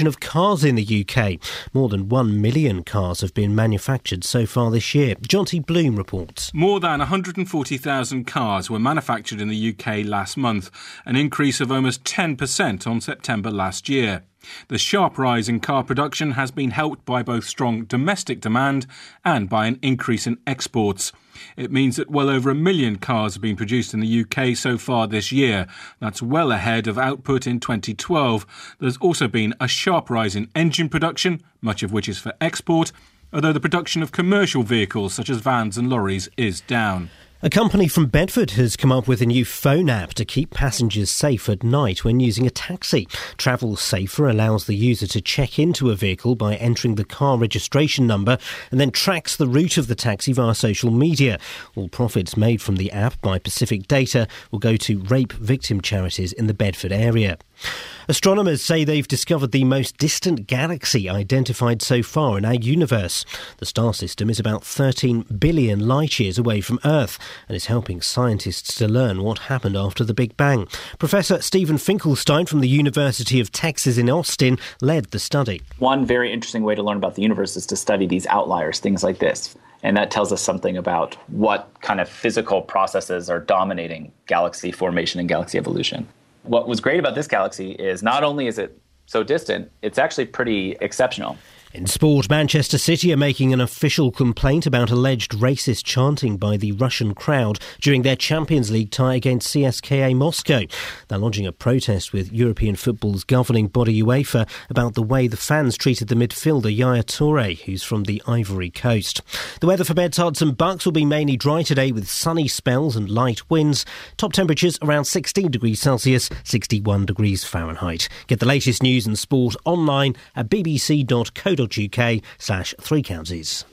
of cars in the UK. More than 1 million cars have been manufactured so far this year. Jonty Bloom reports. More than 140,000 cars were manufactured in the UK last month, an increase of almost 10% on September last year. The sharp rise in car production has been helped by both strong domestic demand and by an increase in exports. It means that well over a million cars have been produced in the UK so far this year. That's well ahead of output in 2012. There's also been a sharp rise in engine production, much of which is for export, although the production of commercial vehicles such as vans and lorries is down. A company from Bedford has come up with a new phone app to keep passengers safe at night when using a taxi. Travel Safer allows the user to check into a vehicle by entering the car registration number and then tracks the route of the taxi via social media. All profits made from the app by Pacific Data will go to rape victim charities in the Bedford area. Astronomers say they've discovered the most distant galaxy identified so far in our universe. The star system is about 13 billion light years away from Earth and is helping scientists to learn what happened after the Big Bang. Professor Steven Finkelstein from the University of Texas in Austin led the study. One very interesting way to learn about the universe is to study these outliers, things like this. And that tells us something about what kind of physical processes are dominating galaxy formation and galaxy evolution. What was great about this galaxy is not only is it so distant, it's actually pretty exceptional. In sport, Manchester City are making an official complaint about alleged racist chanting by the Russian crowd during their Champions League tie against CSKA Moscow. They're lodging a protest with European football's governing body UEFA about the way the fans treated the midfielder Yaya Toure, who's from the Ivory Coast. The weather for Beds, Herts and Bucks will be mainly dry today with sunny spells and light winds. Top temperatures around 16 degrees Celsius, 61 degrees Fahrenheit. Get the latest news and sport online at bbc.co.uk uk slash three counties.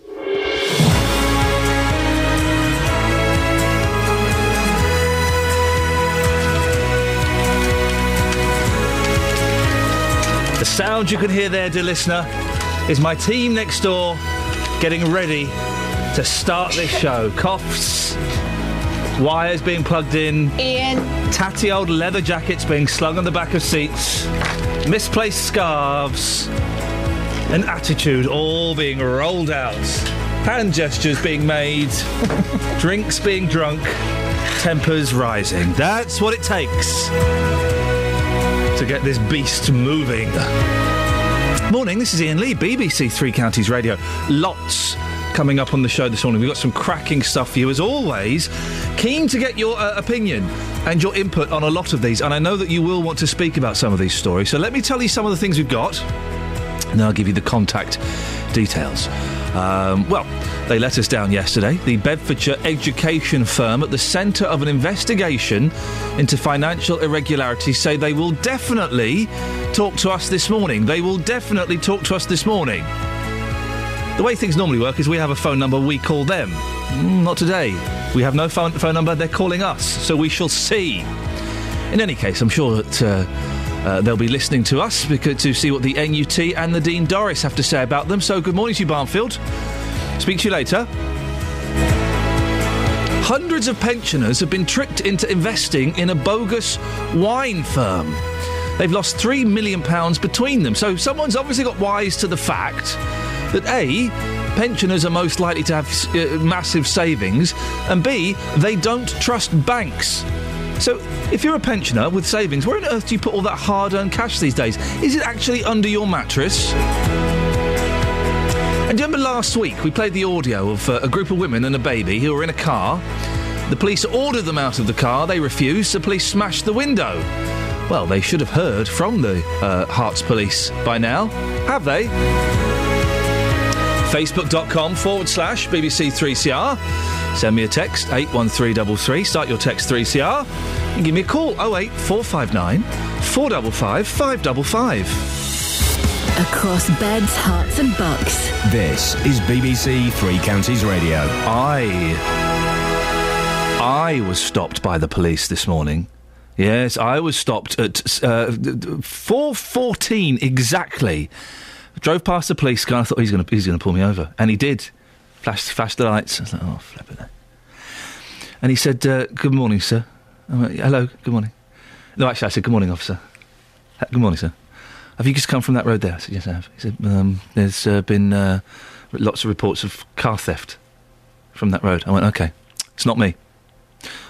The sound you can hear there, dear listener, is my team next door getting ready to start this show. Coughs, wires being plugged in, Ian. tatty old leather jackets being slung on the back of seats, misplaced scarves, and attitude all being rolled out, hand gestures being made, drinks being drunk, tempers rising. That's what it takes to get this beast moving. Morning, this is Iain Lee, BBC Three Counties Radio. Lots coming up on the show this morning. We've got some cracking stuff for you, as always. Keen to get your uh, opinion and your input on a lot of these, and I know that you will want to speak about some of these stories. So let me tell you some of the things we've got and I'll give you the contact details. Um, well, they let us down yesterday. The Bedfordshire education firm at the centre of an investigation into financial irregularities say they will definitely talk to us this morning. They will definitely talk to us this morning. The way things normally work is we have a phone number, we call them. Mm, not today. We have no phone, phone number, they're calling us. So we shall see. In any case, I'm sure that. Uh, uh, they'll be listening to us because, to see what the NUT and Nadine Dorries have to say about them. So, good morning to you, Barnfield. Speak to you later. Hundreds of pensioners have been tricked into investing in a bogus wine firm. They've lost £3 million between them. So, someone's obviously got wise to the fact that A, pensioners are most likely to have uh, massive savings, and B, they don't trust banks. So, if you're a pensioner with savings, where on earth do you put all that hard earned cash these days? Is it actually under your mattress? And do you remember last week we played the audio of uh, a group of women and a baby who were in a car? The police ordered them out of the car, they refused, the police smashed the window. Well, they should have heard from the uh, Herts Police by now. Have they? Facebook.com forward slash BBC3CR. Send me a text, 81333. Start your text 3CR and give me a call, 08459 455 555. Across beds, Herts, and bucks. This is BBC Three Counties Radio. I. I was stopped by the police this morning. Yes, I was stopped at uh, 4.14 exactly. Drove past the police car. I thought he's going to he's going to pull me over, and he did. Flashed, flashed the lights. I was like, oh, flip it. And he said, uh, "Good morning, sir." I went, "Hello, good morning." No, actually, I said, "Good morning, officer." "Good morning, sir." Have you just come from that road there? I said, yes, I have. He said, um, there's uh, been uh, lots of reports of car theft from that road. I went, okay, it's not me.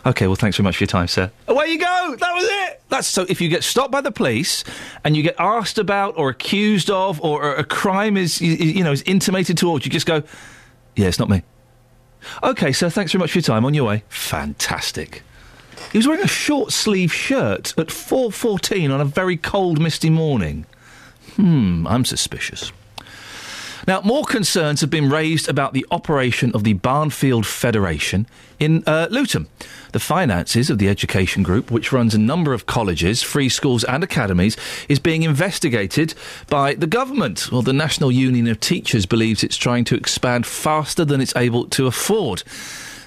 Okay, well, thanks very much for your time, sir. Away you go. That was it. That's so. If you get stopped by the police and you get asked about or accused of, or, or a crime is you, you know is intimated towards you, just go, yeah, it's not me. Okay, sir. Thanks very much for your time. On your way. Fantastic. He was wearing a short sleeve shirt at 4.14 on a very cold, misty morning. Hmm, I'm suspicious. Now, more concerns have been raised about the operation of the Barnfield Federation in uh, Luton. The finances of the education group, which runs a number of colleges, free schools, and academies, is being investigated by the government. Well, the National Union of Teachers believes it's trying to expand faster than it's able to afford.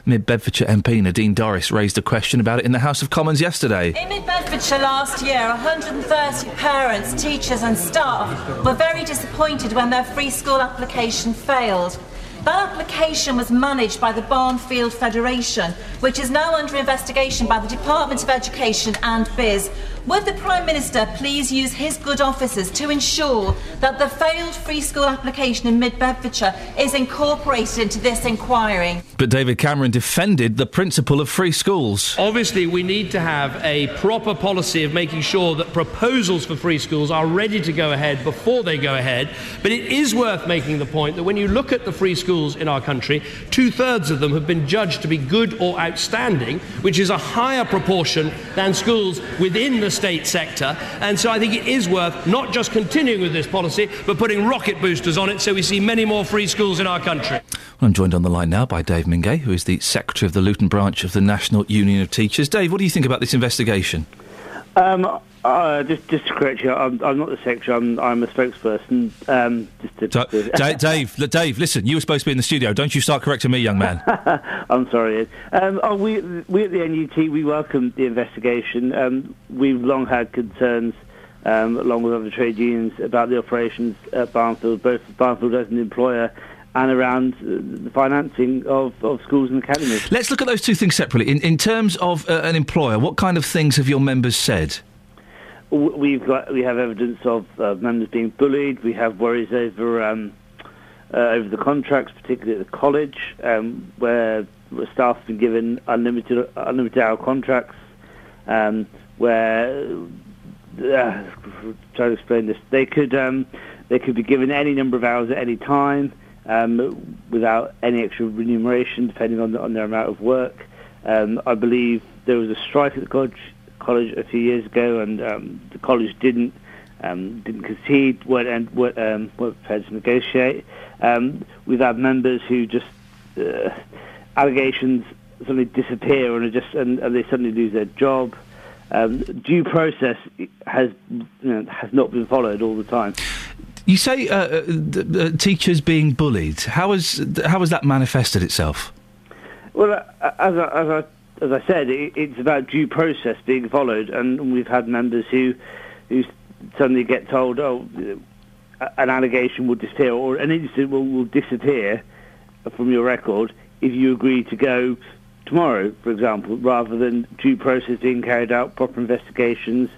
Mid Bedfordshire MP Nadine Dorries raised a question about it in the House of Commons yesterday. In Mid Bedfordshire last year, 130 parents, teachers, and staff were very disappointed when their free school application failed. That application was managed by the Barnfield Federation, which is now under investigation by the Department of Education and BIS. Would the Prime Minister please use his good offices to ensure that the failed free school application in Mid Bedfordshire is incorporated into this inquiry? But David Cameron defended the principle of free schools. Obviously, we need to have a proper policy of making sure that proposals for free schools are ready to go ahead before they go ahead. But it is worth making the point that when you look at the free schools in our country, two thirds of them have been judged to be good or outstanding, which is a higher proportion than schools within the state sector. And so I think it is worth not just continuing with this policy, but putting rocket boosters on it so we see many more free schools in our country. Well, I'm joined on the line now by Dave Mingay, who is the Secretary of the Luton branch of the National Union of Teachers. Dave, what do you think about this investigation? Um, uh, just, just to correct you, I'm, I'm not the secretary. I'm, I'm a spokesperson. Um, just to, So, Da- Dave, l- Dave, listen, you were supposed to be in the studio. Don't you start correcting me, young man. I'm sorry. Um, oh, we, we at the NUT we welcome the investigation. Um, we've long had concerns, um, along with other trade unions, about the operations at Barnfield, both Barnfield as an employer and around uh, the financing of, of schools and academies. Let's look at those two things separately. In, in terms of uh, an employer, what kind of things have your members said? We've got we have evidence of uh, members being bullied. We have worries over um, uh, over the contracts, particularly at the college, um, where where staff have been given unlimited unlimited hour contracts, um, where uh, try to explain this. They could um, they could be given any number of hours at any time um, without any extra remuneration, depending on, the, on their amount of work. Um, I believe there was a strike at the college, college a few years ago, and um, the college didn't um, didn't concede, weren't, and weren't, um, weren't prepared to negotiate. Um, we've had members who just uh, allegations suddenly disappear and, are just and, and they suddenly lose their job. Um, due process has you know, has not been followed all the time. You say uh, uh, uh, teachers being bullied. How has how has that manifested itself? Well, uh, as I, as I as I said, it, it's about due process being followed, and we've had members who who suddenly get told, "Oh, uh, an allegation will disappear, or an incident will, will disappear from your record if you agree to go tomorrow, for example, rather than due process being carried out, proper investigations,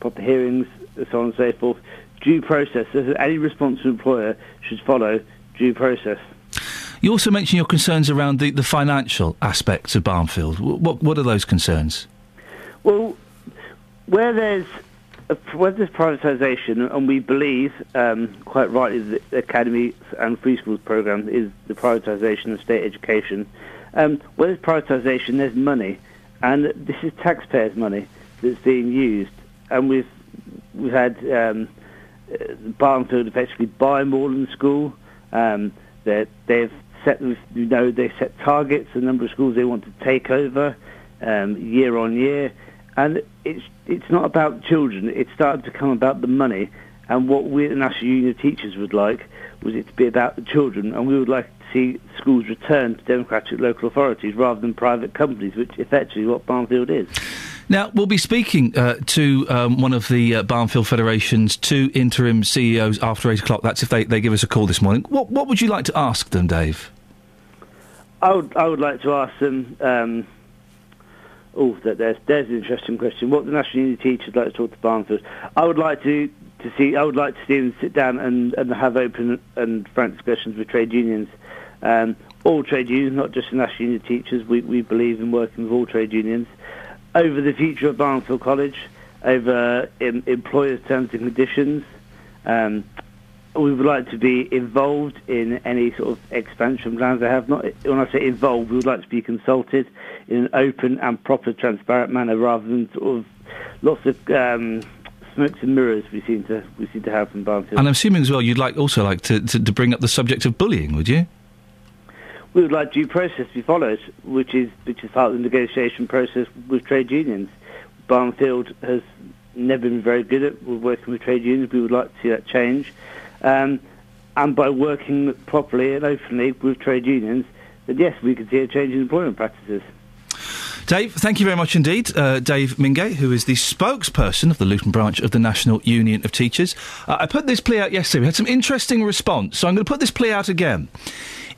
proper hearings, so on and so forth. Due process. Any responsible employer should follow due process. You also mentioned your concerns around the, the financial aspects of Barnfield. What what are those concerns? Well, where there's a, where there's privatisation, and we believe um, quite rightly that the academy and free schools program is the privatisation of state education. Um, where there's privatisation, there's money, and this is taxpayers' money that's being used, and we've we've had um, uh, Barnfield effectively buy Moreland School. Um, they've set, you know, they set targets, the number of schools they want to take over um, year on year, and it's it's not about children. It's started to come about the money. And what we at the National Union of Teachers would like was it to be about the children, and we would like to see schools return to democratic local authorities rather than private companies, which effectively what Barnfield is. Now, we'll be speaking uh, to um, one of the uh, Barnfield Federation's two interim CEOs after 8 o'clock. That's if they, they give us a call this morning. What, what would you like to ask them, Dave? I would, I would like to ask them. Um, oh, that there's there's an interesting question. What the National Union Teachers like to talk to Barnfield? I would like to to see. I would like to see them sit down and, and have open and frank discussions with trade unions. Um, all trade unions, not just the National Union Teachers. We, we believe in working with all trade unions over the future of Barnfield College, over em- employers' terms and conditions. Um, we would like to be involved in any sort of expansion plans they have. Not when I say involved, we would like to be consulted in an open and proper, transparent manner, rather than sort of lots of um, smokes and mirrors we seem to we seem to have from Barnfield. And I'm assuming as well you'd like also like to, to, to bring up the subject of bullying, would you? we would like due process to be followed, which is which is part of the negotiation process with trade unions. Barnfield has never been very good at working with trade unions. We would like to see that change. Um, and by working properly and openly with trade unions, then yes, we could see a change in employment practices. Dave, thank you very much indeed. Uh, Dave Mingay, who is the spokesperson of the Luton branch of the National Union of Teachers. Uh, I put this plea out yesterday. We had some interesting response, so I'm going to put this plea out again.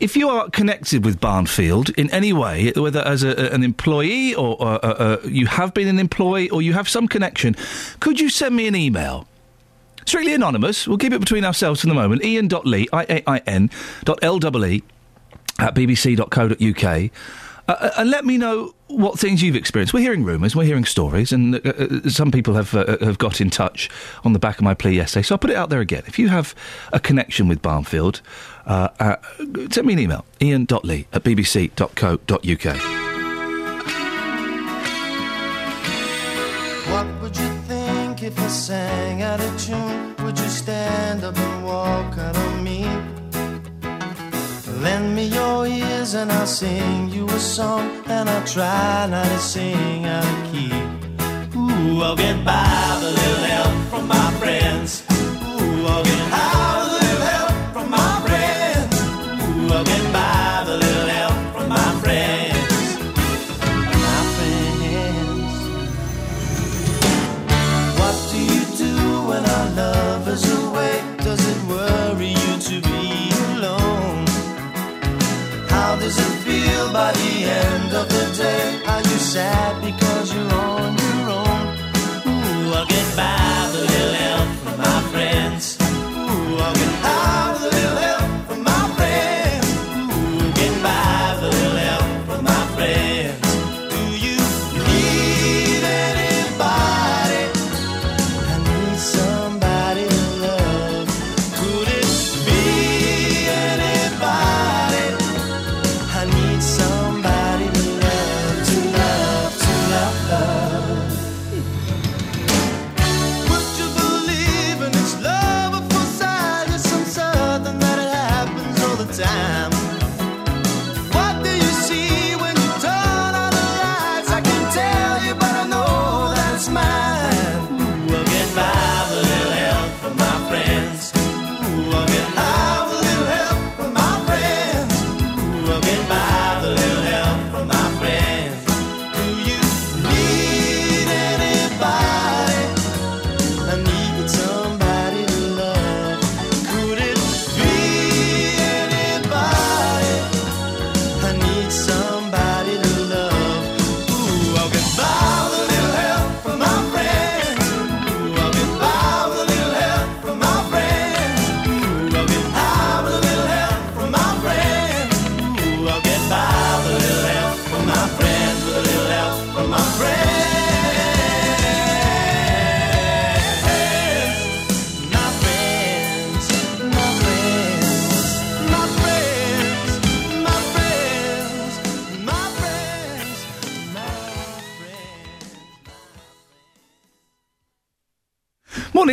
If you are connected with Barnfield in any way, whether as a, an employee or uh, uh, you have been an employee or you have some connection, could you send me an email? Strictly anonymous. We'll keep it between ourselves for the moment. Iain.lee, I-A-I-N, dot L-E-E, at bbc.co.uk. Uh, and let me know what things you've experienced. We're hearing rumours, we're hearing stories, and uh, uh, some people have uh, have got in touch on the back of my plea yesterday. So I'll put it out there again. If you have a connection with Barnfield, uh, uh, send me an email, iain.lee at bbc.co.uk. if I sang out of tune? Would you stand up and walk out on me? Lend me your ears and I'll sing you a song, and I'll try not to sing out of key. Ooh, I'll get by with a little help from my friends. Ooh, I'll get by with a little help from my friends. Ooh, I'll get by the end of the day? Are you sad because you're on your own? Ooh, I'll get by a little help from my friends. Ooh, I'll get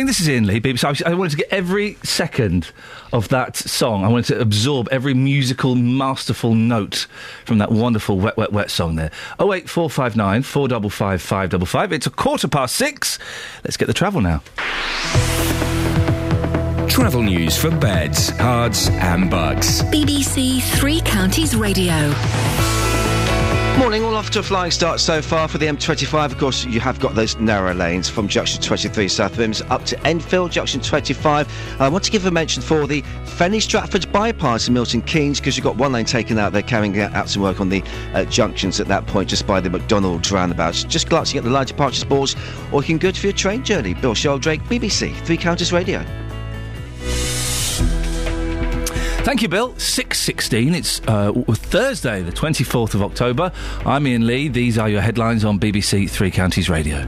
this is Iain Lee, BBC. I I wanted to get every second of that song. I wanted to absorb every musical, masterful note from that wonderful Wet, Wet, Wet song there. 08459 455 555. It's a quarter past six. Let's get the travel now. Travel news for beds, cards, and Bucks. BBC Three Counties Radio. Morning, all off to a flying start so far for the M25. Of course, you have got those narrow lanes from junction 23 South Mimms up to Enfield, junction 25. I want to give a mention for the Fenny Stratford bypass in Milton Keynes because you've got one lane taken out. They're carrying out some work on the uh, junctions at that point just by the McDonald's roundabouts. Just glancing at the line departures boards, or you can go for your train journey. Bill Sheldrake, BBC, Three Counties Radio. Thank you, Bill. 6.16. It's uh, Thursday, the 24th of October. I'm Iain Lee. These are your headlines on BBC Three Counties Radio.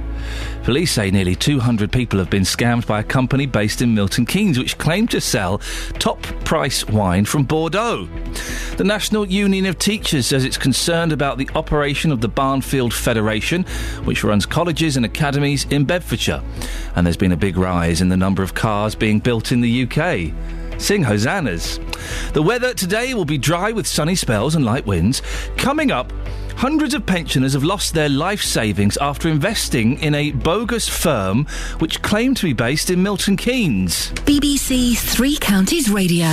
Police say nearly 200 people have been scammed by a company based in Milton Keynes, which claimed to sell top price wine from Bordeaux. The National Union of Teachers says it's concerned about the operation of the Barnfield Federation, which runs colleges and academies in Bedfordshire. And there's been a big rise in the number of cars being built in the UK. Sing hosannas. The weather today will be dry with sunny spells and light winds. Coming up, hundreds of pensioners have lost their life savings after investing in a bogus firm which claimed to be based in Milton Keynes. BBC Three Counties Radio.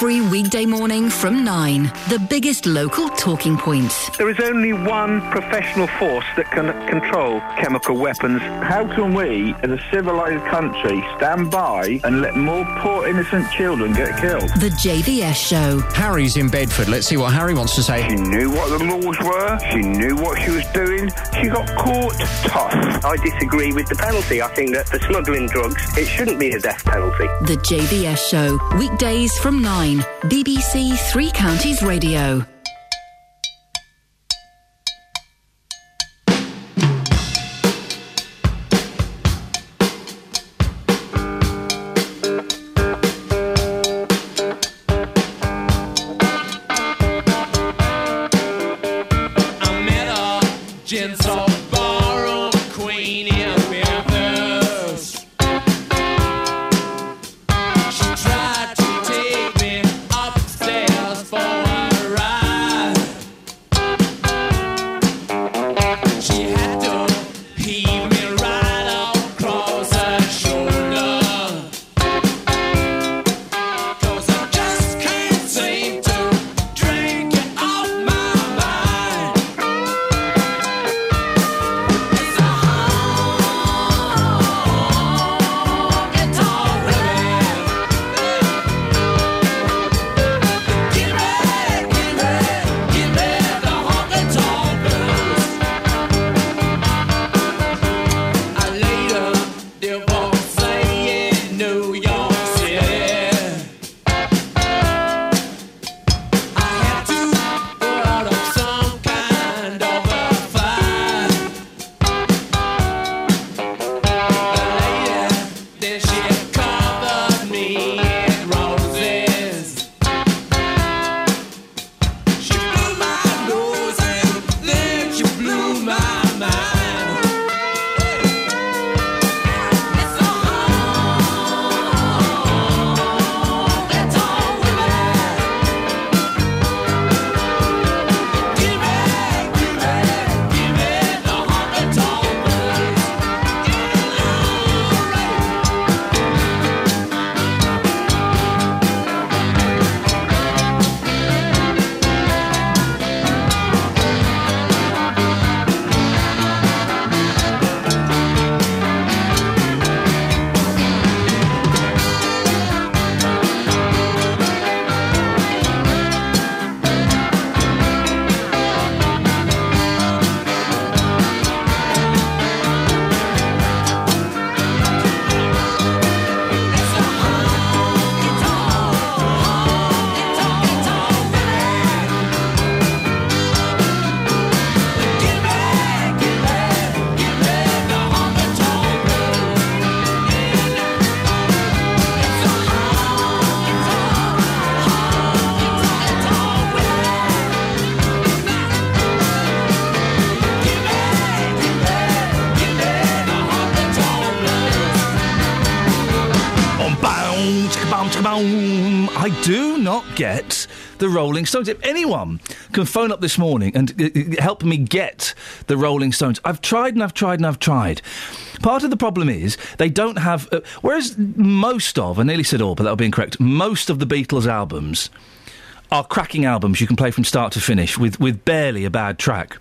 Every weekday morning from 9, the biggest local talking points. There is only one professional force that can control chemical weapons. How can we, as a civilised country, stand by and let more poor innocent children get killed? The JVS Show. Harry's in Bedford. Let's see what Harry wants to say. She knew what the laws were. She knew what she was doing. She got caught tough. I disagree with the penalty. I think that for smuggling drugs, it shouldn't be a death penalty. The JVS Show. Weekdays from 9. BBC Three Counties Radio. The Rolling Stones. If anyone can phone up this morning and uh, uh, help me get the Rolling Stones, I've tried and I've tried and I've tried. Part of the problem is they don't have. Uh, whereas most of, I nearly said all, but that would be incorrect. Most of the Beatles albums are cracking albums you can play from start to finish with, with barely a bad track.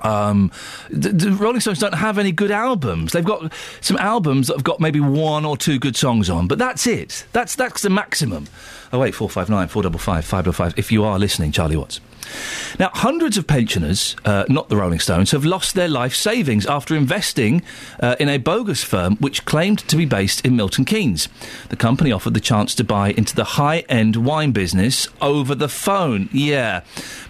Um, the, the Rolling Stones don't have any good albums. They've got some albums that have got maybe one or two good songs on, but that's it. That's that's the maximum. Oh wait, four five nine four double five five double five. If you are listening, Charlie Watts. Now, hundreds of pensioners, uh, not the Rolling Stones, have lost their life savings after investing uh, in a bogus firm which claimed to be based in Milton Keynes. The company offered the chance to buy into the high end wine business over the phone. Yeah.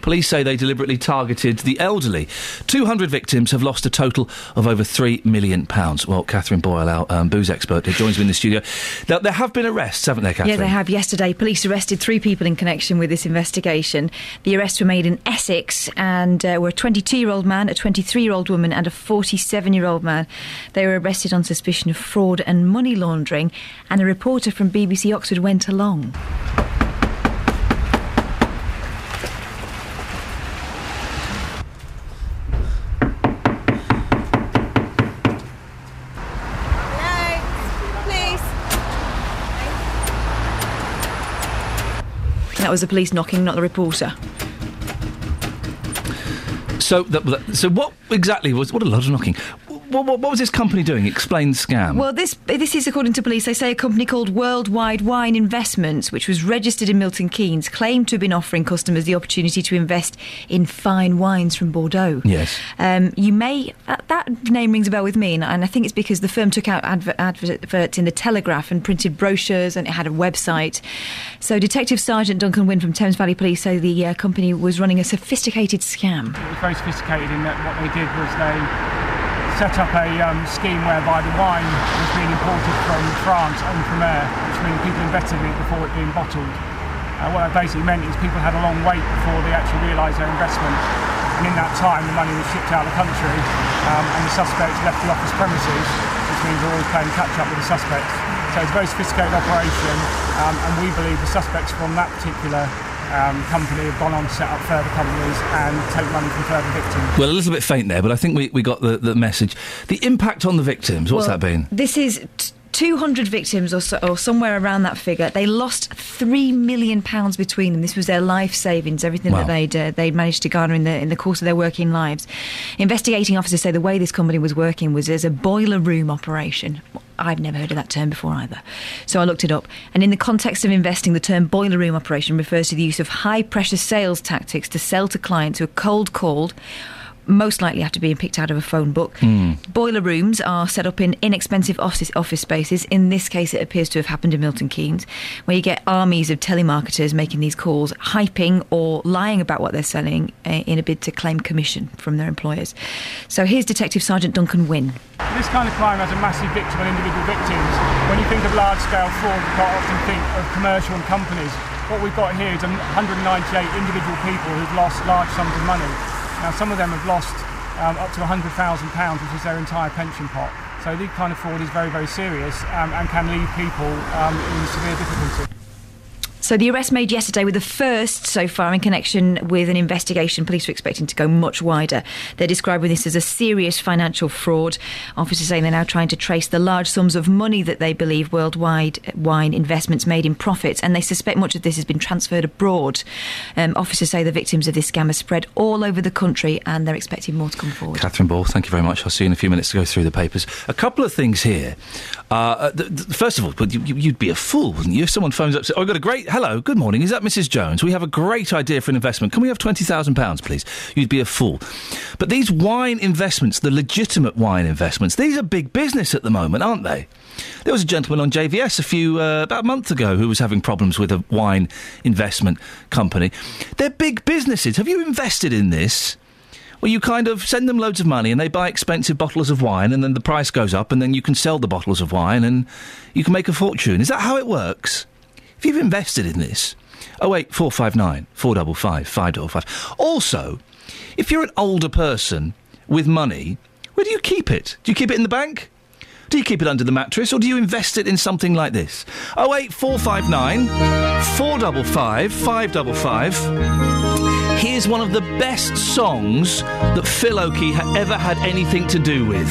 Police say they deliberately targeted the elderly. 200 victims have lost a total of over £3 million. Well, Catherine Boyle, our um, booze expert, who joins me in the studio. Now, there have been arrests, haven't there, Catherine? Yeah, they have. Yesterday, police arrested three people in connection with this investigation. The arrests were made in Essex and uh, were a 22 year old man, a 23 year old woman, and a 47 year old man. They were arrested on suspicion of fraud and money laundering, and a reporter from BBC Oxford went along. That was the police knocking, not the reporter. So, so what exactly was? What a lot of knocking. What, what, what was this company doing? Explain the scam. Well, this this is according to police. They say a company called Worldwide Wine Investments, which was registered in Milton Keynes, claimed to have been offering customers the opportunity to invest in fine wines from Bordeaux. Yes. Um, you may that, that name rings a bell with me, and, and I think it's because the firm took out adver- adverts in the Telegraph and printed brochures, and it had a website. So, Detective Sergeant Duncan Wynne from Thames Valley Police say the uh, company was running a sophisticated scam. It was very sophisticated in that what they did was they set up a um, scheme whereby the wine was being imported from France en primeur, which means people invested in it before it being bottled. Uh, what that basically meant is people had a long wait before they actually realised their investment. And in that time, the money was shipped out of the country, um, and the suspects left the office premises, which means they're always playing catch up with the suspects. So it's a very sophisticated operation, um, and we believe the suspects from that particular um, company have gone on to set up further companies and take money from further victims. Well, a little bit faint there, but I think we, we got the, the message. The impact on the victims, what's Well, that been? This is. T- 200 victims or, so, or somewhere around that figure. They lost three million pounds between them. This was their life savings, everything Wow. that they'd uh, they'd managed to garner in the in the course of their working lives. Investigating officers say the way this company was working was as a boiler room operation. I've never heard of that term before either. So I looked it up. And in the context of investing, the term boiler room operation refers to the use of high pressure sales tactics to sell to clients who are cold called, most likely after being picked out of a phone book. Boiler rooms are set up in inexpensive office office spaces. In this case, it appears to have happened in Milton Keynes, where you get armies of telemarketers making these calls, hyping or lying about what they're selling uh, in a bid to claim commission from their employers. So here's Detective Sergeant Duncan Wynne. This kind of crime has a massive victim and individual victims. When you think of large-scale fraud, you quite often think of commercial and companies. What we've got here is 198 individual people who've lost large sums of money. Now, some of them have lost um, up to £100,000, which is their entire pension pot. So this kind of fraud is very, very serious um, and can leave people um, in severe difficulty. So the arrest made yesterday were the first so far in connection with an investigation. Police are expecting to go much wider. They're describing this as a serious financial fraud. Officers say they're now trying to trace the large sums of money that they believe worldwide wine investments made in profits, and they suspect much of this has been transferred abroad. Um, officers say the victims of this scam are spread all over the country, and they're expecting more to come forward. Catherine Ball, thank you very much. I'll see you in a few minutes to go through the papers. A couple of things here. Uh, th- th- first of all, you'd be a fool, wouldn't you? If someone phones up and says, Oh, I've got a great. Hello, good morning. Is that Mrs. Jones? We have a great idea for an investment. Can we have £20,000, please? You'd be a fool. But these wine investments, the legitimate wine investments, these are big business at the moment, aren't they? There was a gentleman on JVS a few, uh, about a month ago, who was having problems with a wine investment company. They're big businesses. Have you invested in this? Well, you kind of send them loads of money and they buy expensive bottles of wine and then the price goes up and then you can sell the bottles of wine and you can make a fortune. Is that how it works? If you've invested in this, oh wait, 459 455 555. Also, if you're an older person with money, where do you keep it? Do you keep it in the bank? Do you keep it under the mattress or do you invest it in something like this? 08459 455 555. Here's one of the best songs that Phil Oakey ha- ever had anything to do with.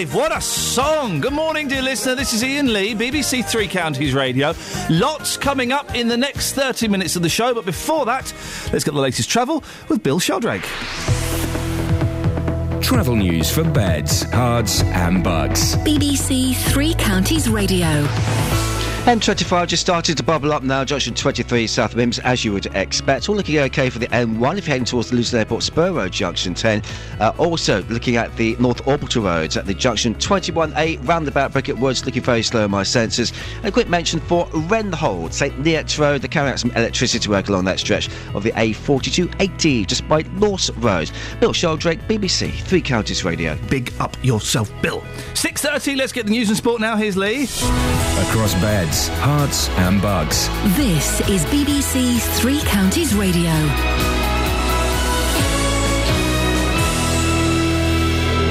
Alive, what a song! Good morning, dear listener. This is Iain Lee, BBC Three Counties Radio. Lots coming up in the next 30 minutes of the show, but before that, let's get the latest travel with Bill Sheldrake. Travel news for beds, cards, and Bucks. BBC Three Counties Radio. M25 just started to bubble up now, junction 23 South Mimms, as you would expect. All looking okay for the M1 if you're heading towards the Luton Airport Spur Road, junction 10. Uh, also looking at the North Orbital Roads at the junction 21A roundabout Bricket Woods, looking very slow in my sensors. And a quick mention for Renhold, St. Neots Road. They're carrying out some electricity work along that stretch of the A4280 just by Norse Road. Bill Sheldrake, BBC Three Counties Radio. Big up yourself, Bill. 6.30, let's get the news and sport now. Here's Lee. Across beds, Herts, and Bucks. This is BBC Three Counties Radio.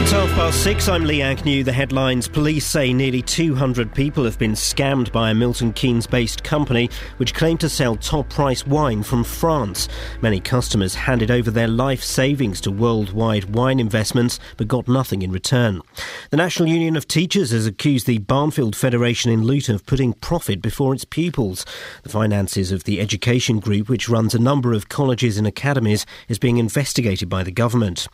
It's half past six. I'm Lee Agnew. The headlines Police say nearly 200 people have been scammed by a Milton Keynes based company which claimed to sell top price wine from France. Many customers handed over their life savings to worldwide wine investments but got nothing in return. The National Union of Teachers has accused the Barnfield Federation in Luton of putting profit before its pupils. The finances of the education group, which runs a number of colleges and academies, is being investigated by the government.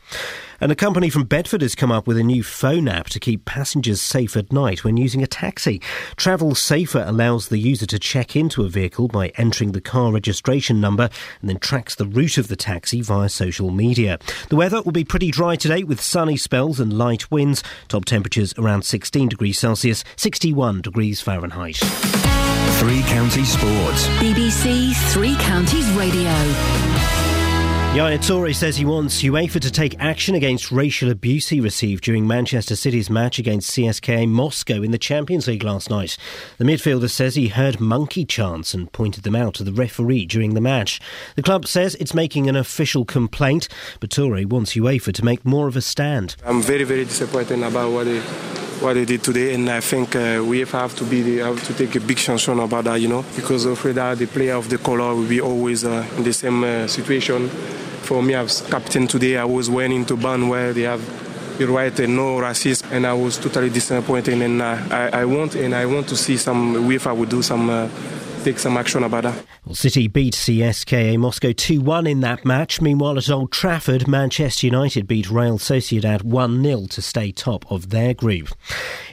And a company from Bedford has come up with a new phone app to keep passengers safe at night when using a taxi. Travel Safer allows the user to check into a vehicle by entering the car registration number and then tracks the route of the taxi via social media. The weather will be pretty dry today with sunny spells and light winds. Top temperatures around 16 degrees Celsius, 61 degrees Fahrenheit. Three Counties Sports. BBC Three Counties Radio. Yaya Toure says he wants UEFA to take action against racial abuse he received during Manchester City's match against CSKA Moscow in the Champions League last night. The midfielder says he heard monkey chants and pointed them out to the referee during the match. The club says it's making an official complaint, but Toure wants UEFA to make more of a stand. I'm very, very disappointed about what they what they did today, and I think uh, we have to be have to take a big sanction about that, you know, because afraid that the player of the color will be always uh, in the same uh, situation. For me, as captain today, I was went into band where they have the right and no racist, and I was totally disappointed. And uh, I, I want and I want to see some if I would do some. Uh, take some action about that. Well, City beat CSKA Moscow 2 1 in that match. Meanwhile, at Old Trafford, Manchester United beat Real Sociedad 1 0 to stay top of their group.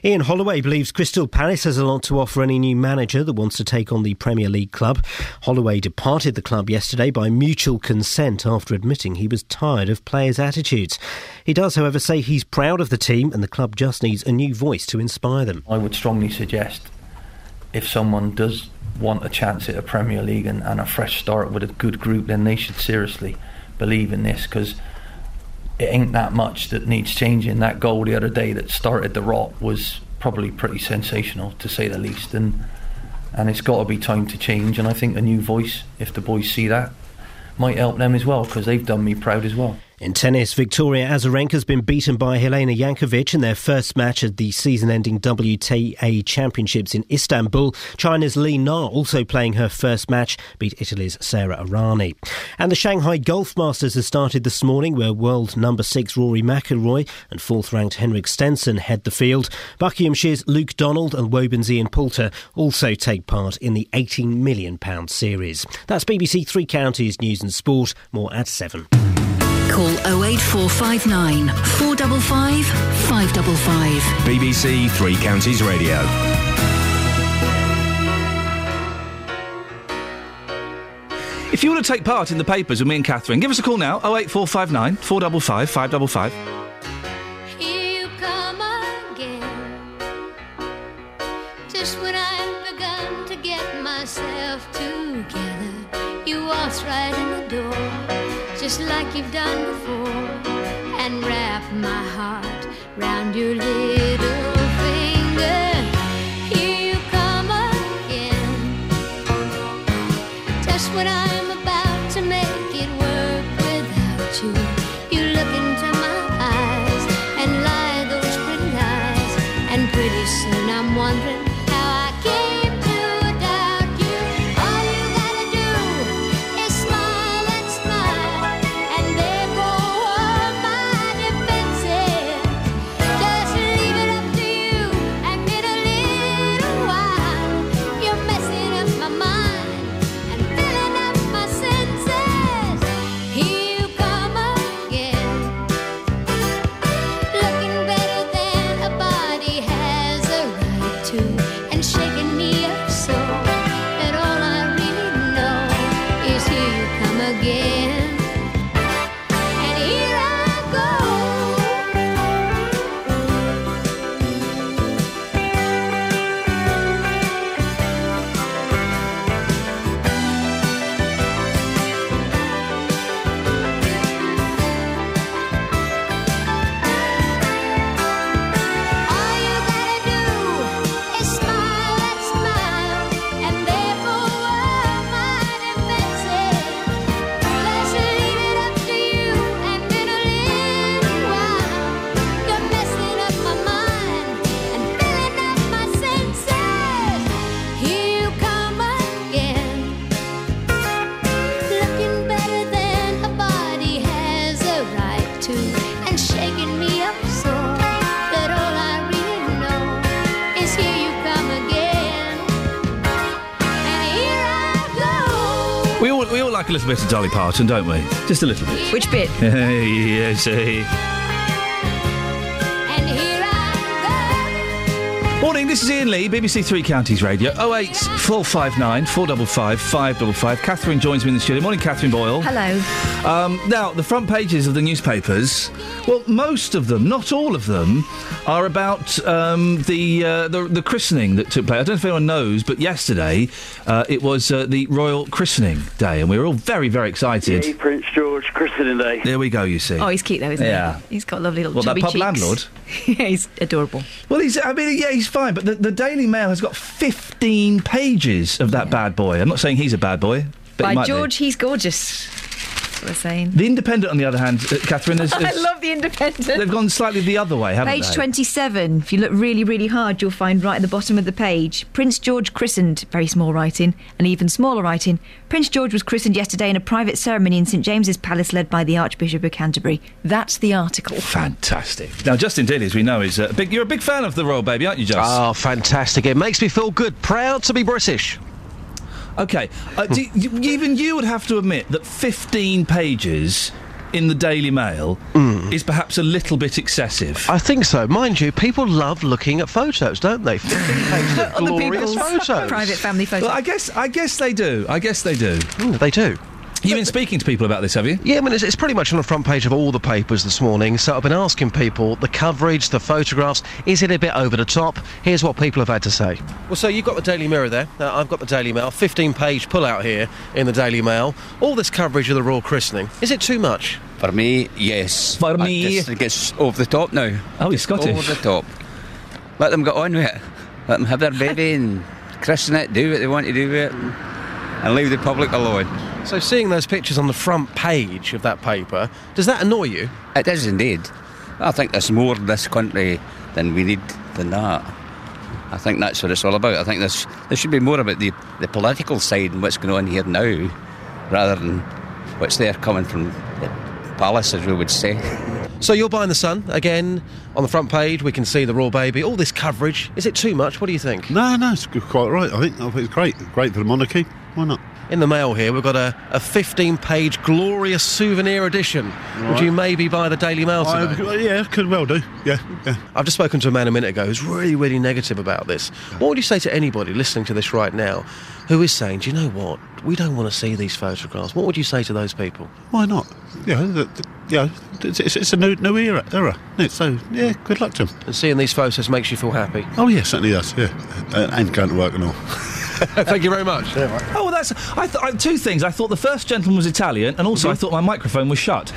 Ian Holloway believes Crystal Palace has a lot to offer any new manager that wants to take on the Premier League club. Holloway departed the club yesterday by mutual consent after admitting he was tired of players' attitudes. He does, however, say he's proud of the team and the club just needs a new voice to inspire them. I would strongly suggest if someone does want a chance at a Premier League and, and a fresh start with a good group, then they should seriously believe in this because it ain't that much that needs changing. That goal the other day that started the rot was probably pretty sensational to say the least, and and it's got to be time to change. And I think a new voice, if the boys see that, might help them as well because they've done me proud as well. In tennis, Victoria Azarenka has been beaten by Jelena Jankovic in their first match at the season-ending WTA Championships in Istanbul. China's Li Na, also playing her first match, beat Italy's Sara Errani. And the Shanghai Golf Masters has started this morning, where world number six Rory McIlroy and fourth-ranked Henrik Stenson head the field. Buckinghamshire's Luke Donald and Woburns Ian Poulter also take part in the 18 million pound series. That's BBC Three Counties News and Sport. More at seven. Call 08459 455 555. BBC Three Counties Radio. If you want to take part in the papers with me and Catherine, give us a call now 08459 455 555. Here you come again. Just when I've begun to get myself together, you waltz right in the door, just like you've done before, and wrap my heart round your little finger. Here you come again. Just when I'm about to make it work without you, you look into my eyes and lie those pretty lies. And pretty soon I'm wondering a bit of Dolly Parton, don't we? Just a little bit. Which bit? Hey, yes. Morning, this is Iain Lee, BBC Three Counties Radio. 08 459 455 555. Catherine joins me in the studio. Morning, Catherine Boyle. Hello. Um, now, the front pages of the newspapers, well, most of them, not all of them, are about um, the, uh, the the christening that took place. I don't know if anyone knows, but yesterday uh, it was uh, the royal christening day, and we were all very, very excited. Yay, Prince George christening day. There we go. You see. Oh, he's cute though, isn't Yeah. he? He's got lovely little What, that chubby pub cheeks. landlord? yeah, he's adorable. Well, he's. I mean, yeah, he's fine. But the, the Daily Mail has got 15 pages of that bad boy. I'm not saying he's a bad boy, but he By might be. George, he's gorgeous. That's what we're saying. The Independent, on the other hand, uh, Catherine, has, I love the Independent. they've gone slightly the other way, haven't Page they? 27. If you look really, really hard, you'll find right at the bottom of the page Prince George christened, very small writing, and even smaller writing. Prince George was christened yesterday in a private ceremony in St James's Palace led by the Archbishop of Canterbury. That's the article. Fantastic. Now, Justin Daly, as we know, is a big. You're a big fan of the royal baby, aren't you, Justin? Oh, fantastic. It makes me feel good. Proud to be British. Okay. Uh, do, you, even you would have to admit that 15 pages in the Daily Mail is perhaps a little bit excessive. Mm. I think so. Mind you, people love looking at photos, don't they? 15 pages of Other glorious people's photos. private family photos. Well, I guess I guess they do. I guess they do. Mm, they do. You've been speaking to people about this, have you? Yeah, I mean, it's, it's pretty much on the front page of all the papers this morning. So I've been asking people the coverage, the photographs, is it a bit over the top? Here's what people have had to say. Well, so you've got the Daily Mirror there. Uh, I've got the Daily Mail. 15 page pull out here in the Daily Mail. All this coverage of the royal christening. Is it too much? For me, yes. For me. just think it's over the top now. Oh, he's Scottish. Over the top. Let them get on with it. Let them have their baby and christen it, do what they want to do with it, and leave the public alone. So seeing those pictures on the front page of that paper, does that annoy you? It does indeed. I think there's more in this country than we need than that. I think that's what it's all about. I think there's, there should be more about the, the political side and what's going on here now, rather than what's there coming from the palace, as we would say. So you're buying the Sun again on the front page. We can see the raw baby. All this coverage. Is it too much? What do you think? No, no, it's quite right. I think, I think it's great. Great for the monarchy. Why not? In the mail here, we've got a, a 15 page glorious souvenir edition. Would Right. you maybe buy the Daily Mail I- today? yeah, could well do. Yeah, yeah. I've just spoken to a man a minute ago who's really, really negative about this. What would you say to anybody listening to this right now who is saying, do you know what? We don't want to see these photographs. What would you say to those people? Why not? Yeah, th- th- yeah. It's, it's, it's a new new era. Era. So yeah, good luck to them. And seeing these photos makes you feel happy. Oh yeah, certainly does. Yeah, uh, and going to work and all. Thank you very much. Oh, well, that's. I th- I, two things. I thought the first gentleman was Italian, and also I thought my microphone was shut.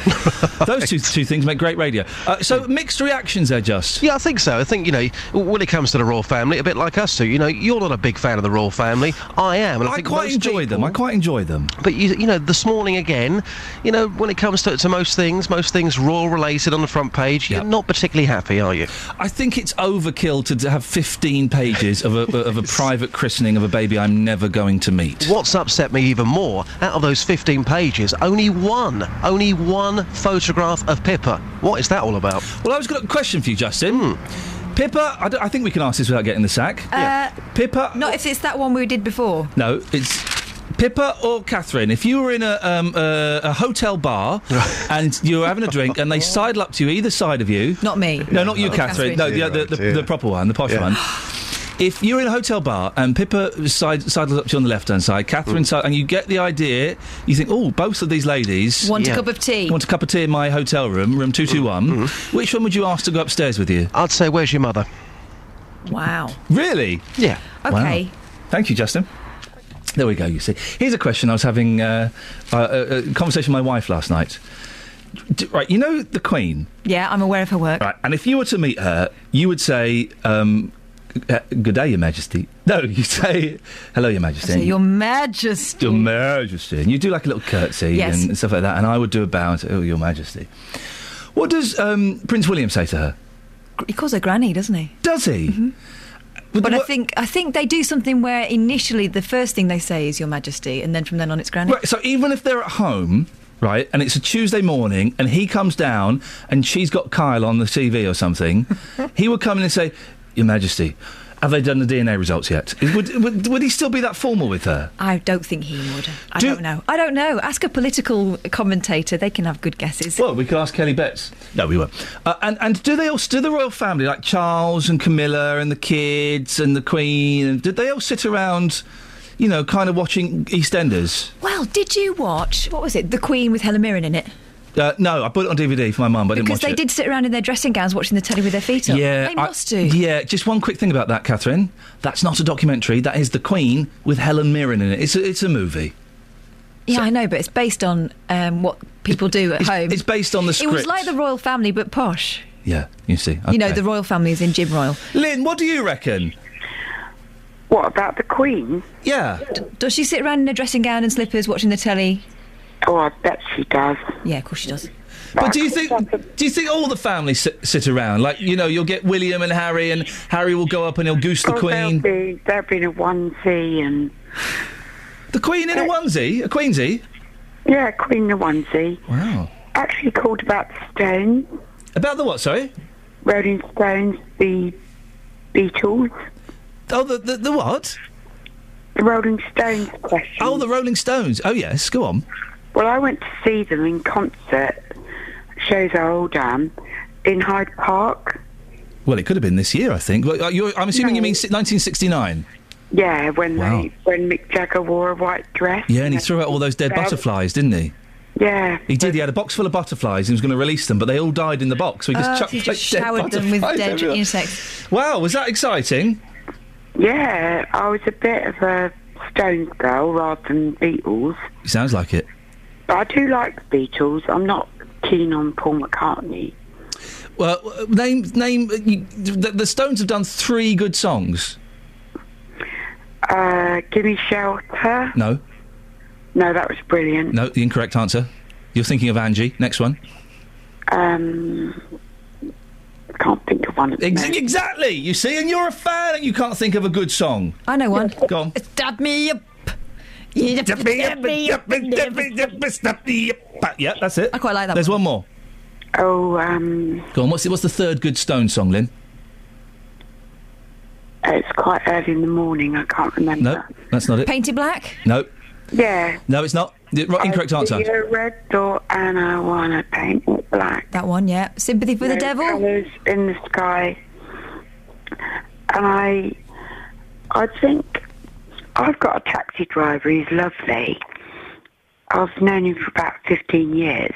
Those two, two things make great radio. Uh, so mixed reactions there, just. Yeah, I think so. I think, you know, when it comes to the royal family, a bit like us two, you know, you're not a big fan of the royal family. I am. And I, I think quite most enjoy them. I quite enjoy them. But you, you know, this morning again, you know, when it comes to, to most things, most things royal related on the front page, you're not particularly happy, are you? I think it's overkill to, to have 15 pages of a, of a private christening of a baby I'm never going to meet. What's upset me even more, out of those 15 pages, only one, only one photograph of Pippa. What is that all about? Well, I was got a question for you, Justin. Pippa, I, I think we can ask this without getting the sack. Uh, Pippa. Not if it's that one we did before. No, it's Pippa or Catherine. If you were in a, um, a, a hotel bar and you were having a drink and they sidle up to you either side of you. Not me. No, not you, Oh, Catherine. Catherine. No, the, the, the, Yeah. the proper one, the posh Yeah. one. If you're in a hotel bar and Pippa side, sidles up to you on the left hand side, Catherine Mm. side, and you get the idea, you think, oh, both of these ladies Want a cup of tea? want a cup of tea in my hotel room, room 221. Mm-hmm. Which one would you ask to go upstairs with you? I'd say, where's your mother? Wow. Really? Yeah. Okay. Wow. Thank you, Justin. There we go, you see. Here's a question I was having uh, a, a, a conversation with my wife last night. D- right, you know the Queen? Yeah, I'm aware of her work. Right, and if you were to meet her, you would say, um, uh, Good day, Your Majesty. No, you say, Hello, Your Majesty. So, Your Majesty. Your Majesty. And you do like a little curtsy Yes. and stuff like that. And I would do a bow and say, Oh, Your Majesty. What does um, Prince William say to her? He calls her Granny, doesn't he? Does he? Mm-hmm. But I think I think they do something where initially the first thing they say is Your Majesty, and then from then on it's Granny. Right, so even if they're at home, right, and it's a Tuesday morning, and he comes down and she's got Kyle on the TV or something, he would come in and say, Your Majesty. Have they done the DNA results yet? Would, would, would he still be that formal with her? I don't think he would. I Do- don't know. I don't know. Ask a political commentator; they can have good guesses. Well, we could ask Kelly Betts. No, we won't. Uh, and and do they all do the royal family like Charles and Camilla and the kids and the Queen? And did they all sit around, you know, kind of watching EastEnders? Well, did you watch what was it? The Queen with Helen Mirren in it. Uh, no, I put it on DVD for my mum, but I didn't Because watch they it. did sit around in their dressing gowns watching the telly with their feet up. Yeah, they I- must do. Yeah, just one quick thing about that, Catherine. That's not a documentary. That is the Queen with Helen Mirren in it. It's a, it's a movie. Yeah, I know, but it's based on um, what people do at home. It's based on the It was like the royal family, but posh. Yeah, you see. You know, the Royle Family is in Jim Royle. Lynn, what do you reckon? What about the Queen? Yeah. Does she sit around in a dressing gown and slippers watching the telly? Oh, I bet she does. Yeah, of course she does. But do you think do you think all the family sit, sit around? Like you know, you'll get William and Harry, and Harry will go up and he'll goose the oh, Queen. They'll be, they'll be in a onesie and. The Queen in a onesie, a Queensie. Yeah, Queen in a onesie. Wow. Actually called about the Stones. About the what? Sorry. Rolling Stones, the Beatles. Oh, the the, the what? The Rolling Stones question. Oh, the Rolling Stones. Oh yes, go on. Well, I went to see them in concert. Shows are all done in Hyde Park. Well, it could have been this year, I think. Well, uh, you're, I'm assuming you mean 1969. Yeah, when Wow. they when Mick Jagger wore a white dress. Yeah, and he threw out all those dead Yeah. butterflies, didn't he? Yeah. He did. He had a box full of butterflies. He was going to release them, but they all died in the box. So he just Oh, chucked he just dead showered them with butterflies dead everywhere. insects. Wow, was that exciting? Yeah, I was a bit of a Stones girl rather than Beatles. Sounds like it. But I do like the Beatles. I'm not keen on Paul McCartney. Well, name name. You, the, the Stones have done three good songs. Uh, Give Me Shelter. No, No, that was brilliant. no, the incorrect answer. You're thinking of Angie. Next one. Um, can't think of one. At the Ex- exactly. You see, and you're a fan, and you can't think of a good song. I know one. Go on. Stab me up. Stab. Yeah, that's it. I quite like that There's one. one more. Oh, um, Go on. What's the, what's the third good Stone song, Lynn? it's quite early in the morning. I can't remember. No, that's not it. Painted black. No, Yeah. no, it's not. The right, incorrect I answer. see a red door and I wanna paint it black. That one, yeah. Sympathy for the devil. colours in the sky. And I, I think I've got a taxi driver. He's lovely. I've known him for about fifteen years.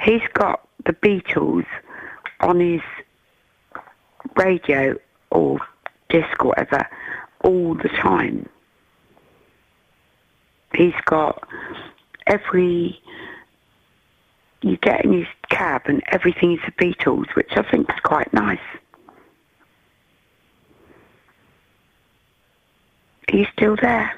He's got the Beatles on his radio or disc or whatever all the time. He's got every you get in his cab and everything is the Beatles, which I think is quite nice. Are you still there?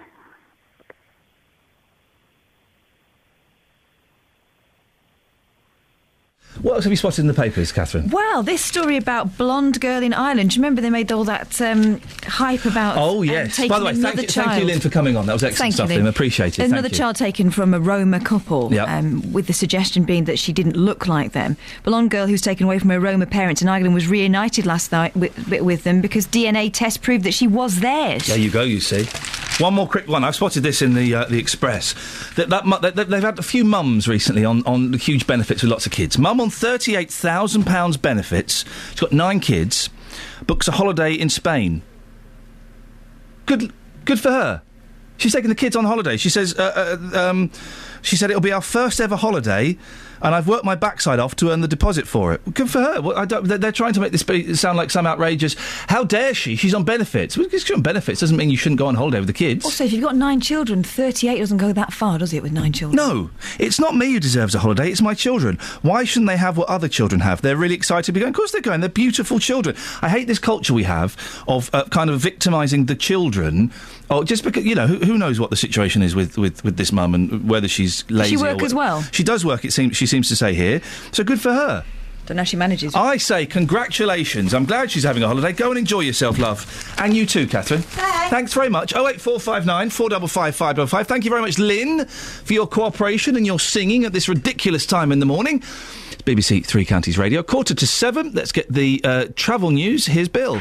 What else have you spotted in the papers, Catherine? Well, this story about blonde girl in Ireland. Do you remember they made all that um, hype about? Oh um, yes. taking By the way, thank you, child. thank you, Lynn, for coming on. That was excellent Thank stuff, you, Lynn. Lynn. Appreciate it. Another child taken from a Roma couple, Yep. um, with the suggestion being that she didn't look like them. Blonde girl who was taken away from her Roma parents in Ireland was reunited last night with, with them because DNA test proved that she was theirs. There you go. You see. One more quick one. I've spotted this in the uh, the Express. That, that, that, that they've had a few mums recently on, on huge benefits with lots of kids. Mum on thirty eight thousand pounds benefits. She's got nine kids. Books a holiday in Spain. Good, good for her. She's taking the kids on holiday. She says, uh, uh, um, she said it'll be our first ever holiday, and I've worked my backside off to earn the deposit for it. Good for her. Well, I don't, they're, they're trying to make this be, sound like some outrageous. How dare she? She's on benefits. Well, she's on benefits doesn't mean you shouldn't go on holiday with the kids. Also, if you've got nine children, 38 doesn't go that far, does it, with nine children? No, it's not me who deserves a holiday. It's my children. Why shouldn't they have what other children have? They're really excited to be going. Of course, they're going. They're beautiful children. I hate this culture we have of uh, kind of victimising the children. Oh, just because you know who, who knows what the situation is with, with, with this mum and whether she's lazy. She work what- as well? She does work. It seems she seems to say here. So good for her. Don't know how she manages. I say congratulations. I'm glad she's having a holiday. Go and enjoy yourself, love. And you too, Catherine. Thanks very much. 08459 455 555. Thank you very much, Lynn, for your cooperation and your singing at this ridiculous time in the morning. It's BBC Three Counties Radio. Quarter to seven. Let's get the uh, travel news. Here's Bill.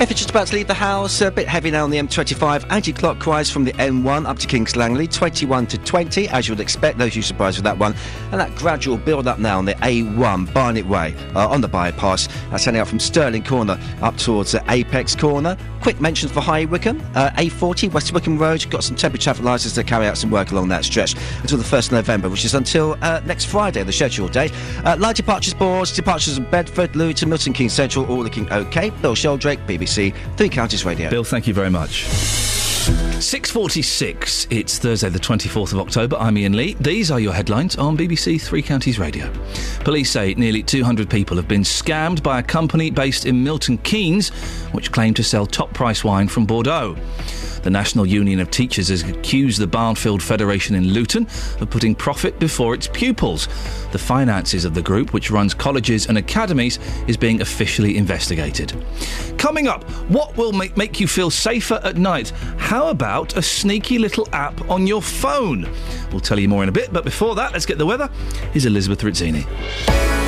If you're just about to leave the house, a bit heavy now on the M25, anti-clockwise from the M1 up to Kings Langley, 21 to 20, as you would expect, those you surprised with that one. And that gradual build up now on the A1, Barnet Way, uh, on the bypass. That's heading out from Stirling Corner up towards the Apex Corner. Quick mention for High Wycombe, uh, A40, West Wycombe Road, got some temporary traffic lights to carry out some work along that stretch until the 1st of November, which is until uh, next Friday, the scheduled date. Uh, light departures boards, departures of Bedford, Luton, Milton Keynes Central, all looking okay. Bill Sheldrake, BBC, Three Counties Radio. Bill, thank you very much. 6.46, it's Thursday the 24th of October. I'm Iain Lee. These are your headlines on BBC Three Counties Radio. Police say nearly 200 people have been scammed by a company based in Milton Keynes, which claimed to sell top price wine from Bordeaux. The National Union of Teachers has accused the Barnfield Federation in Luton of putting profit before its pupils. The finances of the group, which runs colleges and academies, is being officially investigated. Coming up, what will make, make you feel safer at night? How about a sneaky little app on your phone? We'll tell you more in a bit, but before that, let's get the weather. Here's Elizabeth Rizzini.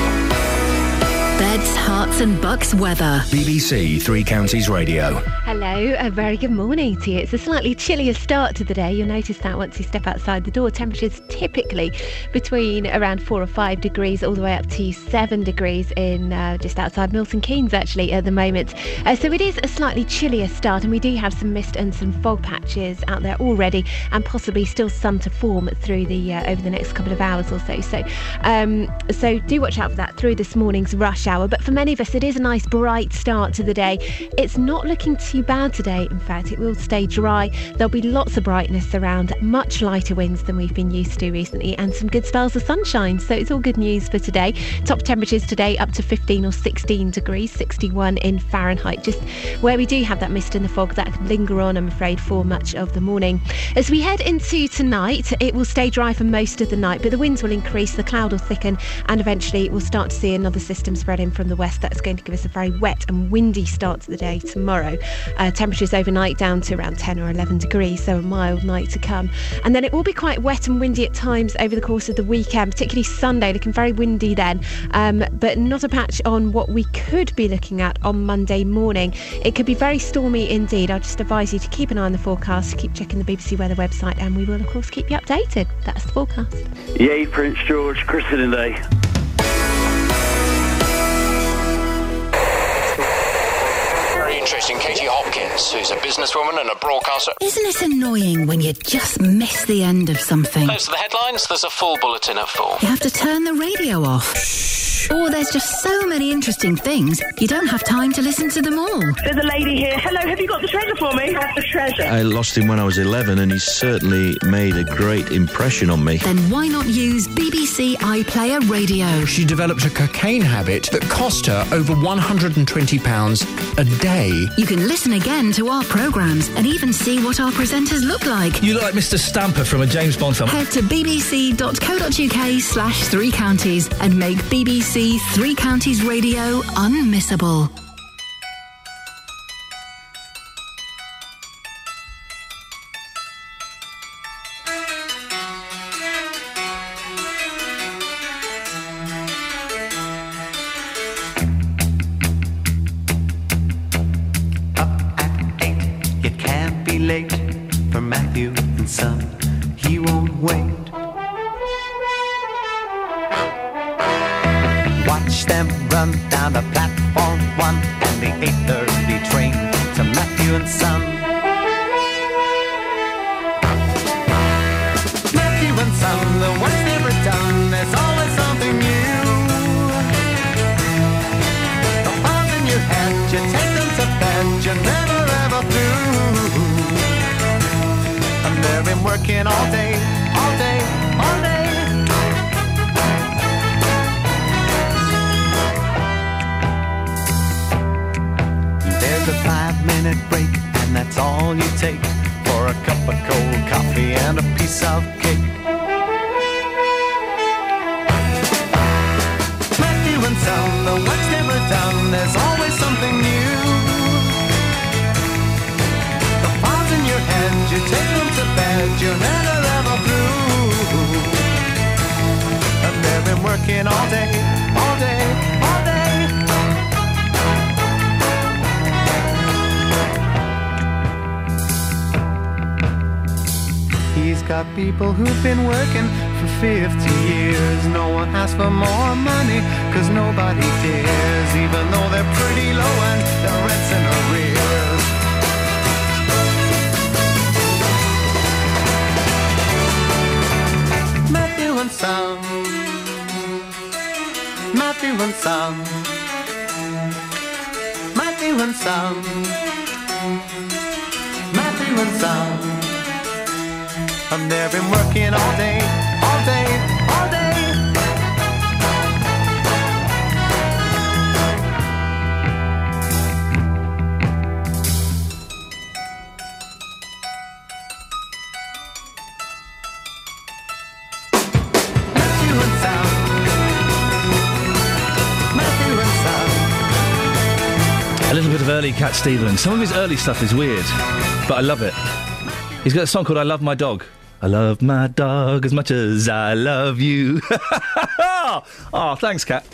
Beds, Herts, and Bucks weather. BBC Three Counties Radio. Hello, a very good morning to you. It's a slightly chillier start to the day. You'll notice that once you step outside the door. Temperatures typically between around four or five degrees, all the way up to seven degrees in uh, just outside Milton Keynes, actually, at the moment. Uh, so it is a slightly chillier start, and we do have some mist and some fog patches out there already, and possibly still some to form through the uh, over the next couple of hours or so. So, um, so do watch out for that through this morning's rush hour. But for many of us, it is a nice bright start to the day. It's not looking too bad today. In fact, it will stay dry. There'll be lots of brightness around, much lighter winds than we've been used to recently, and some good spells of sunshine. So it's all good news for today. Top temperatures today up to 15 or 16 degrees, 61 in Fahrenheit. Just where we do have that mist and the fog that can linger on, I'm afraid, for much of the morning. As we head into tonight, it will stay dry for most of the night, but the winds will increase, the cloud will thicken, and eventually we'll start to see another system spread from the west. That's going to give us a very wet and windy start to the day tomorrow. Uh, temperatures overnight down to around 10 or 11 degrees, so a mild night to come. And then it will be quite wet and windy at times over the course of the weekend, particularly Sunday, looking very windy then, um, but not a patch on what we could be looking at on Monday morning. It could be very stormy indeed. I'll just advise you to keep an eye on the forecast, keep checking the BBC Weather website, and we will, of course, keep you updated. That's the forecast. Yay, Prince George, Christening Day. Hopkins, who's a businesswoman and a broadcaster. Isn't it annoying when you just miss the end of something? Those are the headlines. There's a full bulletin at four. You have to turn the radio off. Or oh, there's just so many interesting things, you don't have time to listen to them all. There's a lady here. Hello, have you got the treasure for me? Have the treasure. I lost him when I was 11 and he certainly made a great impression on me. Then why not use BBC iPlayer Radio? She developed a cocaine habit that cost her over £120 a day. You can listen again to our programmes and even see what our presenters look like. You look like Mr. Stamper from a James Bond film. Head to bbc.co.uk slash three counties and make BBC Three Counties Radio unmissable. People who've A little bit of early Cat Stevens. Some of his early stuff is weird, but I love it. He's got a song called I Love My Dog. I love my dog as much as I love you. oh, thanks, Cat.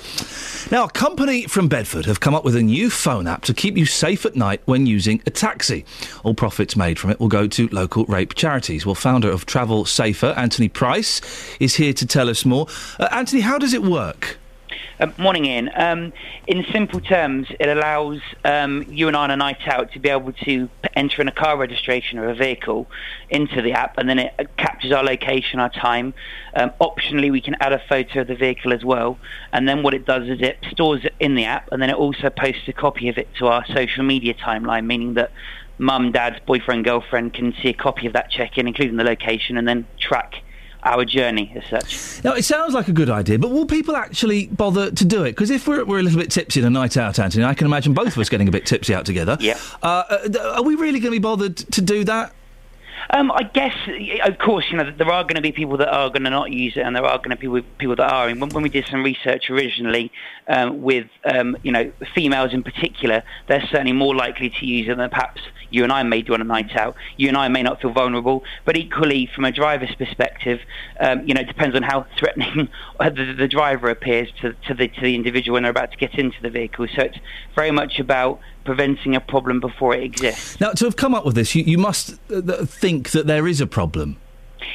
Now, a company from Bedford have come up with a new phone app to keep you safe at night when using a taxi. All profits made from it will go to local rape charities. Well, founder of Travel Safer, Anthony Price, is here to tell us more. Uh, Anthony, how does it work? Um, morning, Ian. Um, in simple terms, it allows um, you and I on a night out to be able to enter in a car registration or a vehicle into the app, and then it uh, captures our location, our time. Um, optionally, we can add a photo of the vehicle as well, and then what it does is it stores it in the app, and then it also posts a copy of it to our social media timeline, meaning that mum, dad, boyfriend, girlfriend can see a copy of that check-in, including the location, and then track our journey as such. Now, it sounds like a good idea, but will people actually bother to do it? Because if we're, we're a little bit tipsy on a night out, Anthony, I can imagine both of us getting a bit tipsy out together. Yeah. Uh, uh, are we really going to be bothered to do that? Um, I guess, of course, you know, there are going to be people that are going to not use it, and there are going to be people that are. And when, when we did some research originally um, with, um, you know, females in particular, they're certainly more likely to use it than perhaps you and I may do on a night out. You and I may not feel vulnerable, but equally, from a driver's perspective, um, you know, it depends on how threatening the, the driver appears to, to the to the individual when they're about to get into the vehicle. So it's very much about preventing a problem before it exists. Now, to have come up with this, you, you must uh, th- think that there is a problem.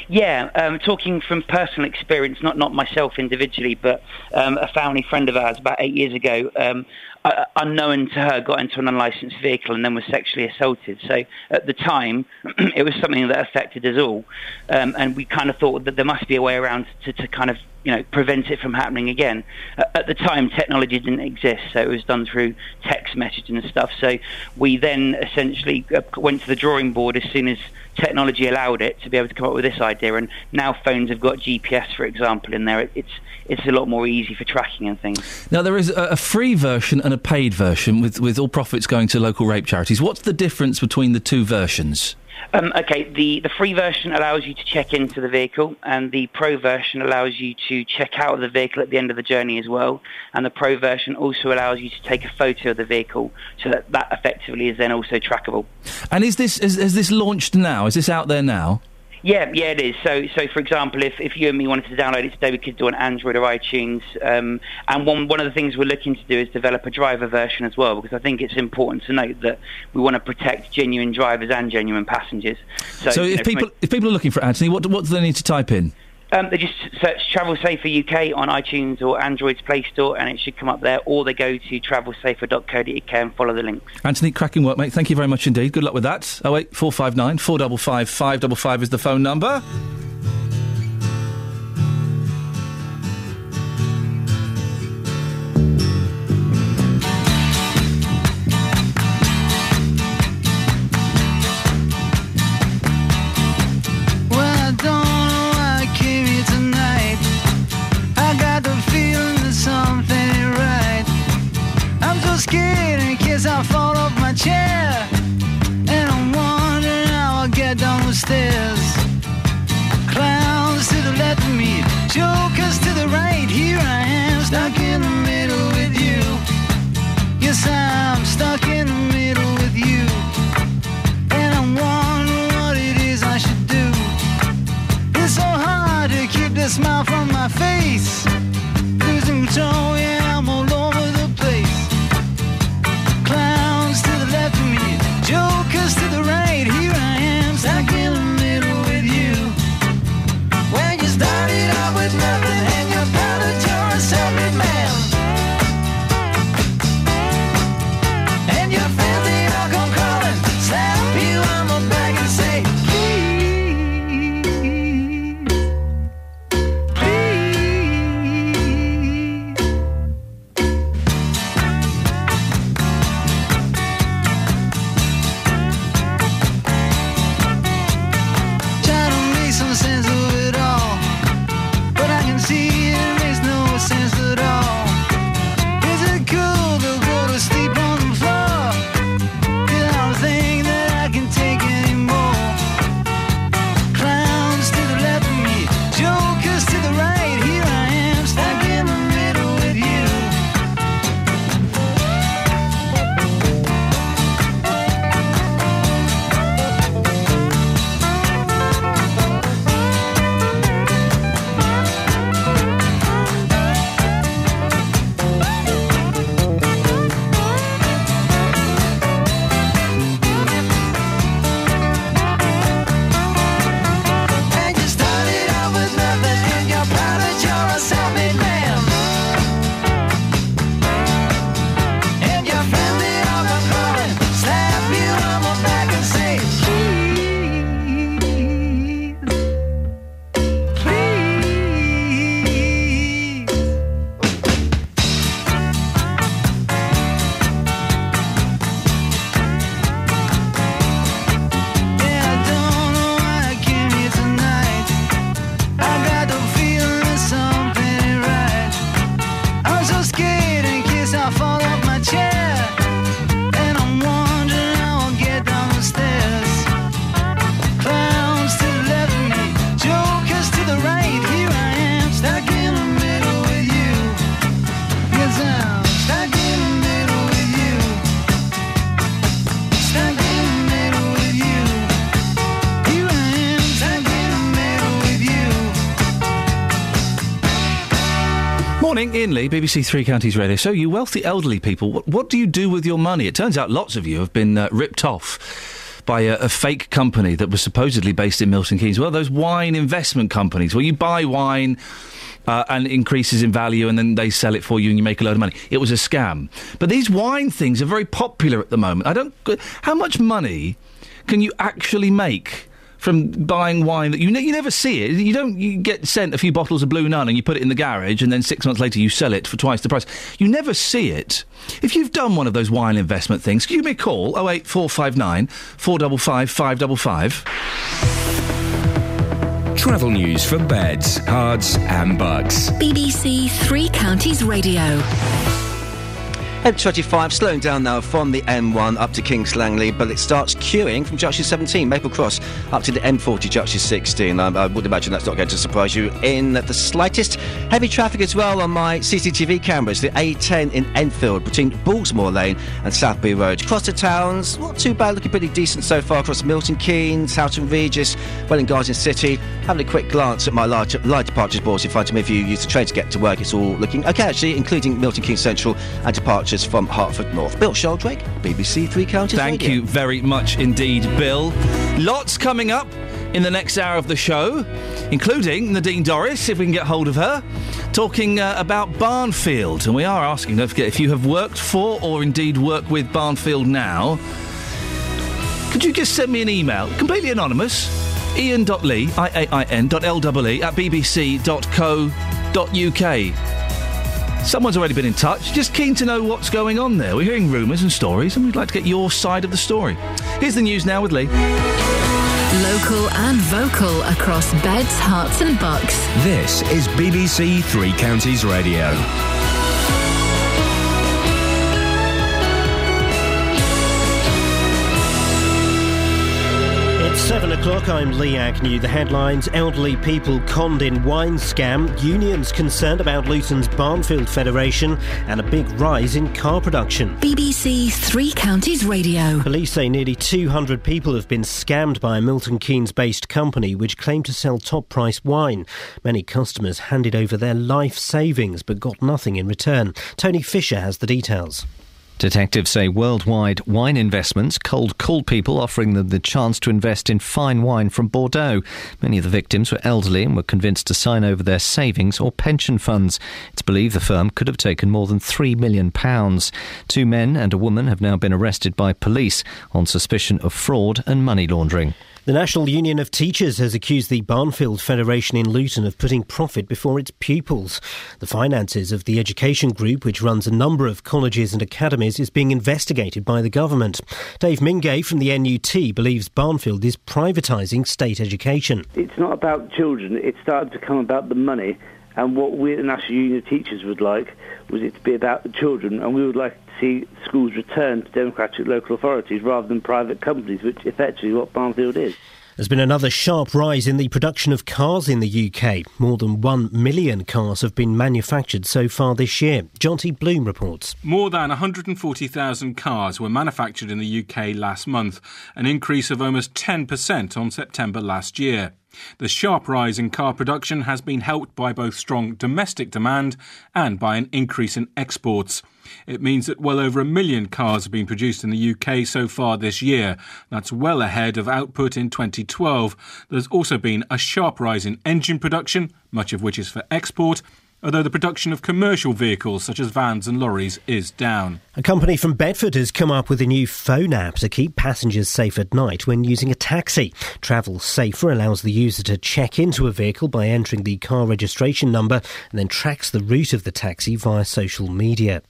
Yeah, um, talking from personal experience, not not myself individually, but um, a family friend of ours about eight years ago, um, uh, unknown to her, got into an unlicensed vehicle and then was sexually assaulted. So at the time, it was something that affected us all, um, and we kind of thought that there must be a way around to, to kind of you know prevent it from happening again. At the time, technology didn't exist, so it was done through text messaging and stuff. So we then essentially uh, went to the drawing board as soon as technology allowed it to be able to come up with this idea. And now phones have got GPS, for example, in there. It, it's it's a lot more easy for tracking and things. Now, there is a, a free version and a paid version with, with all profits going to local rape charities. What's the difference between the two versions? Um, okay, the, the free version allows you to check into the vehicle, and the pro version allows you to check out of the vehicle at the end of the journey as well. And the pro version also allows you to take a photo of the vehicle, so that that effectively is then also trackable. And is this is, is this launched now? Is this out there now? Yeah, yeah, it is. So, so for example, if, if you and me wanted to download it today, we could do it on Android or iTunes. Um, and one one of the things we're looking to do is develop a driver version as well, because I think it's important to note that we want to protect genuine drivers and genuine passengers. So, So, if know, people if people are looking for Anthony, what what do they need to type in? Um, they just search Travel Safer UK on iTunes or Android's Play Store, and it should come up there. Or they go to travelsafer.co.uk and follow the links. Anthony, cracking work, mate. Thank you very much indeed. Good luck with that. Oh wait, four five nine four double five five double five is the phone number. Get stairs. Clowns to the left of me, jokers to the right. Here I am, stuck in the middle with you. Yes, I'm stuck in the middle with you. And I'm wondering what it is I should do. It's so hard to keep the smile Iain Lee, BBC Three Counties Radio. So, you wealthy elderly people, what, what do you do with your money? It turns out lots of you have been uh, ripped off by a, a fake company that was supposedly based in Milton Keynes. Well, those wine investment companies where you buy wine. Uh, and it increases in value, and then they sell it for you, and you make a load of money. It was a scam. But these wine things are very popular at the moment. I don't. How much money can you actually make from buying wine that you ne- you never see it? You don't. You get sent a few bottles of Blue Nun, and you put it in the garage, and then six months later you sell it for twice the price. You never see it. If you've done one of those wine investment things, give me a call. Oh eight four five nine four double five five double five. Travel news for beds, cards, and Bucks. BBC Three Counties Radio. M25 slowing down now from the M1 up to Kings Langley, but it starts queuing from junction 17, Maple Cross, up to the M40 junction 16. Um, I would imagine that's not going to surprise you in the slightest. Heavy traffic as well on my CCTV cameras, the A10 in Enfield between Bullsmoor Lane and Southbury Road. Across the towns, not too bad, looking pretty decent so far across Milton Keynes, Houghton Regis, Welwyn Garden City. Having a quick glance at my light, light departures boards in front of me. If you use the train to get to work, it's all looking okay actually, including Milton Keynes Central and departures from Hertford North. Bill Sheldrake, BBC Three Counties Thank Radio. you very much indeed, Bill. Lots coming up in the next hour of the show, including Nadine Dorries, if we can get hold of her, talking uh, about Barnfield. And we are asking, don't forget, if you have worked for or indeed work with Barnfield now, could you just send me an email, completely anonymous, iain.lee, I-A-I-N, dot L-E-E, at bbc.co.uk. Someone's already been in touch, just keen to know what's going on there. We're hearing rumours and stories, and we'd like to get your side of the story. Here's the news now with Lee. Local and vocal across beds, Herts, and Bucks. This is BBC Three Counties Radio. It's seven o'clock. I'm Lee Agnew. The headlines Elderly people conned in wine scam, unions concerned about Luton's Barnfield Federation, and a big rise in car production. BBC Three Counties Radio. Police say nearly 200 people have been scammed by a Milton Keynes based company which claimed to sell top price wine. Many customers handed over their life savings but got nothing in return. Tony Fisher has the details. Detectives say worldwide wine investments cold called people, offering them the chance to invest in fine wine from Bordeaux. Many of the victims were elderly and were convinced to sign over their savings or pension funds. It's believed the firm could have taken more than £3 million. Two men and a woman have now been arrested by police on suspicion of fraud and money laundering. The National Union of Teachers has accused the Barnfield Federation in Luton of putting profit before its pupils. The finances of the education group, which runs a number of colleges and academies, is being investigated by the government. Dave Mingay from the NUT believes Barnfield is privatising state education. It's not about children. it started to become about the money. And what we the National Union of Teachers would like was it to be about the children, and we would like see schools return to democratic local authorities rather than private companies, which effectively what Barnfield is. There's been another sharp rise in the production of cars in the UK. More than 1 million cars have been manufactured so far this year. Jonty Bloom reports. More than 140,000 cars were manufactured in the UK last month, an increase of almost 10% on September last year. The sharp rise in car production has been helped by both strong domestic demand and by an increase in exports. It means that well over a million cars have been produced in the UK so far this year. That's well ahead of output in 2012. There's also been a sharp rise in engine production, much of which is for export, although the production of commercial vehicles such as vans and lorries is down. A company from Bedford has come up with a new phone app to keep passengers safe at night when using a taxi. Travel Safer allows the user to check into a vehicle by entering the car registration number and then tracks the route of the taxi via social media.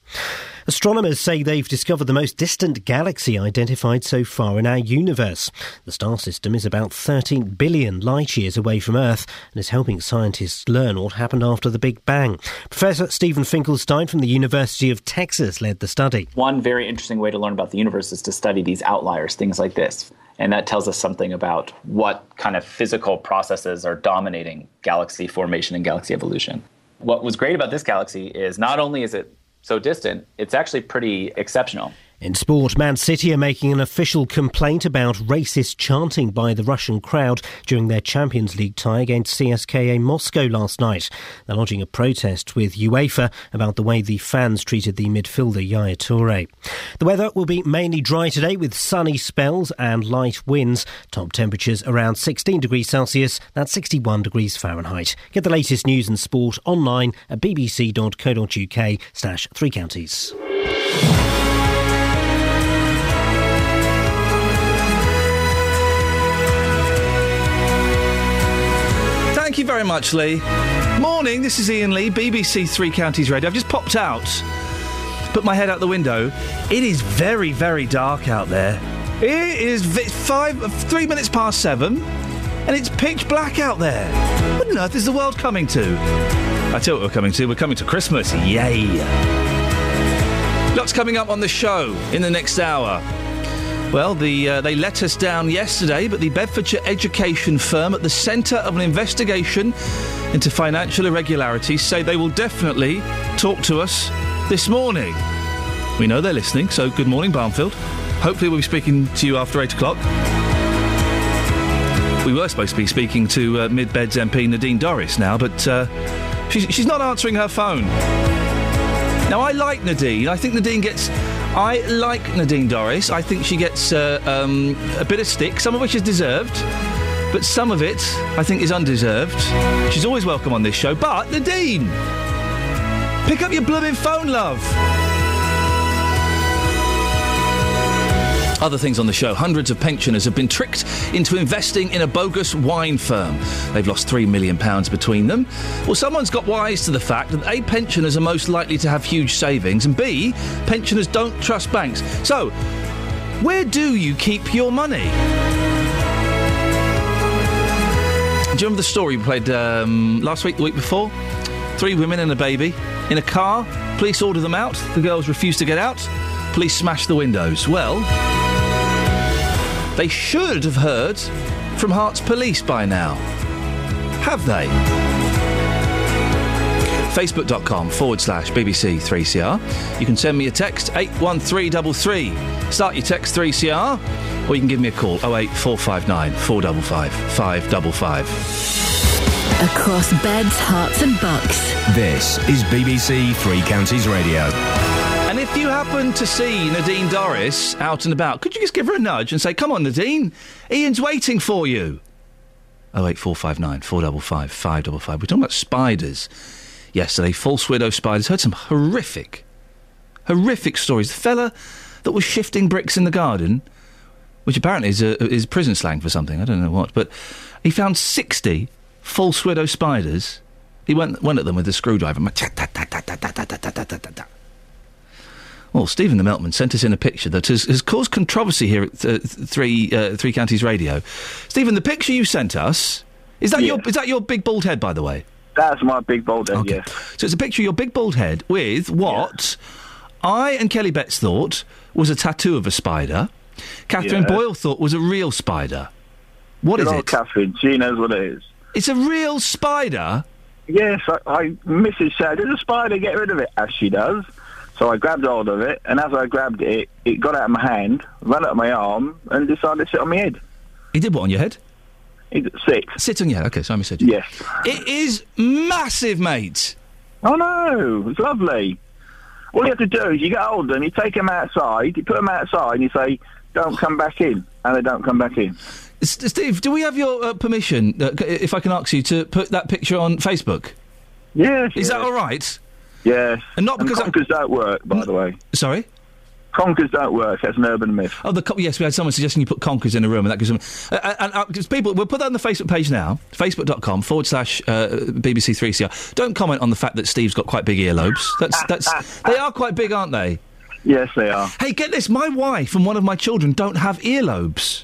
Astronomers say they've discovered the most distant galaxy identified so far in our universe. The star system is about 13 billion light years away from Earth and is helping scientists learn what happened after the Big Bang. Professor Steven Finkelstein from the University of Texas led the study. One very interesting way to learn about the universe is to study these outliers, things like this. And that tells us something about what kind of physical processes are dominating galaxy formation and galaxy evolution. What was great about this galaxy is not only is it so distant, it's actually pretty exceptional. In sport, Man City are making an official complaint about racist chanting by the Russian crowd during their Champions League tie against CSKA Moscow last night. They're lodging a protest with UEFA about the way the fans treated the midfielder Yaya Toure. The weather will be mainly dry today with sunny spells and light winds. Top temperatures around 16 degrees Celsius, that's 61 degrees Fahrenheit. Get the latest news and sport online at bbc.co.uk slash three counties. Thank you very much, Lee. Morning, this is Iain Lee, BBC Three Counties Radio. I've just popped out, put my head out the window. It is very, very dark out there. It is five, three minutes past seven, and it's pitch black out there. What on earth is the world coming to? I tell you what we're coming to. We're coming to Christmas. Yay! Lots coming up on the show in the next hour. Well, the, uh, they let us down yesterday, but the Bedfordshire education firm at the centre of an investigation into financial irregularities say they will definitely talk to us this morning. We know they're listening, so good morning, Barnfield. Hopefully, we'll be speaking to you after 8 o'clock. We were supposed to be speaking to uh, Mid Beds MP Nadine Dorries now, but uh, she's, she's not answering her phone. Now, I like Nadine. I think Nadine gets. I like Nadine Dorries. I think she gets uh, um, a bit of stick, some of which is deserved, but some of it I think is undeserved. She's always welcome on this show. But Nadine, pick up your blooming phone, love. Other things on the show. Hundreds of pensioners have been tricked into investing in a bogus wine firm. They've lost £3 million between them. Well, someone's got wise to the fact that A, pensioners are most likely to have huge savings, and B, pensioners don't trust banks. So, where do you keep your money? Do you remember the story we played um, last week, the week before? Three women and a baby in a car. Police order them out. The girls refuse to get out. Police smash the windows. Well, they should have heard from Herts Police by now. Have they? Facebook.com forward slash BBC 3CR. You can send me a text 81333. Start your text 3CR, or you can give me a call 08459 455 555. Across beds, Herts, and bucks. This is BBC Three Counties Radio. If you happen to see Nadine Dorries out and about, could you just give her a nudge and say, Come on, Nadine, Iain's waiting for you? 08459 455 555. We're talking about spiders yesterday, false widow spiders. Heard some horrific, horrific stories. The fella that was shifting bricks in the garden, which apparently is, a, is prison slang for something, I don't know what, but he found 60 false widow spiders. He went, went at them with a screwdriver. Well, Stephen the Meltman sent us in a picture that has, has caused controversy here at th- three uh, Three Counties Radio. Stephen, the picture you sent us is that your is that your big bald head, by the way? That's my big bald head, yes. So it's a picture of your big bald head with what I and Kelly Betts thought was a tattoo of a spider. Catherine Yeah. Boyle thought was a real spider. What Good is it? Catherine, she knows what it is. It's a real spider? Yes, I, I Mrs. said, there's a spider, get rid of it, as she does. So I grabbed hold of it, and as I grabbed it, it got out of my hand, ran up my arm, and decided to sit on my head. He did what on your head? It, sit. Sit on your head, okay, so I misheard Yes. It is massive, mate. Oh no, it's lovely. All you have to do is you get hold of them, you take them outside, you put them outside, and you say, don't come back in. And they don't come back in. S- Steve, do we have your uh, permission, uh, c- if I can ask you, to put that picture on Facebook? Yes. Is that all right? Yes. And not because I- conkers don't work, by the way. Sorry? Conkers don't work. That's an urban myth. Oh, the yes, we had someone suggesting you put conkers in a room, and that gives them. Uh, and uh, people, we'll put that on the Facebook page now, facebook.com forward slash uh, BBC Three CR. Don't comment on the fact that Steve's got quite big earlobes. That's that's they are quite big, aren't they? Yes, they are. Hey, get this: my wife and one of my children don't have earlobes.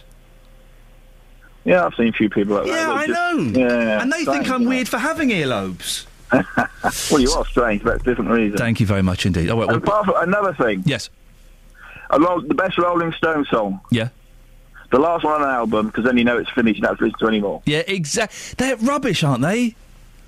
Yeah, I've seen a few people like that. Yeah, I just- know. Yeah, and they think I'm weird for having earlobes. well, you are strange, but it's a different reason. Thank you very much indeed. Oh, well, And apart from another thing. Yes. The best Rolling Stone song. Yeah. The last one on an album, because then you know it's finished. You don't have to listen to anymore. Yeah, exactly. They're rubbish, aren't they?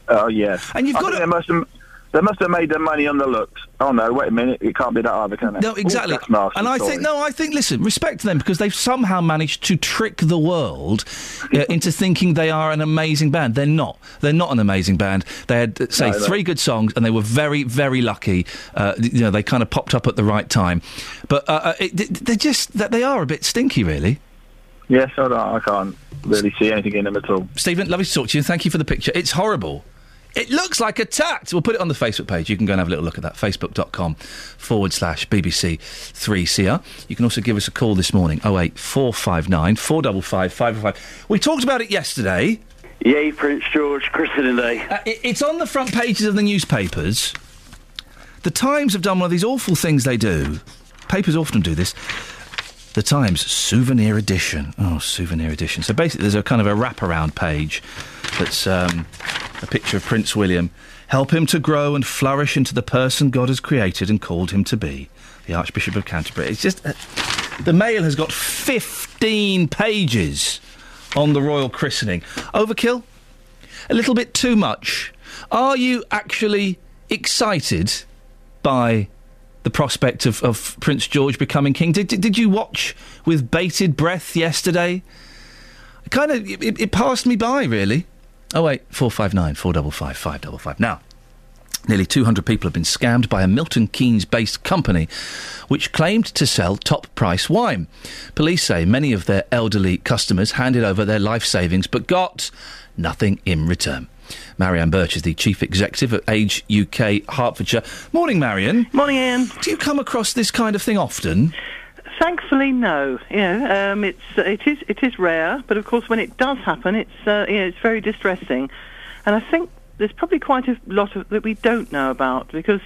Oh yes. And you've I got think to- They must have. They must have made their money on the looks. Oh no! Wait a minute. It can't be that either, can it? No, exactly. Ooh, and I sorry. think no, I think listen, respect them because they've somehow managed to trick the world uh, into thinking they are an amazing band. They're not. They're not an amazing band. They had uh, say No, no. three good songs, and they were very, very lucky. Uh, you know, they kind of popped up at the right time. But uh, uh, it, they're just that they are a bit stinky, really. Yes, I, don't, I can't really see anything in them at all. Stephen, lovely to talk to you. Thank you for the picture. It's horrible. It looks like a tat. We'll put it on the Facebook page. You can go and have a little look at that. Facebook.com forward slash BBC 3CR. You can also give us a call this morning 08459 455 555. We talked about it yesterday. Yay, Prince George, Christening Day. Uh, it- it's on the front pages of the newspapers. The Times have done one of these awful things they do. Papers often do this. The Times Souvenir Edition. Oh, Souvenir Edition. So basically, there's a kind of a wraparound page that's um, a picture of Prince William. Help him to grow and flourish into the person God has created and called him to be. The Archbishop of Canterbury. It's just. Uh, the Mail has got 15 pages on the royal christening. Overkill? A little bit too much. Are you actually excited by the prospect of, of Prince George becoming king? Did, did, did you watch with bated breath yesterday? Kind of, it, it passed me by, really. Oh, wait, 459 455 555. Now, Nearly 200 people have been scammed by a Milton Keynes based company which claimed to sell top price wine. Police say many of their elderly customers handed over their life savings but got nothing in return. Marianne Birch is the chief executive at Age UK Hertfordshire. Morning, Marion. Morning, Anne. Do you come across this kind of thing often? Thankfully, no. Yeah, um, it's it is it is rare, but of course, when it does happen, it's uh, yeah, it's very distressing, and I think there's probably quite a lot of that we don't know about because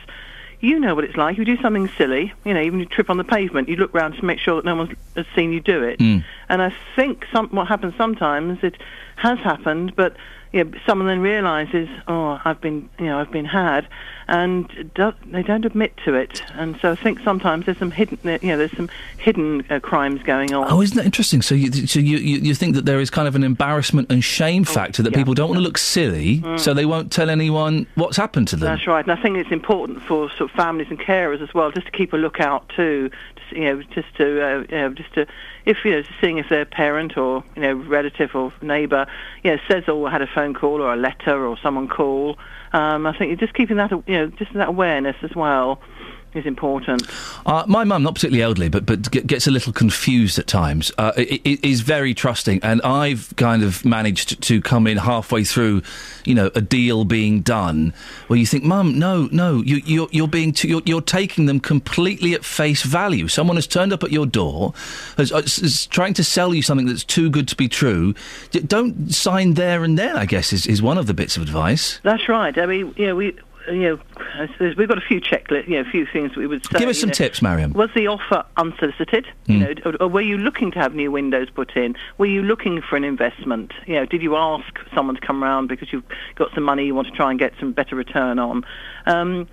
you know what it's like. You do something silly, you know, even you trip on the pavement, you look round to make sure that no one has seen you do it. Mm. And I think some, what happens sometimes it has happened, but you know, someone then realizes, oh, I've been, you know, I've been had, and do, they don't admit to it. And so I think sometimes there's some hidden, you know, there's some hidden uh, crimes going on. Oh, isn't that interesting? So, you, so you, you, you think that there is kind of an embarrassment and shame factor that yeah. people don't want to look silly, Mm. so they won't tell anyone what's happened to them. That's right, and I think it's important for sort of families and carers as well, just to keep a lookout too. You know, just to uh, you know, just to if you know, seeing if their parent or you know relative or neighbour, you know, says or had a phone call or a letter or someone call. Um, I think just keeping that you know just that awareness as well is important. Uh, my mum, not particularly elderly, but but g- gets a little confused at times. Uh, i- i- is very trusting, and I've kind of managed to come in halfway through, you know, a deal being done, where you think, Mum, no, no, you, you're you're being too, you're, you're taking them completely at face value. Someone has turned up at your door, has, uh, is, is trying to sell you something that's too good to be true. Don't sign there and then. I guess is, is one of the bits of advice. That's right. I mean, you know, we you know, we've got a few checklists, you know, a few things that we would say. Give us some know. tips, Mariam. Was the offer unsolicited? You Mm. know, or, were you looking to have new windows put in? Were you looking for an investment? You know, did you ask someone to come round because you've got some money you want to try and get some better return on? Um,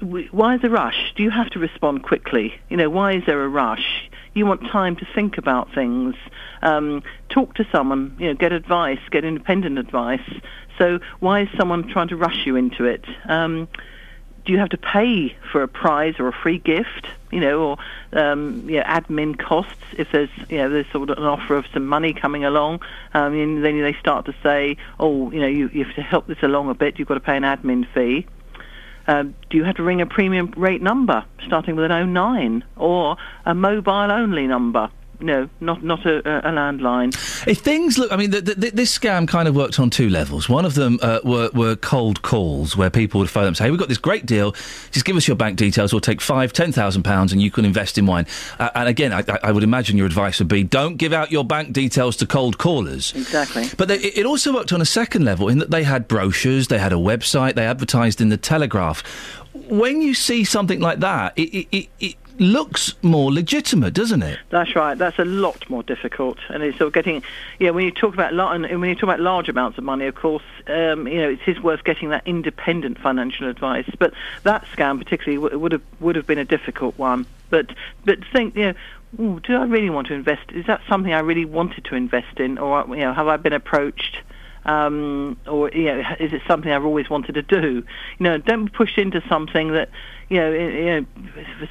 why is a rush? Do you have to respond quickly? You know, why is there a rush? You want time to think about things. Um, talk to someone. You know, get advice. Get independent advice. So why is someone trying to rush you into it? Um, do you have to pay for a prize or a free gift? You know, or um, you know, admin costs if there's you know there's sort of an offer of some money coming along. Um, and then they start to say, oh, you know, you, you have to help this along a bit. You've got to pay an admin fee. Um, do you have to ring a premium rate number starting with an 09 or a mobile only number? No, not not a, a landline. If things look, I mean, th th this scam kind of worked on two levels. One of them uh, were, were cold calls where people would phone them and say, hey, we've got this great deal. Just give us your bank details. We'll take five, ten thousand pounds and you can invest in wine. Uh, and again, I, I- would imagine your advice would be don't give out your bank details to cold callers. Exactly. But they, it also worked on a second level in that they had brochures, they had a website, they advertised in the Telegraph. When you see something like that, it, it, it, it looks more legitimate, doesn't it? That's right. That's a lot more difficult, and it's sort of getting. Yeah, when you talk about and when you talk about large amounts of money, of course, um, you know it is worth getting that independent financial advice. But that scam, particularly, w- would have would have been a difficult one. But but think, you know. Ooh, do I really want to invest? Is that something I really wanted to invest in, or you know, have I been approached? Um, or you know, is it something I've always wanted to do? You know, don't be pushed into something that you know, you know,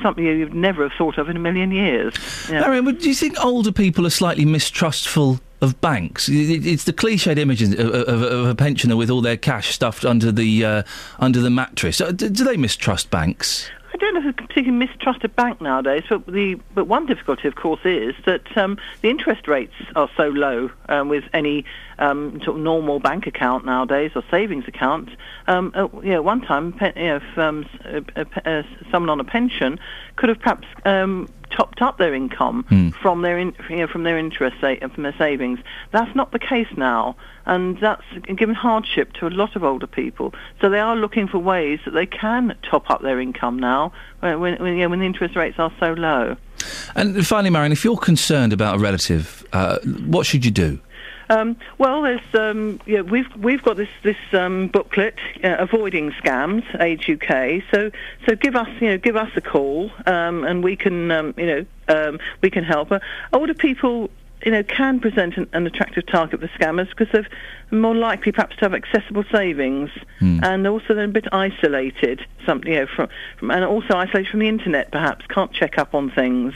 something you'd never have thought of in a million years. You. Marion, do you think older people are slightly mistrustful of banks? It's the cliched image of, a pensioner with all their cash stuffed under the uh, under the mattress. Do they mistrust banks? I don't know if I particularly mistrust a bank nowadays, but the but one difficulty, of course, is that um, the interest rates are so low um, with any um, sort of normal bank account nowadays or savings account. Um, uh, you know, one time, you know, if um, a, a, a, someone on a pension could have perhaps um, topped up their income from their in, you know, from their interest sa- from their savings. That's not the case now, and that's given hardship to a lot of older people. So they are looking for ways that they can top up their income now when when, when, you know, when the interest rates are so low. And finally, Marion, if you're concerned about a relative, uh, what should you do? Um, well, there's um, yeah, we've we've got this this um, booklet, uh, avoiding scams, Age UK. So so give us you know give us a call, um, and we can um, you know um, we can help. Uh, older people. You know, can present an, an attractive target for scammers because they're more likely perhaps to have accessible savings, and also they're a bit isolated. Something you know from, from and also isolated from the internet. Perhaps can't check up on things.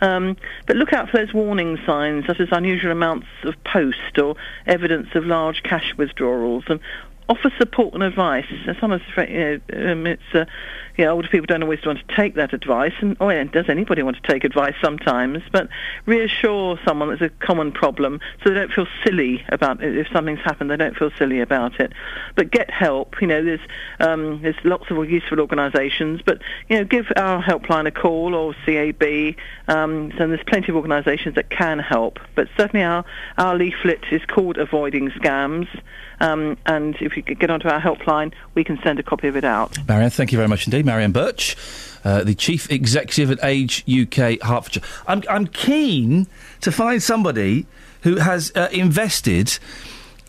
Um, but look out for those warning signs, such as unusual amounts of post or evidence of large cash withdrawals, and offer support and advice. Sometimes you know, um, it's uh, you know, older people don't always want to take that advice, and oh, yeah, does anybody want to take advice sometimes? But reassure someone that's a common problem, so they don't feel silly about it. If something's happened, they don't feel silly about it. But get help. You know, there's um, there's lots of useful organisations, but you know, give our helpline a call or CAB. Um, so there's plenty of organisations that can help. But certainly our our leaflet is called Avoiding Scams. Um, and if you get onto our helpline, we can send a copy of it out. Marianne, thank you very much indeed. Marianne Birch, uh, the Chief Executive at Age UK Hertfordshire. I'm, I'm keen to find somebody who has uh, invested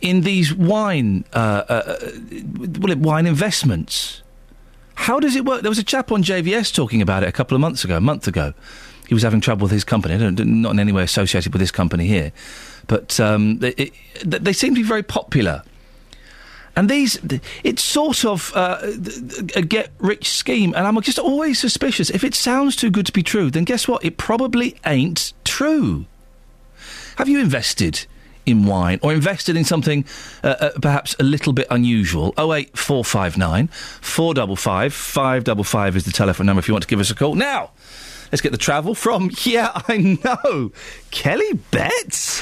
in these wine, uh, uh, well, wine investments. How does it work? There was a chap on JVS talking about it a couple of months ago, a month ago. He was having trouble with his company, don't- in any way associated with this company here, but um, they, it, they seem to be very popular. And these, it's sort of uh, a get rich scheme, and I'm just always suspicious. If it sounds too good to be true, then guess what? It probably ain't true. Have you invested in wine or invested in something uh, uh, perhaps a little bit unusual? 08459 455 555 is the telephone number if you want to give us a call. Now, let's get the travel from, yeah, I know, Kelly Betts.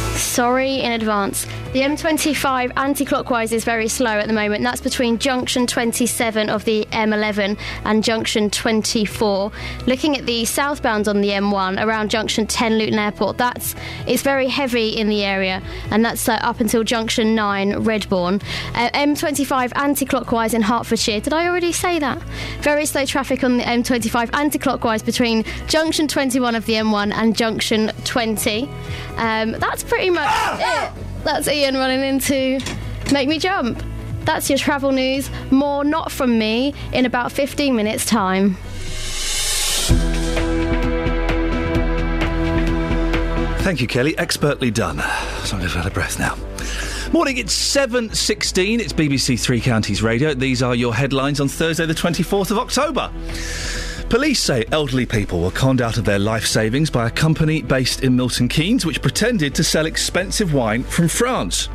Sorry in advance. The M25 anti clockwise is very slow at the moment. That's between junction 27 of the M11 and junction 24. Looking at the southbound on the M1 around junction 10 Luton Airport, that's it's very heavy in the area, and that's uh, up until junction 9 Redbourn. Uh, M25 anti clockwise in Hertfordshire. Did I already say that? Very slow traffic on the M25 anti clockwise between junction 21 of the M1 and junction 20. Um, that's pretty much ah! it. That's Iain running into Make Me Jump. That's your travel news. More not from me in about 15 minutes' time. Thank you, Kelly. Expertly done. So I'm out of breath now. Morning, it's 7.16. It's BBC Three Counties Radio. These are your headlines on Thursday, the 24th of October. Police say elderly people were conned out of their life savings by a company based in Milton Keynes which pretended to sell expensive wine from France.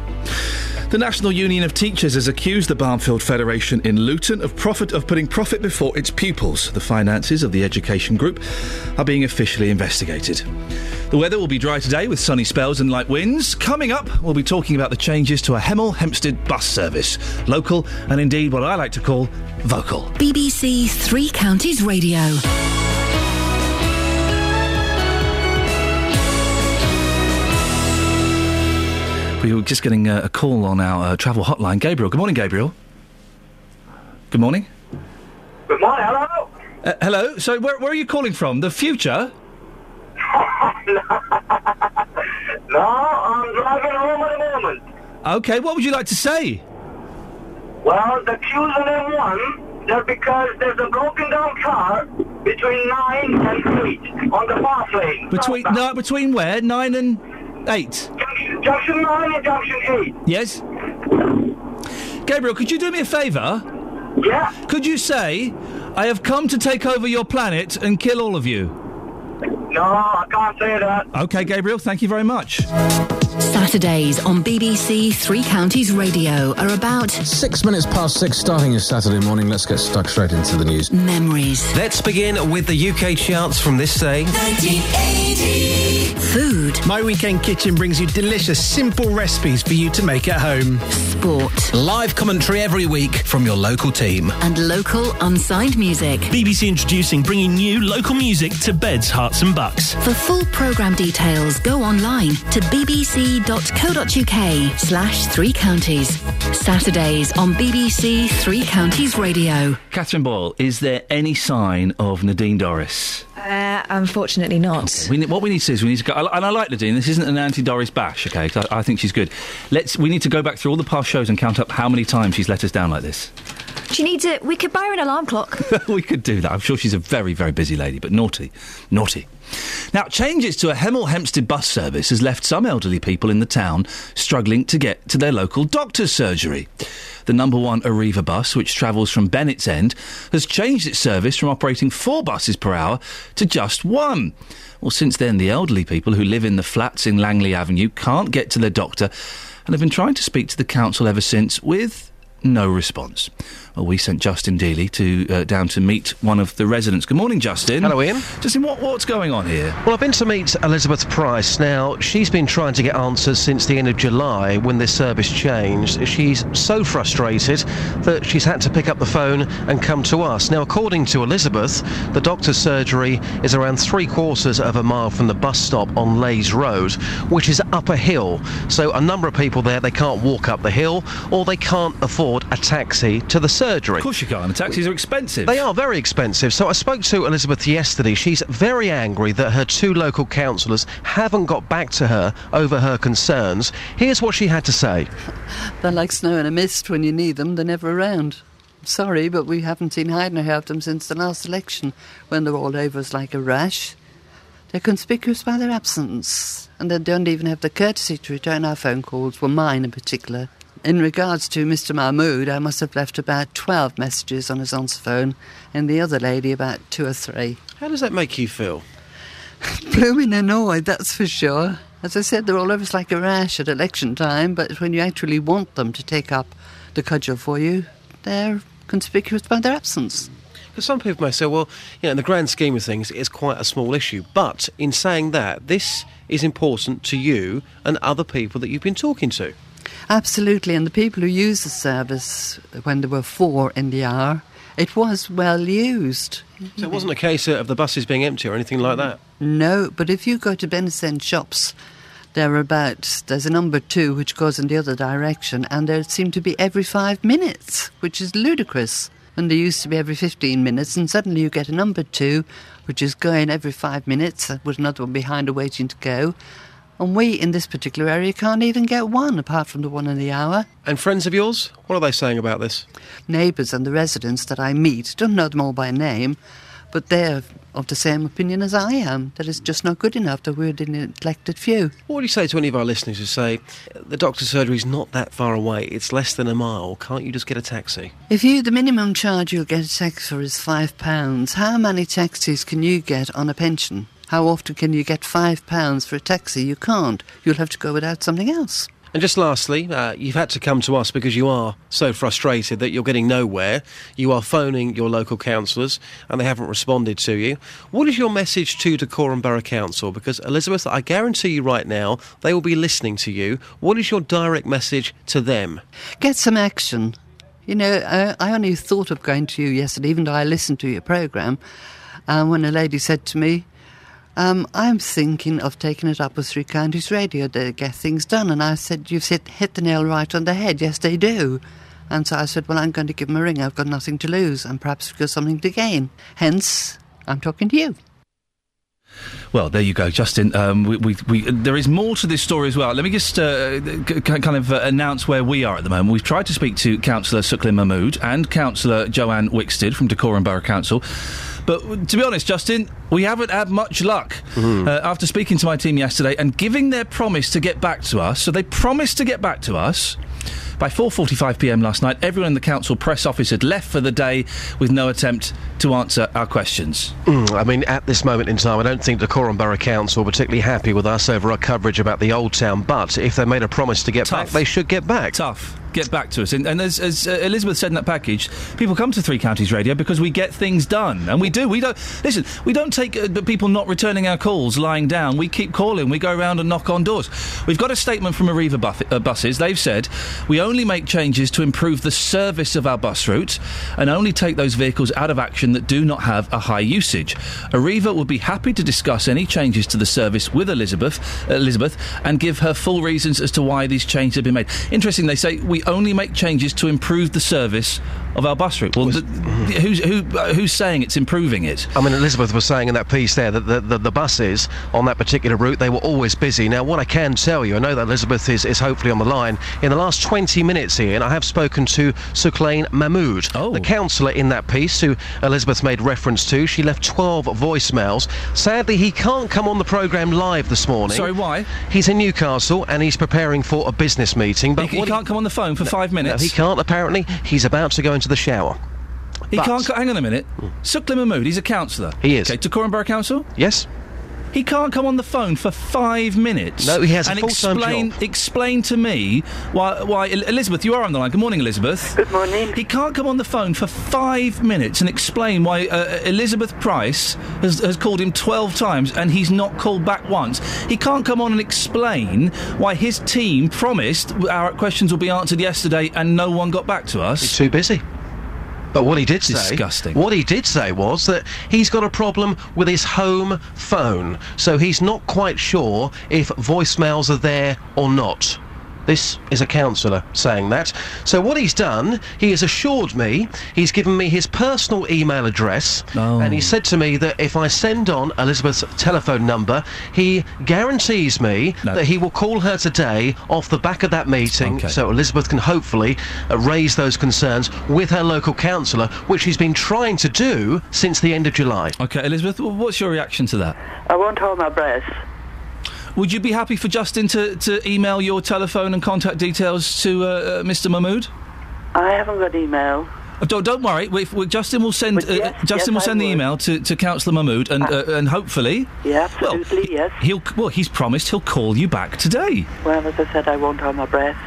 The National Union of Teachers has accused the Barnfield Federation in Luton of profit of putting profit before its pupils. The finances of the education group are being officially investigated. The weather will be dry today with sunny spells and light winds. Coming up, we'll be talking about the changes to a Hemel Hempstead bus service. Local and indeed what I like to call vocal. BBC Three Counties Radio. We were just getting a call on our uh, travel hotline. Gabriel, good morning, Gabriel. Good morning. Good morning, hello. Uh, hello. So, where, where are you calling from? The future? No, I'm driving home at the moment. Okay. What would you like to say? Well, the queues on M1, they're because there's a broken down car between 9 and 8 on the fast lane. Between no, between where? Nine and eight. Junction, junction 9 and junction 8. Yes. Gabriel, could you do me a favour? Yeah. Could you say, "I have come to take over your planet and kill all of you"? No, I can't say that. Okay, Gabriel. Thank you very much. Saturdays on BBC Three Counties Radio are about Six minutes past six, starting your Saturday morning. Let's get stuck straight into the news. memories, Let's begin with the UK charts from this day. 1980. food, My Weekend Kitchen brings you delicious, simple recipes for you to make at home. sport, Live commentary every week from your local team. and local unsigned music. BBC introducing bringing you local music to beds, Herts, and bucks. For full programme details, go online to bbc.co.uk slash three counties. Saturdays on BBC Three Counties Radio. Catherine Boyle, is there any sign of Nadine Dorries? Uh, unfortunately not. We, ne- what we need to do is we need to go, and I like Nadine. This isn't an anti-Dorries bash, okay, I, I think she's good. Let's. We need to go back through all the past shows and count up how many times she's let us down like this. Do needs need to? We could buy her an alarm clock. we could do that. I'm sure she's a very, very busy lady, but naughty, naughty. Now, changes to a Hemel Hempstead bus service has left some elderly people in the town struggling to get to their local doctor's surgery. The number one Arriva bus, which travels from Bennett's End, has changed its service from operating four buses per hour to just one. Well, since then, the elderly people who live in the flats in Langley Avenue can't get to their doctor and have been trying to speak to the council ever since with no response. Well, we sent Justin Dealey to uh, down to meet one of the residents. Good morning, Justin. Hello, Iain. Justin, what, what's going on here? Well, I've been to meet Elizabeth Price. Now, she's been trying to get answers since the end of July when this service changed. She's so frustrated that she's had to pick up the phone and come to us. Now, according to Elizabeth, the doctor's surgery is around three quarters of a mile from the bus stop on Lays Road, which is up a hill. So, a number of people there, they can't walk up the hill or they can't afford a taxi to the surgery. Of course you can't. The taxis are expensive. They are very expensive. So I spoke to Elizabeth yesterday. She's very angry that her two local councillors haven't got back to her over her concerns. Here's what she had to say. They're like snow in a mist. When you need them, they're never around. Sorry, but we haven't seen hide nor hair them since the last election, when they're all over us like a rash. They're conspicuous by their absence, and they don't even have the courtesy to return our phone calls, well, mine in particular. In regards to Mr. Mahmood, I must have left about 12 messages on his answer phone, and the other lady about two or three. How does that make you feel? Blooming annoyed, that's for sure. As I said, they're all over us like a rash at election time, but when you actually want them to take up the cudgel for you, they're conspicuous by their absence. Because some people may say, well, you know, in the grand scheme of things, it's quite a small issue. But in saying that, this is important to you and other people that you've been talking to. Absolutely, and the people who use the service when there were four in the hour, it was well used. So it wasn't a case of the buses being empty or anything like that. No, but if you go to Benison shops, there are about there's a number two which goes in the other direction, and there seem to be every five minutes, which is ludicrous. And there used to be every 15 minutes, and suddenly you get a number two, which is going every five minutes, with another one behind her waiting to go. And we in this particular area can't even get one, apart from the one in the hour. And friends of yours, what are they saying about this? Neighbours and the residents that I meet, don't know them all by name, but they're of the same opinion as I am, that it's just not good enough, that we're the neglected few. What would you say to any of our listeners who say, the doctor's surgery is not that far away, it's less than a mile, can't you just get a taxi? If you, the minimum charge you'll get a taxi for is five pounds, how many taxis can you get on a pension? How often can you get five pounds for a taxi? You can't. You'll have to go without something else. And just lastly, uh, you've had to come to us because you are so frustrated that you're getting nowhere. You are phoning your local councillors and they haven't responded to you. What is your message to Dacorum Borough Council? Because, Elizabeth, I guarantee you right now, they will be listening to you. What is your direct message to them? Get some action. You know, I, I only thought of going to you yesterday, even though I listened to your programme, um, when a lady said to me, um, I'm thinking of taking it up with Three Counties Radio to get things done. And I said, You've hit, the nail right on the head. Yes, they do. And so I said, Well, I'm going to give them a ring. I've got nothing to lose and perhaps we've got something to gain. Hence, I'm talking to you. Well, there you go, Justin. Um, we, we, we, there is more to this story as well. Let me just uh, c- kind of uh, announce where we are at the moment. We've tried to speak to Councillor Suqlain Mahmood and Councillor Joanne Wickstead from Dacorum Borough Council. But to be honest, Justin, we haven't had much luck. Uh, after speaking to my team yesterday and giving their promise to get back to us, so they promised to get back to us. By 4:45 p.m. last night, everyone in the council press office had left for the day with no attempt to answer our questions. Mm, I mean, at this moment in time, I don't think Dacorum Borough Council are particularly happy with us over our coverage about the Old Town, but if they made a promise to get back, they should get back. Tough. Get back to us. And, and as, as uh, Elizabeth said in that package, people come to Three Counties Radio because we get things done. And we do. We don't, listen, we don't take uh, people not returning our calls lying down. We keep calling. We go around and knock on doors. We've got a statement from Arriva buff- uh, buses. They've said we only make changes to improve the service of our bus route and only take those vehicles out of action that do not have a high usage. Arriva will be happy to discuss any changes to the service with Elizabeth, Elizabeth and give her full reasons as to why these changes have been made. Interesting, they say we only make changes to improve the service of our bus route. Well, th- who's, who, uh, who's saying it's improving it? I mean, Elizabeth was saying in that piece there that the, the, the buses on that particular route, they were always busy. Now, what I can tell you, I know that Elizabeth is, is hopefully on the line. In the last 20 minutes, Iain, I have spoken to Suqlain Mahmood, the councillor in that piece who Elizabeth made reference to. She left 12 voicemails. Sadly, he can't come on the programme live this morning. Sorry, why? He's in Newcastle and he's preparing for a business meeting. But he, he can't come on the phone for five minutes. No, he can't, apparently. He's about to go into the shower. He But- can't. Hang on a minute. Hmm. Suqlain Mahmood, he's a councillor. He is. Okay, to Borough Council? Yes. He can't come on the phone for five minutes. No, he has a full-time explain, Explain to me why, why. Elizabeth, you are on the line. Good morning, Elizabeth. Good morning. He can't come on the phone for five minutes and explain why uh, Elizabeth Price has, has called him 12 times and he's not called back once. He can't come on and explain why his team promised our questions will be answered yesterday and no one got back to us. He's too busy. But what he did say, Disgusting. What he did say was that he's got a problem with his home phone, so he's not quite sure if voicemails are there or not. This is a councillor saying that. So what he's done, he has assured me, he's given me his personal email address, and he said to me that if I send on Elizabeth's telephone number, he guarantees me that he will call her today off the back of that meeting, so Elizabeth can hopefully uh, raise those concerns with her local councillor, which he's been trying to do since the end of July. Okay, Elizabeth, what's your reaction to that? I won't hold my breath. Would you be happy for Justin to, to email your telephone and contact details to uh, uh, Mr. Mahmood? I haven't got email. Uh, Don't, don't worry. We, we, Justin will send. uh, yes, Justin will yes, I send the would. email to, to Councillor Mahmood, and uh, and hopefully, Yeah, absolutely, yes. he'll well, he's promised he'll call you back today. Well, as I said, I won't hold my breath.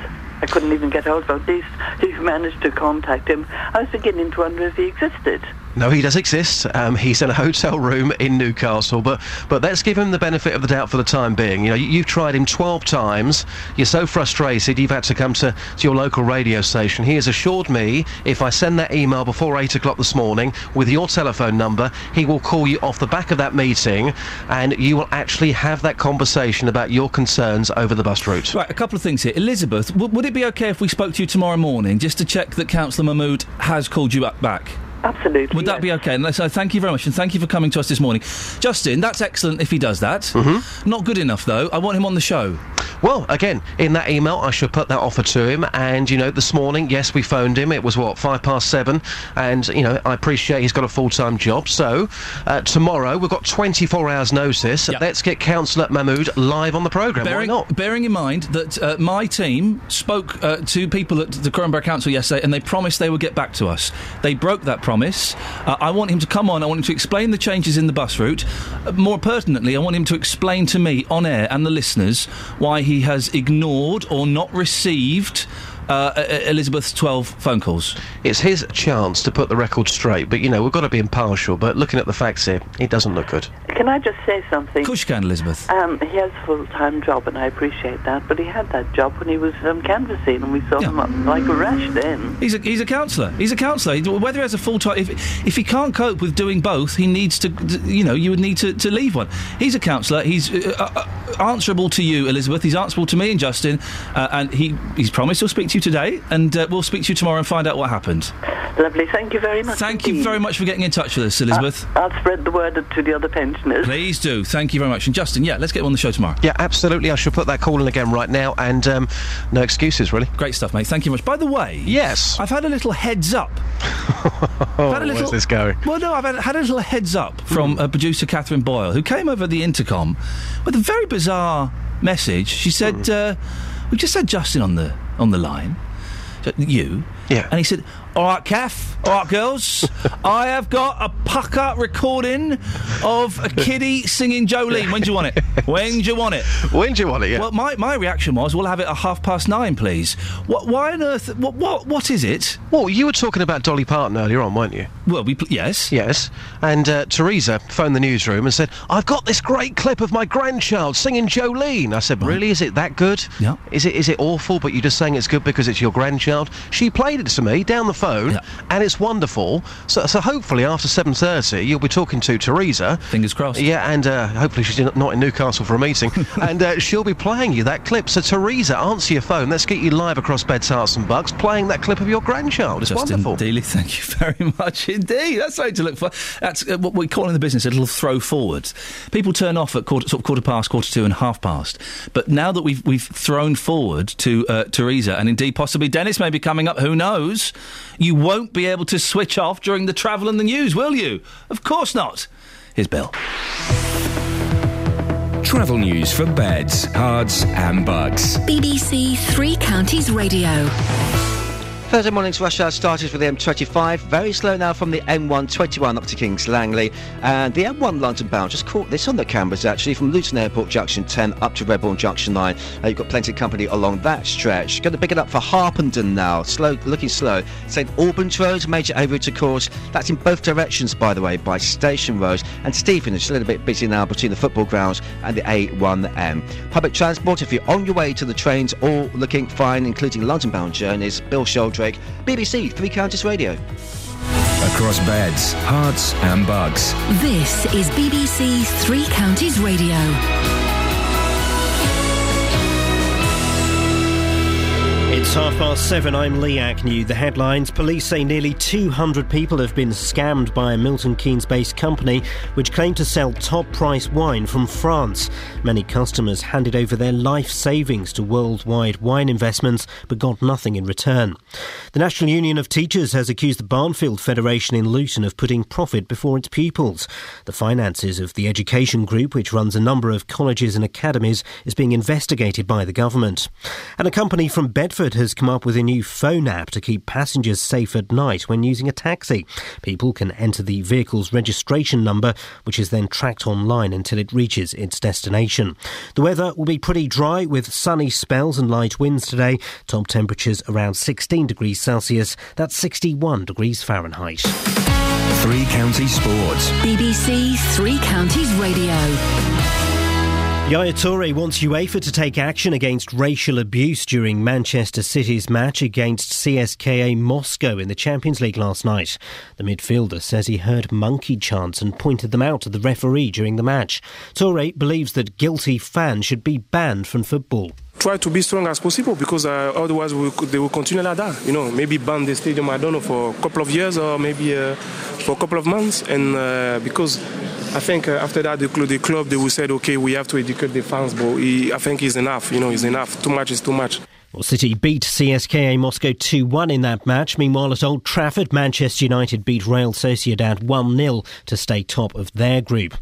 I couldn't even get hold of him. At least you managed to contact him. I was beginning to wonder if he existed. No, he does exist. Um, he's in a hotel room in Newcastle, but but let's give him the benefit of the doubt for the time being. You know, you, you've tried him 12 times. You're so frustrated, you've had to come to, to your local radio station. He has assured me if I send that email before 8 o'clock this morning with your telephone number, he will call you off the back of that meeting and you will actually have that conversation about your concerns over the bus route. Right, a couple of things here. Elizabeth, w- would it be okay if we spoke to you tomorrow morning just to check that Councillor Mahmood has called you back? Absolutely. Would that be okay? And so thank you very much, and thank you for coming to us this morning. Justin, that's excellent if he does that. Mm-hmm. Not good enough, though. I want him on the show. Well, again, in that email, I should put that offer to him. And, you know, this morning, yes, we phoned him. It was, what, five past seven? And, you know, I appreciate he's got a full time job. So, uh, tomorrow, we've got 24 hours' notice. Let's get Councillor Mahmood live on the programme. Why Bearing, not? bearing in mind that uh, my team spoke uh, to people at Dacorum Borough Council yesterday and they promised they would get back to us. They broke that promise. Uh, I want him to come on. I want him to explain the changes in the bus route. Uh, more pertinently, I want him to explain to me on air and the listeners why he has ignored or not received uh, Elizabeth's 12 phone calls. It's his chance to put the record straight. But, you know, we've got to be impartial. But looking at the facts here, it doesn't look good. Can I just say something? Of course you can, Elizabeth. Um, he has a full-time job, and I appreciate that. But he had that job when he was um, canvassing, and we saw him up like a rash then. He's a, he's a councillor. He's a councillor. Whether he has a full time, if, if he can't cope with doing both, he needs to, you know, you would need to, to leave one. He's a councillor. He's uh, uh, answerable to you, Elizabeth. He's answerable to me and Justin. Uh, and he, he's promised he'll speak to you today, and uh, we'll speak to you tomorrow and find out what happened. Lovely. Thank you very much. Thank you very much for getting in touch with us, Elizabeth. I'll spread the word to the other pensioners. Please do. Thank you very much. And Justin, yeah, let's get on the show tomorrow. Yeah, absolutely. I shall put that call in again right now. And um, no excuses, really. Great stuff, mate. Thank you much. By the way, yes, I've had a little heads up. Oh, had a little- where's this going? Well, no, I've had, had a little heads up from uh, producer Catherine Boyle, who came over the intercom with a very bizarre message. She said, uh, "We just had Justin on the on the line, you, yeah, and he said." All right, Kath. All right, girls. I have got a pucker recording of a kiddie singing Jolene. When do you want it? When do you want it? When do you want it? Yeah. Well, my, my reaction was, we'll have it at half past nine, please. What? Why on earth? What? What? What is it? Well, you were talking about Dolly Parton earlier on, weren't you? Well, we pl- yes, yes. And uh, Teresa phoned the newsroom and said, "I've got this great clip of my grandchild singing Jolene." I said, "Really? Is it that good? Yeah. Is it is it awful? But you're just saying it's good because it's your grandchild?" She played it to me down the phone, and it's wonderful. So, so hopefully after seven thirty, you'll be talking to Teresa. Fingers crossed. Yeah, and uh, hopefully she's not in Newcastle for a meeting, and uh, she'll be playing you that clip. So Teresa, answer your phone. Let's get you live across beds, Herts, and bucks, playing that clip of your grandchild. It's Justin wonderful. Dealey, thank you very much indeed. That's something to look for. That's uh, what we call in the business a little throw forward. People turn off at quarter, sort of quarter past, quarter two, and half past. But now that we've we've thrown forward to uh, Teresa and indeed possibly Dennis may be coming up. Who knows? You won't be able to switch off during the travel and the news, will you? Of course not. Here's Bill. Travel news for beds, cards, and bugs. BBC Three Counties Radio. Thursday morning's rush hour started with the M25, very slow now from the M121 up to Kings Langley, and the M1 London bound just caught this on the cameras actually from Luton Airport Junction 10 up to Redbourn Junction 9. Uh, you've got plenty of company along that stretch. Going to pick it up for Harpenden now, slow, looking slow. St Albans Road, major overroute of course. That's in both directions by the way, by Station Road, and Stevenage a little bit busy now between the football grounds and the A1M. Public transport, if you're on your way to the trains, all looking fine, including London bound journeys. Bill Sheldrake, BBC Three Counties Radio. Across beds, Herts, and bugs. This is BBC Three Counties Radio. It's half past seven. I'm Lee Agnew. The headlines Police say nearly 200 people have been scammed by a Milton Keynes based company which claimed to sell top price wine from France. Many customers handed over their life savings to worldwide wine investments but got nothing in return. The National Union of Teachers has accused the Barnfield Federation in Luton of putting profit before its pupils. The finances of the education group, which runs a number of colleges and academies, is being investigated by the government. And a company from Bedford has come up with a new phone app to keep passengers safe at night when using a taxi. People can enter the vehicle's registration number, which is then tracked online until it reaches its destination. The weather will be pretty dry with sunny spells and light winds today. Top temperatures around 16 degrees Celsius. That's 61 degrees Fahrenheit. Three Counties Sports. BBC Three Counties Radio. Yaya Toure wants UEFA to take action against racial abuse during Manchester City's match against CSKA Moscow in the Champions League last night. The midfielder says he heard monkey chants and pointed them out to the referee during the match. Toure believes that guilty fans should be banned from football try to be strong as possible because uh, otherwise could, they will continue like that. You know, maybe ban the stadium. I don't know for a couple of years or maybe uh, for a couple of months. And uh, because I think uh, after that the, the, club they will say, okay, we have to educate the fans, but he, I think it's enough. You know, it's enough. Too much is too much. Well, City beat CSKA Moscow 2 1 in that match. Meanwhile, at Old Trafford, Manchester United beat Real Sociedad 1 0 to stay top of their group.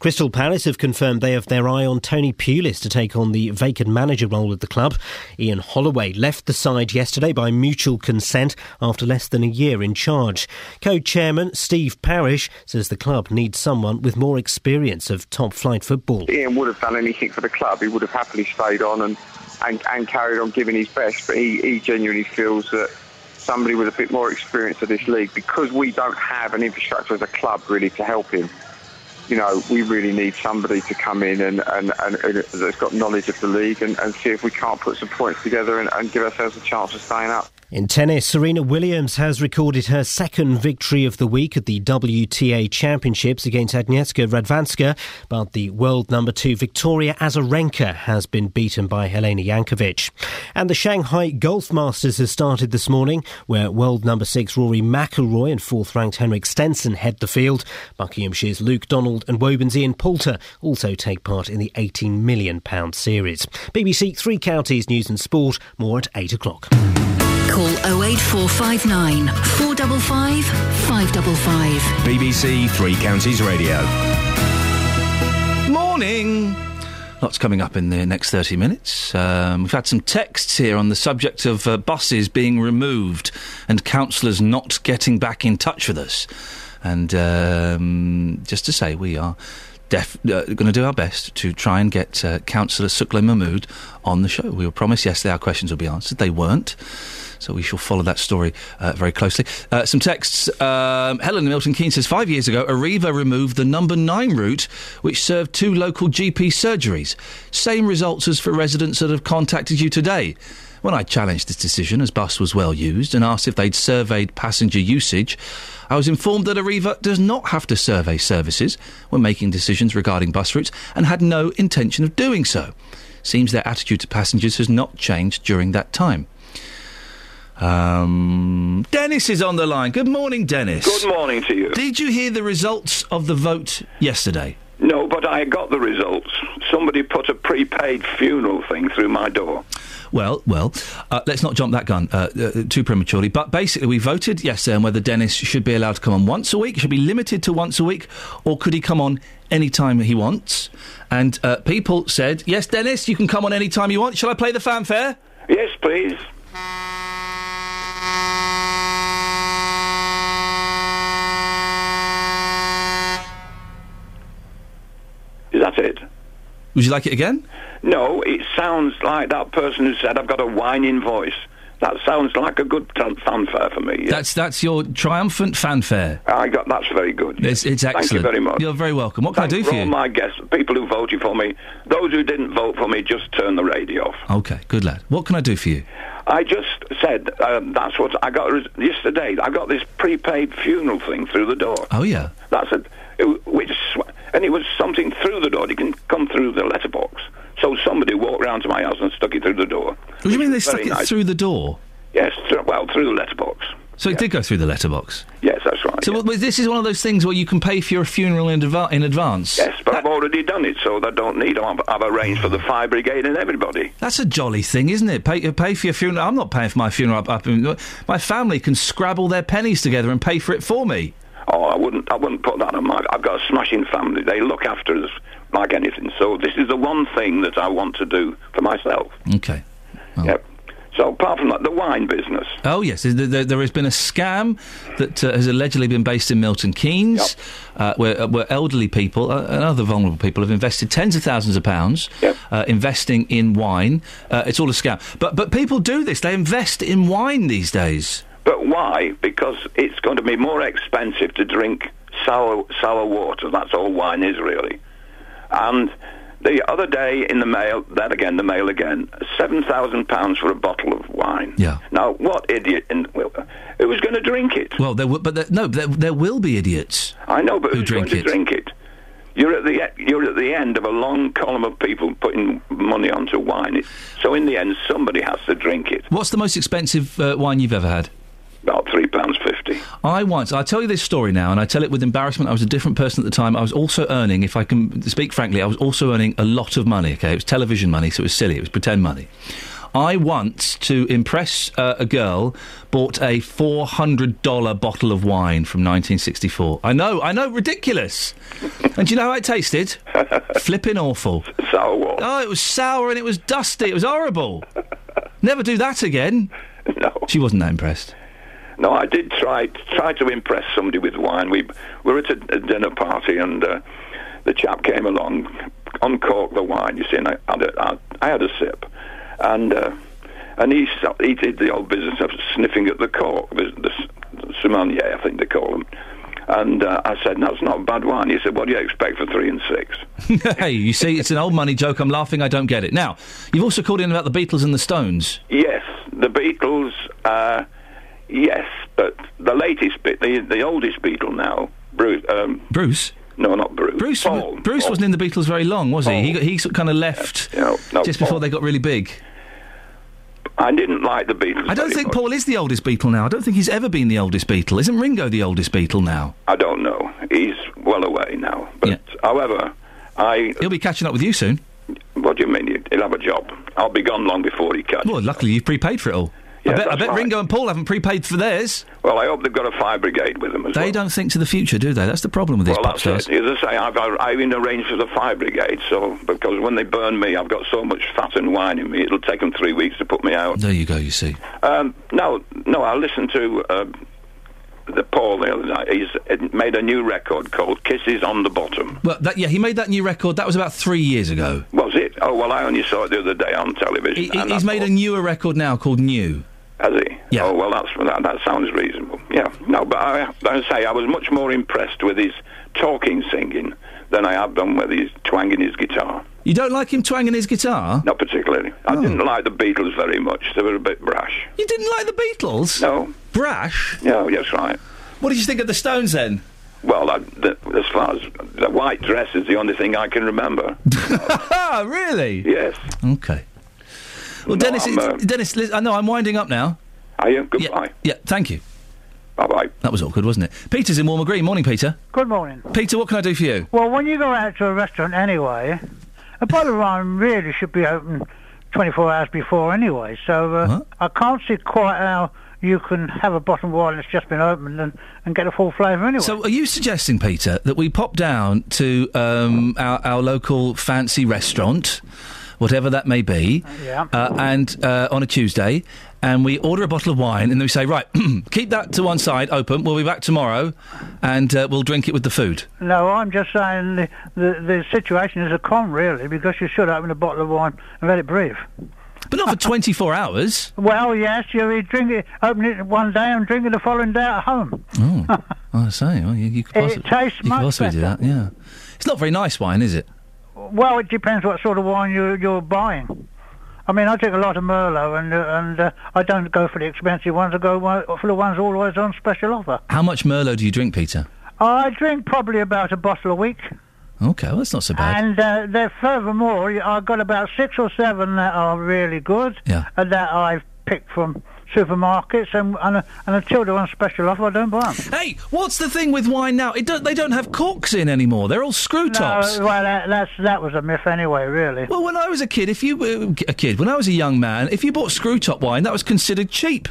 Crystal Palace have confirmed they have their eye on Tony Pulis to take on the vacant manager role at the club. Ian Holloway left the side yesterday by mutual consent after less than a year in charge. Co chairman Steve Parish says the club needs someone with more experience of top flight football. Ian would have done anything for the club. He would have happily stayed on and and, and carried on giving his best. But he, he genuinely feels that somebody with a bit more experience of this league, because we don't have an infrastructure as a club really to help him. You know, we really need somebody to come in and, and, and, and that's got knowledge of the league and, and see if we can't put some points together and, and give ourselves a chance of staying up. In tennis, Serena Williams has recorded her second victory of the week at the WTA Championships against Agnieszka Radwanska, but the world number two Victoria Azarenka has been beaten by Jelena Jankovic. And the Shanghai Golf Masters has started this morning, where world number six Rory McIlroy and fourth-ranked Henrik Stenson head the field. Buckinghamshire's Luke Donald and Woburns Ian Poulter also take part in the £18 million series. BBC Three Counties News and Sport, more at 8 o'clock. Call 08459 455 555. BBC Three Counties Radio. Morning. Lots coming up in the next 30 minutes. Um, we've had some texts here on the subject of uh, buses being removed and councillors not getting back in touch with us. And um, just to say, we are def- uh, going to do our best to try and get uh, Councillor Suqlain Mahmood on the show. We were promised yesterday our questions would be answered. They weren't. So we shall follow that story uh, very closely. Uh, some texts. Um, Helen Milton Keynes says five years ago, Arriva removed the number nine route, which served two local GP surgeries. Same results as for residents that have contacted you today. When I challenged this decision, as bus was well used, and asked if they'd surveyed passenger usage, I was informed that Arriva does not have to survey services when making decisions regarding bus routes and had no intention of doing so. Seems their attitude to passengers has not changed during that time. Um, Dennis is on the line. Good morning, Dennis. Good morning to you. Did you hear the results of the vote yesterday? No, but I got the results. Somebody put a prepaid funeral thing through my door. Well, well, uh, let's not jump that gun uh, uh, too prematurely. But basically, we voted yesterday on whether Dennis should be allowed to come on once a week, should be limited to once a week, or could he come on any time he wants? And uh, people said, yes, Dennis, you can come on any time you want. Shall I play the fanfare? Yes, please. Is that it? Would you like it again? No, it sounds like that person who said, I've got a whining voice. That sounds like a good t- fanfare for me. yeah. That's that's your triumphant fanfare. I got that's very good. It's, it's excellent. Thank you very much. You're very welcome. What can Thanks I do for you? all my guests, people who voted for me. Those who didn't vote for me, just turn the radio off. Okay, good lad. What can I do for you? I just said um, that's what I got res- yesterday. I got this prepaid funeral thing through the door. Oh yeah. That's it. it which, and it was something through the door. You can come through the letterbox. So somebody walked round to my house and stuck it through the door. What do you mean they stuck it nice. through the door? Yes, well, through the letterbox. So it did go through the letterbox. Yes, that's right. So this is one of those things where you can pay for your funeral in, adva- in advance. Yes, but I've already done it, so I don't need. I've, I've arranged for the fire brigade and everybody. That's a jolly thing, isn't it? Pay, pay for your funeral. I'm not paying for my funeral up, up in, My family can scrabble their pennies together and pay for it for me. Oh, I wouldn't. I wouldn't put that on my. I've got a smashing family. They look after us like anything. So this is the one thing that I want to do for myself. Okay. Yep. So apart from that, the wine business. Oh yes, there, there, has been a scam that uh, has allegedly been based in Milton Keynes, uh, where, uh, where elderly people uh, and other vulnerable people have invested tens of thousands of pounds uh, investing in wine. Uh, it's all a scam, but but people do this. They invest in wine these days. But why? Because it's going to be more expensive to drink sour sour water. That's all wine is really. And the other day in the mail, that again, the mail again, seven thousand pounds for a bottle of wine. Yeah. Now, what idiot in, who was going to drink it? Well, there, w- but there, no, there, there will be idiots. I know, but who who's drink going it? to drink it? You're at the you're at the end of a long column of people putting money onto wine. So in the end, somebody has to drink it. What's the most expensive uh, wine you've ever had? About three pounds fifty. I once, I tell you this story now, and I tell it with embarrassment. I was a different person at the time. I was also earning, if I can speak frankly, I was also earning a lot of money. Okay, it was television money, so it was silly. It was pretend money. I once, to impress uh, a girl, bought a four hundred dollar bottle of wine from 1964. I know, I know, ridiculous. and do you know how it tasted? Flipping awful. Sour. Oh, it was sour and it was dusty. It was horrible. Never do that again. No. She wasn't that impressed. No, I did try try to impress somebody with wine. We were at a, a dinner party, and uh, the chap came along, uncorked the wine. You see, and I had a, I, I had a sip, and uh, and he he did the old business of sniffing at the cork, the, the, sommelier, I think they call them. And uh, I said, "No, it's not bad wine." He said, "What do you expect for three and six? hey, you see, it's an old money joke. I'm laughing. I don't get it. Now, you've also called in about the Beatles and the Stones. Yes, the Beatles. Uh, yes, but the latest bit, the the oldest Beatle now, Bruce. Um, Bruce. No, not Bruce. Bruce, Paul. Bruce Paul. wasn't in the Beatles very long, was he? He, got, he kind of left no, just before they got really big. I didn't like the Beatles. I don't think much. Paul is the oldest Beatle now. I don't think he's ever been the oldest Beatle. Isn't Ringo the oldest Beatle now? I don't know. He's well away now. But however, I. He'll be catching up with you soon. What do you mean? He'll have a job. I'll be gone long before he catches. Well, luckily you've prepaid for it all. I bet, I bet right. Ringo and Paul haven't prepaid for theirs. Well, I hope they've got a fire brigade with them as They well. don't think to the future, do they? That's the problem with these Well, pop that's stars. it. As I say, I've, I've even arranged for the fire brigade, so because when they burn me, I've got so much fat and wine in me, it'll take them three weeks to put me out. There you go. You see. Um, no, no, I listened to uh, the Paul the other night. He's uh, made a new record called "Kisses on the Bottom." Well, that, yeah, he made that new record. That was about three years ago. Was it? Oh well, I only saw it the other day on television. He, he's made a newer record now called New. Has he? Yeah. Oh well, that's that, that sounds reasonable. Yeah. No, but I, I say I was much more impressed with his talking singing than I have done with his twanging his guitar. You don't like him twanging his guitar? Not particularly. I Oh. didn't like the Beatles very much. They were a bit brash. You didn't like the Beatles? No. Brash? No, yes, right. What did you think of the Stones then? Well, I, the, as far as the white dress is the only thing I can remember. Really? Yes. Okay. Well, No, Dennis, I'm, uh, Dennis, li- I know I'm winding up now. Are you? Goodbye. Yeah, thank you. Bye bye. That was awkward, wasn't it? Peter's in Welham Green. Morning, Peter. Good morning. Peter, what can I do for you? Well, when you go out to a restaurant anyway, a bottle of wine really should be open 24 hours before anyway. So uh, I can't see quite how you can have a bottle of wine that's just been opened and, and get a full flavour anyway. So, are you suggesting, Peter, that we pop down to um, our, our local fancy restaurant, whatever that may be, Yeah. uh, and uh, on a Tuesday, and we order a bottle of wine, and then we say, right, keep that to one side open. We'll be back tomorrow, and uh, we'll drink it with the food. No, I'm just saying the, the, the situation is a con, really, because you should open a bottle of wine and let it breathe. But not for 24 hours. Well, yes, you drink it, open it one day and drink it the following day at home. Oh, I say. Well, you, you could It possi- tastes you could much possibly do that. Yeah, it's not very nice wine, is it? Well, it depends what sort of wine you, you're buying. I mean, I drink a lot of Merlot, and uh, and uh, I don't go for the expensive ones. I go for the ones always on special offer. How much Merlot do you drink, Peter? I drink probably about a bottle a week, Okay, well, that's not so bad. and uh, there furthermore, I've got about six or seven that are really good, Yeah. and that I've picked from supermarkets, and and, and until they're on special offer, I don't buy them. Hey, what's the thing with wine now? It don't, they don't have corks in anymore. They're all screw tops. No, well, that, that's that was a myth anyway, really. Well, when I was a kid, if you uh, a kid, when I was a young man, if you bought screw top wine, that was considered cheap.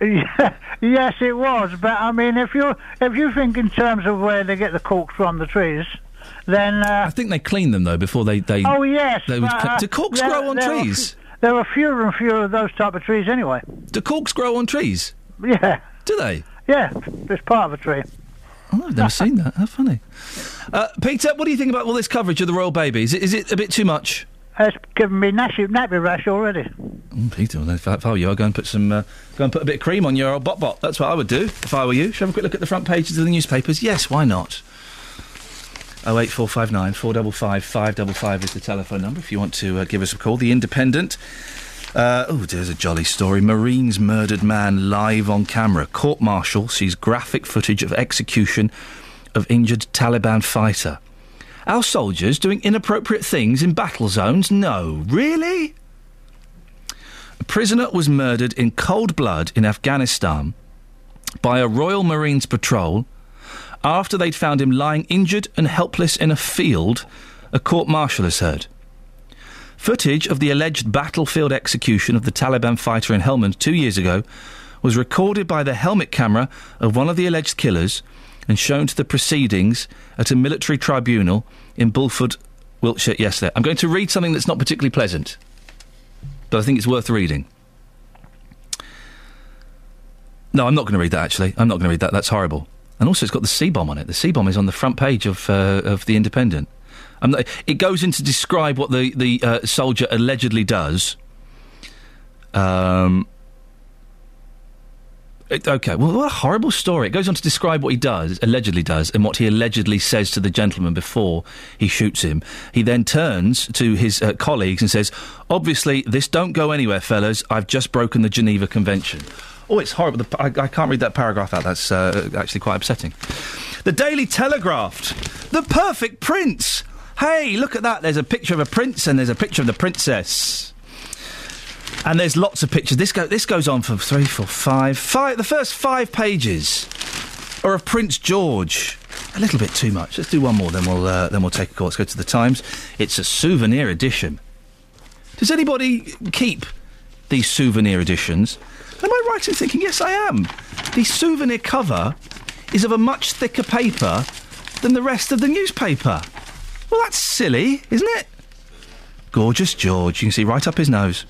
yes, it was. But I mean, if you if you think in terms of where they get the corks from the trees, then uh, I think they clean them though before they they. oh yes. They but, uh, do corks grow on trees? There are fewer and fewer of those type of trees anyway. Do corks grow on trees? Yeah. Do they? Yeah, it's part of a tree. Oh, I've never seen that. How funny. Uh, Peter, what do you think about all this coverage of the royal baby? Is it, is it a bit too much? It's given me nappy, nappy rash already. Mm, Peter, well, if I if I were you, I'd go and put some, uh, go and put a bit of cream on your old bot bot. That's what I would do if I were you. Should we have a quick look at the front pages of the newspapers? Yes, why not? 08459 455 555 is the telephone number if you want to uh, give us a call. The Independent. Uh, oh, there's a jolly story. Marines murdered man live on camera. Court martial sees graphic footage of execution of injured Taliban fighter. Our soldiers doing inappropriate things in battle zones? No. Really? A prisoner was murdered in cold blood in Afghanistan by a Royal Marines patrol after they'd found him lying injured and helpless in a field, a court martial has heard. Footage of the alleged battlefield execution of the Taliban fighter in Helmand two years ago was recorded by the helmet camera of one of the alleged killers and shown to the proceedings at a military tribunal in Bulford, Wiltshire yesterday. I'm going to read something that's not particularly pleasant, but I think it's worth reading. No, I'm not going to read that. Actually, I'm not going to read that. That's horrible. And also, it's got the C bomb on it. The C bomb is on the front page of uh, of the Independent. It goes in to describe what the the uh, soldier allegedly does. Um. it- okay, well, what a horrible story. It goes on to describe what he does, allegedly does, and what he allegedly says to the gentleman before he shoots him. He then turns to his uh, colleagues and says, Obviously, this don't go anywhere, fellas. I've just broken the Geneva Convention. Oh, it's horrible. I, I can't read that paragraph out. That's uh, actually quite upsetting. The Daily Telegraph. The perfect prince. Hey, look at that. There's a picture of a prince and there's a picture of the princess. And there's lots of pictures. This, go, this goes on for three, four, five, five. The first five pages are of Prince George. A little bit too much. Let's do one more, then we'll uh, then we'll take a call. Let's go to the Times. It's a souvenir edition. Does anybody keep these souvenir editions? Am I right in thinking? Yes, I am. The souvenir cover is of a much thicker paper than the rest of the newspaper. Well, that's silly, isn't it? Gorgeous George. You can see right up his nose.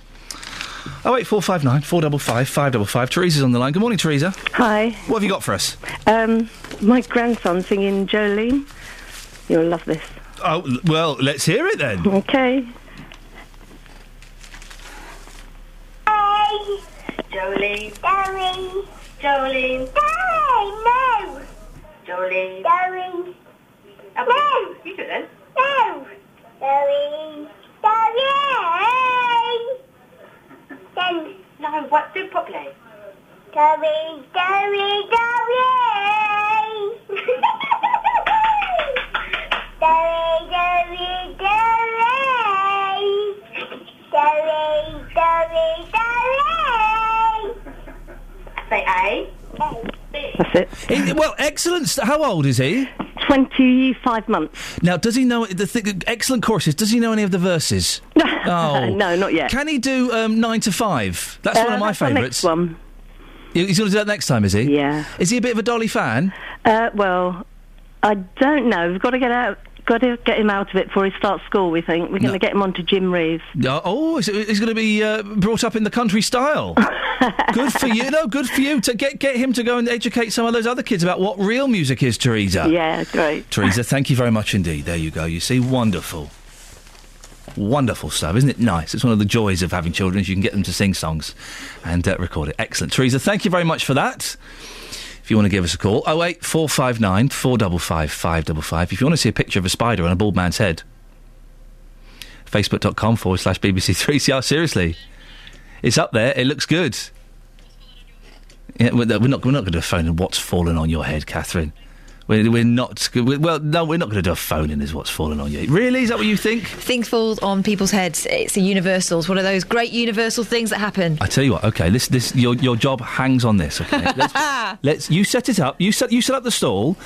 Oh wait, four five nine four double five five double five. Teresa's on the line. Good morning, Teresa. Hi. What have you got for us? Um, my grandson singing Jolene. You'll love this. Oh l- well, let's hear it then. Okay. Jolene. Jolene. Jolene. Jolene. No. Jolene. Jolene. No. You do it then. No. Jolene. Jolene. Then. No, what? Do it properly. Jolene. Jolene. Jolene. Jolene. Jolene. Jolene. Say A. That's it. Eh, well, excellent. st- How old is he? 25 months. Now, does he know the th- excellent courses? Does he know any of the verses? oh, No, not yet. Can he do um, nine to five? That's one Uh, of my that's the favourites. next one. He's going to do that next time, is he? Yeah. Is he a bit of a Dolly fan? Uh, well, I don't know. We've got to get out. Got to get him out of it before he starts school. We think we're going to get him onto Jim Reeves. Uh, oh, it- he's going to be uh, brought up in the country style. good for you. No, good for you to get get him to go and educate some of those other kids about what real music is, Teresa. Yeah, great. Teresa, thank you very much indeed. There you go. You see, wonderful. Wonderful stuff, isn't it nice? It's one of the joys of having children is you can get them to sing songs and uh, record it. Excellent. Teresa, thank you very much for that. If you want to give us a call, 08459 455 555. If you want to see a picture of a spider on a bald man's head, facebook.com forward slash BBC3CR. Seriously, it's up there. It looks good. Yeah, we're not, we're not going to phone in what's fallen on your head, Catherine. We're, we're not. we're- Well, no, we're not going to do a phone in as what's fallen on you. Really? Is that what you think? Things fall on people's heads. It's a universal. It's one of those great universal things that happen. I tell you what. Okay, this this your your job hangs on this. Okay, let's, let's you set it up. You set you set up the stall,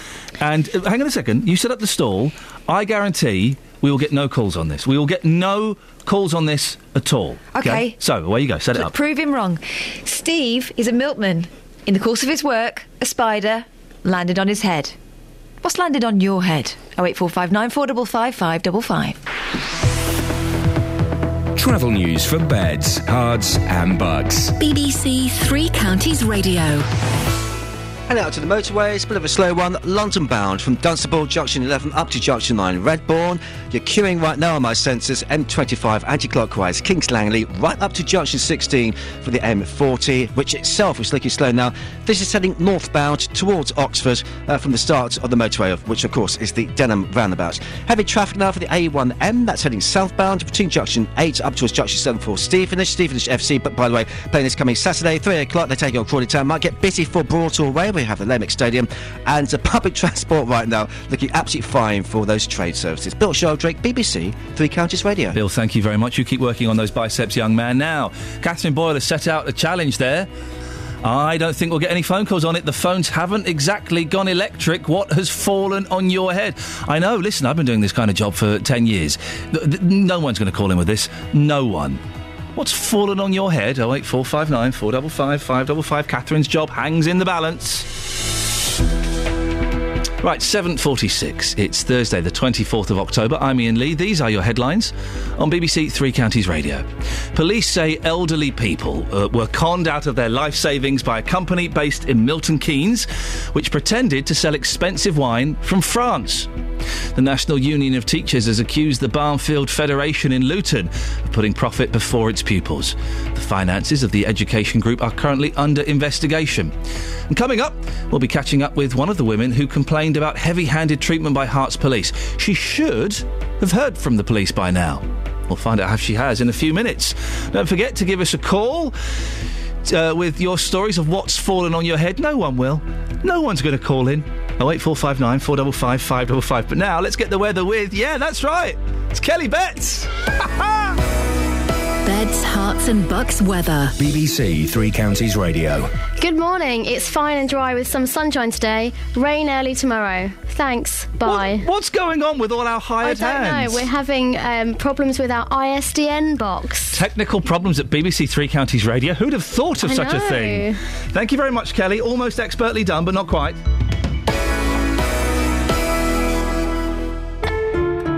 and uh, hang on a second. You set up the stall. I guarantee we will get no calls on this. We will get no calls on this at all. Okay. So away you go. Set it up. Prove him wrong. Steve is a milkman. In the course of his work, a spider landed on his head. What's landed on your head? 08459 455555. Travel news for beds, Herts, and Bucks. BBC Three Counties Radio. Heading out to the motorways, bit of a slow one. London bound from Dunstable Junction 11 up to Junction 9 Redbourn. You're queuing right now on my sensors. M25 anti-clockwise Kings Langley right up to Junction 16 for the M40, which itself is looking slow now. This is heading northbound towards Oxford uh, from the start of the motorway, which of course is the Denham roundabout. Heavy traffic now for the A1M. That's heading southbound between Junction 8 up towards Junction 7 for Stevenage. Stevenage FC, but by the way, plane is coming Saturday, 3 o'clock. They take on Crawley Town. Might get busy for Broadhall Way. We have the Lamex Stadium. And the public transport right now looking absolutely fine for those trade services. Bill Sheldrake, BBC, Three Counties Radio. Bill, thank you very much. You keep working on those biceps, young man. Now, Catherine Boyle has set out a challenge there. I don't think we'll get any phone calls on it. The phones haven't exactly gone electric. What has fallen on your head? I know, listen, I've been doing this kind of job for 10 years. No one's going to call in with this. No one. What's fallen on your head? Oh, 08459 455 555. Catherine's job hangs in the balance. Right, 7.46. It's Thursday, the 24th of October. I'm Iain Lee. These are your headlines on BBC Three Counties Radio. Police say elderly people uh, were conned out of their life savings by a company based in Milton Keynes, which pretended to sell expensive wine from France. The National Union of Teachers has accused the Barnfield Federation in Luton of putting profit before its pupils. The finances of the education group are currently under investigation. And coming up, we'll be catching up with one of the women who complained about heavy handed treatment by Herts Police. She should have heard from the police by now. We'll find out how she has in a few minutes. Don't forget to give us a call uh, with your stories of what's fallen on your head. No one will. No one's going to call in. 08459 455 555. But now let's get the weather with, yeah, that's right. It's Kelly Betts. Beds, Herts, and bucks weather. BBC Three Counties Radio. Good morning. It's fine and dry with some sunshine today. Rain early tomorrow. Thanks. Bye. What's going on with all our hired hands? I don't hands? know. We're having um, problems with our ISDN box. Technical problems at BBC Three Counties Radio. Who'd have thought of I such a know. thing? Thank you very much, Kelly. Almost expertly done, but not quite.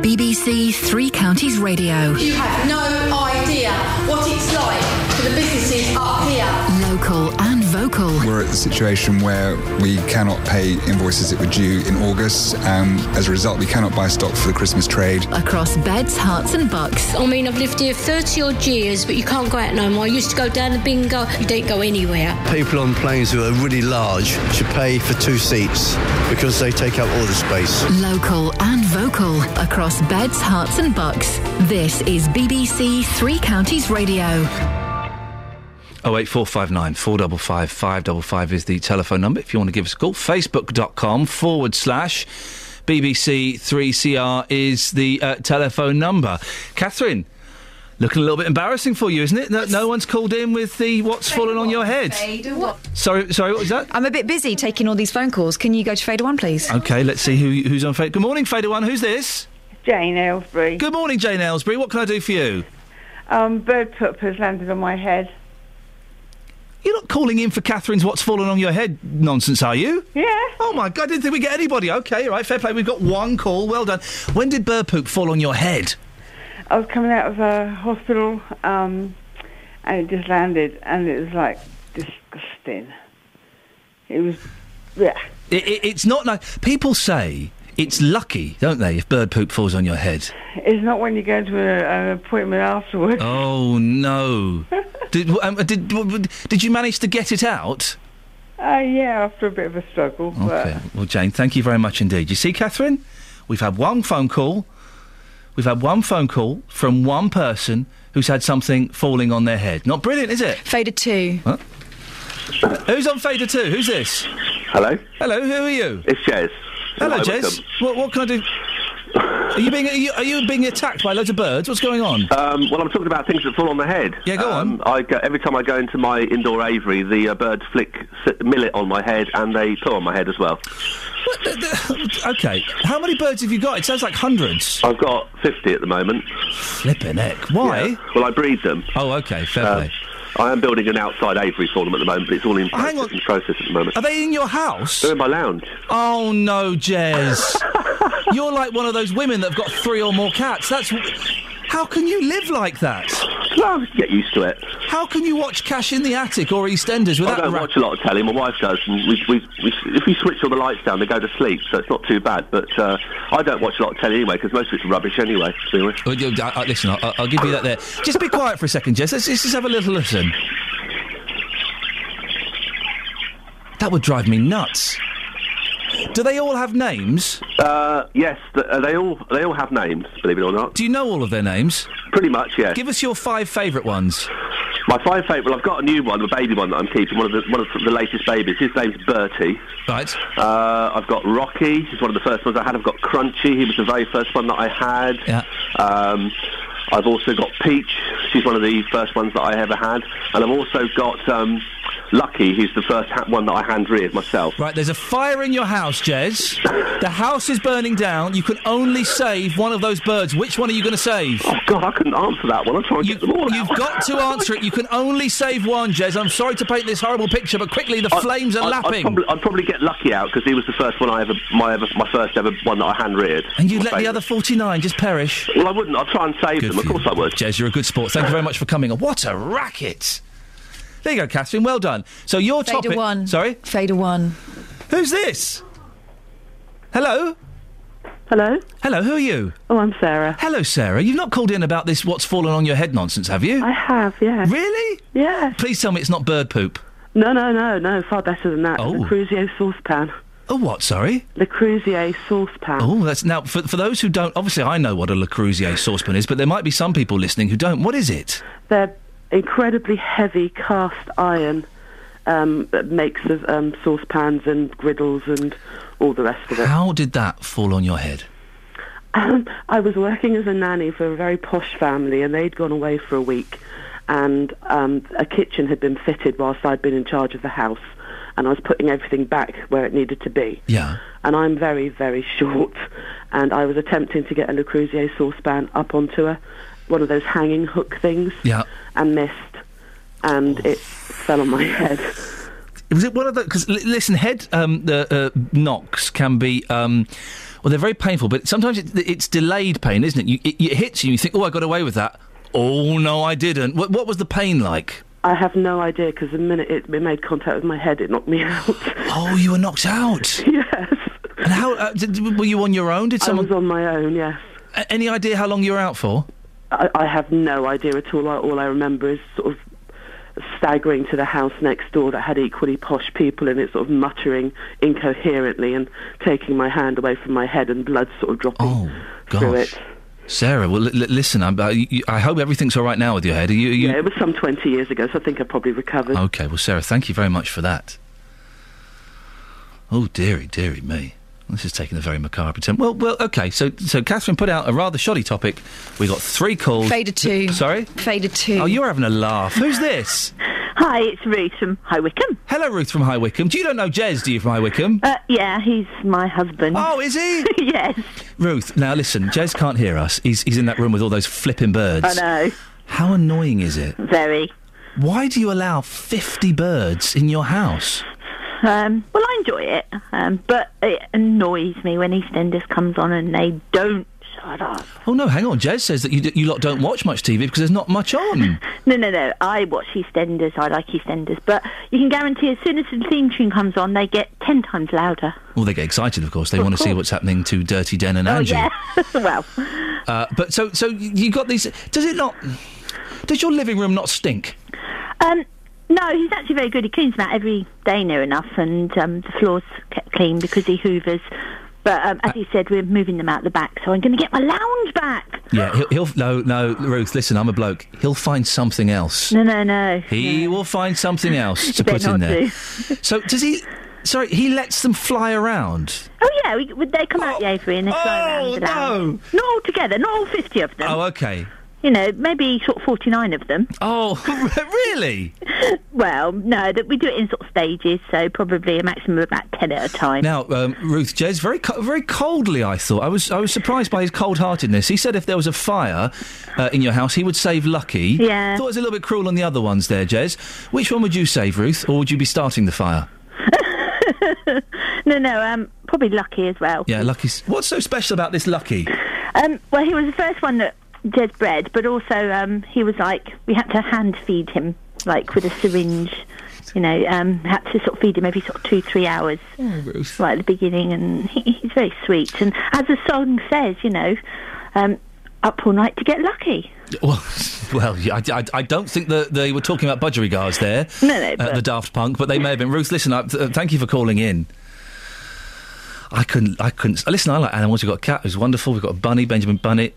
BBC Three Counties Radio. You have no idea what it's like for the businesses up here. Local and vocal. We're at a situation where we cannot pay invoices that were due in August. Um, as a result, we cannot buy stock for the Christmas trade. Across beds, Herts, and bucks. I mean, I've lived here 30 odd years, but you can't go out no more. I used to go down the bingo, you don't go anywhere. People on planes who are really large should pay for two seats because they take up all the space. Local and vocal. Across beds, Herts, and bucks. This is BBC Three Counties Radio. 08459 455 555 is the telephone number if you want to give us a call. Facebook.com forward slash BBC3CR is the uh, telephone number. Catherine, looking a little bit embarrassing for you, isn't it? No, no one's called in with the what's fallen on your head. Sorry, sorry, what was that? I'm a bit busy taking all these phone calls. Can you go to Fader One, please? Okay, let's see who, who's on Facebook. Good morning, Fader One. Who's this? Jane Aylesbury. Good morning, Jane Aylesbury. What can I do for you? Um, bird poop has landed on my head. You're not calling in for Catherine's what's fallen on your head nonsense, are you? Yeah. Oh my God, I didn't think we'd get anybody. Okay, all right, fair play. We've got one call. Well done. When did bird poop fall on your head? I was coming out of a hospital, um, and it just landed, and it was like disgusting. It was, yeah. It, it, it's not like people say it's lucky, don't they, if bird poop falls on your head? It's not when you go to a, an appointment afterwards. Oh no! did, um, did did you manage to get it out? Uh, yeah, after a bit of a struggle. Okay. Well, Jane, thank you very much indeed. You see, Catherine, we've had one phone call. We've had one phone call from one person who's had something falling on their head. Not brilliant, is it? Fader Two. What? Who's on Fader Two? Who's this? Hello. Hello. Who are you? It's Jez. Hello, Jez. What, what can I do? Are you being are you, are you being attacked by loads of birds? What's going on? Um, well, I'm talking about things that fall on the head. Yeah, go um, I go, every time I go into my indoor aviary, the uh, birds flick millet on my head and they poo on my head as well. Okay. How many birds have you got? It sounds like hundreds. I've got 50 at the moment. Flipping heck. Why? Yeah. Well, I breed them. Oh, okay. Fair Uh, play. I am building an outside aviary for them at the moment, but it's all in Oh, hang process, in process at the moment. Are they in your house? They're in my lounge. Oh no, Jez. You're like one of those women that have got three or more cats. That's how can you live like that? I'll get used to it. How can you watch Cash in the Attic or EastEnders without? I don't ra- watch a lot of telly. My wife does, and we, we, we, if we switch all the lights down, they go to sleep, so it's not too bad. But uh, I don't watch a lot of telly anyway because most of it's rubbish anyway. To be honest. Well, you- uh, uh, listen, I'll, I'll give you that there. Just be quiet for a second, Jez. Let's, let's just have a little listen. That would drive me nuts. Do they all have names? Uh, yes, th- uh, they all they all have names. Believe it or not. Do you know all of their names? Pretty much, yeah. Give us your five favourite ones. My five favourite. Well, I've got a new one, a baby one that I'm keeping. One of the one of the latest babies. His name's Bertie. Right. Uh, I've got Rocky. He's one of the first ones I had. I've got Crunchy. He was the very first one that I had. Yeah. Um, I've also got Peach. She's one of the first ones that I ever had, and I've also got um, Lucky. he's the first ha- one that I hand reared myself. Right, there's a fire in your house, Jez. The house is burning down. You can only save one of those birds. Which one are you going to save? Oh God, I couldn't answer that one. I'm trying to you, get them all You've out. got to answer it. You can only save one, Jez. I'm sorry to paint this horrible picture, but quickly the I- flames are I- lapping. I'd probably, I'd probably get Lucky out because he was the first one I ever, my ever, my first ever one that I hand reared. and you'd let the other 49 just perish? Well, I wouldn't. I'd try and save Good them. Of course. I would. Jez, you're a good sport. Thank you very much for coming. What a racket! There you go, Catherine. Well done. So your Fader topic. one. Sorry. Fader one. Who's this? Hello. Hello. Hello. Who are you? Oh, I'm Sarah. Hello, Sarah. You've not called in about this "what's fallen on your head" nonsense, have you? I have, yeah. Really? Yeah. Please tell me it's not bird poop. No, no, no, no. Far better than that. Oh. Le Creuset saucepan. Oh, what? Sorry. Le Creuset saucepan. Oh, that's now for for those who don't. Obviously, I know what a Le Creuset saucepan is, but there might be some people listening who don't. What is it? They're incredibly heavy cast iron um, makes of um, saucepans and griddles and all the rest of it. How did that fall on your head? Um, I was working as a nanny for a very posh family, and they'd gone away for a week, and um, a kitchen had been fitted whilst I'd been in charge of the house, and I was putting everything back where it needed to be. Yeah. And I'm very, very short, and I was attempting to get a Le Creuset saucepan up onto a one of those hanging hook things, Yeah. and missed, and it fell on my head. Was it one of the? Because listen, head um, the uh, knocks can be. Um, well, they're very painful, but sometimes it, it's delayed pain, isn't it? You, it? It hits you, and you think, "Oh, I got away with that." Oh no, I didn't. What, what was the pain like? I have no idea because the minute it, it made contact with my head, it knocked me out. Oh, you were knocked out. yes. And how uh, did, were you on your own? Did someone? I was on my own. Yes. A- Any idea how long you were out for? I, I have no idea at all. All I remember is sort of staggering to the house next door that had equally posh people in it, sort of muttering incoherently and taking my hand away from my head and blood sort of dropping through Gosh. it. Sarah, well, l- listen. I'm, uh, I hope everything's all right now with your head. Are you, are you... Yeah, it was some 20 years ago, so I think I probably recovered. Okay, well, Sarah, thank you very much for that. Oh, dearie, dearie me. This is taking a very macabre turn. Well, well, okay. So, so Catherine put out a rather shoddy topic. We got three calls. Fader two. Sorry. Fader two. Oh, you're having a laugh. Who's this? Hi, it's Ruth from High Wycombe. Hello, Ruth from High Wycombe. Do you don't know Jez, do you, from High Wycombe? Uh, yeah, he's my husband. Oh, is he? yes. Ruth, now listen. Jez can't hear us. He's he's in that room with all those flipping birds. I know. How annoying is it? Very. Why do you allow fifty birds in your house? Um, well, I enjoy it, um, but it annoys me when EastEnders comes on and they don't shut up. Oh no, hang on. Jez says that you d- you lot don't watch much TV because there's not much on. No, no, no. I watch EastEnders. I like EastEnders, but you can guarantee as soon as the theme tune comes on, they get ten times louder. well, they get excited, of course. They Of want to see course. what's happening to Dirty Den and Oh Angie. yeah. well, Uh, but so so you got these. Does it not? Does your living room not stink? um, no, he's actually very good. He cleans them out every day near enough, and um, the floors kept clean because he hoovers. But um, as he said, we're moving them out the back, so I'm going to get my lounge back. Yeah, he'll, he'll no no Ruth. Listen, I'm a bloke. He'll find something else. No, no, no. He will find something else to put in there. do. So does he? Sorry, he lets them fly around. Oh yeah, we, we- they come out the aviary and they fly around the lounge. Not all together, not all fifty of them. Oh, okay. You know, maybe sort of forty-nine of them. Oh, really? Well, no, that we do it in sort of stages, so probably a maximum of about ten at a time. Now, um, Ruth Jez, very co- very coldly, I thought. I was I was surprised by his cold-heartedness. He said if there was a fire uh, in your house, he would save Lucky. Yeah. Thought it was a little bit cruel on the other ones there, Jez. Which one would you save, Ruth, or would you be starting the fire? no, no, um, probably Lucky as well. Yeah, Lucky's. What's so special about this Lucky? Um, well, he was the first one that Jez bred, but also um, he was like we had to hand feed him like with a syringe. You know, um, had to sort of feed him every sort of two, three hours right at the beginning, and he, he's very sweet. And as the song says, you know, um, up all night to get lucky. Well, well I, I, I don't think that they were talking about budgerigars there. No, no, uh, the Daft Punk, but they may have been. Ruth, listen, uh, thank you for calling in. I couldn't. I couldn't. Listen, I like animals. We've got a cat who's wonderful. We've got a bunny, Benjamin Bunny.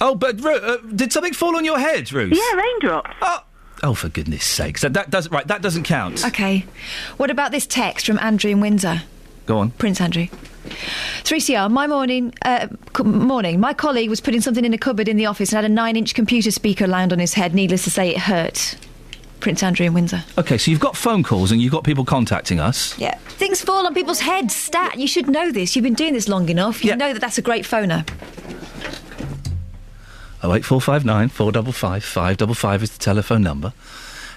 Oh, but Ru- uh, did something fall on your head, Ruth? Yeah, raindrops. Oh, oh, for goodness' sakes! That, that does right. That doesn't count. Okay. What about this text from Andrew in Windsor? Go on. Prince Andrew. 3CR, my morning, uh, morning. My colleague was putting something in a cupboard in the office and had a nine inch computer speaker land on his head. Needless to say, it hurt. Prince Andrew in Windsor. Okay, so you've got phone calls and you've got people contacting us. Yeah. Things fall on people's heads. Stat. You should know this. You've been doing this long enough. You know that that's a great phoner. 08459 455 555 is the telephone number.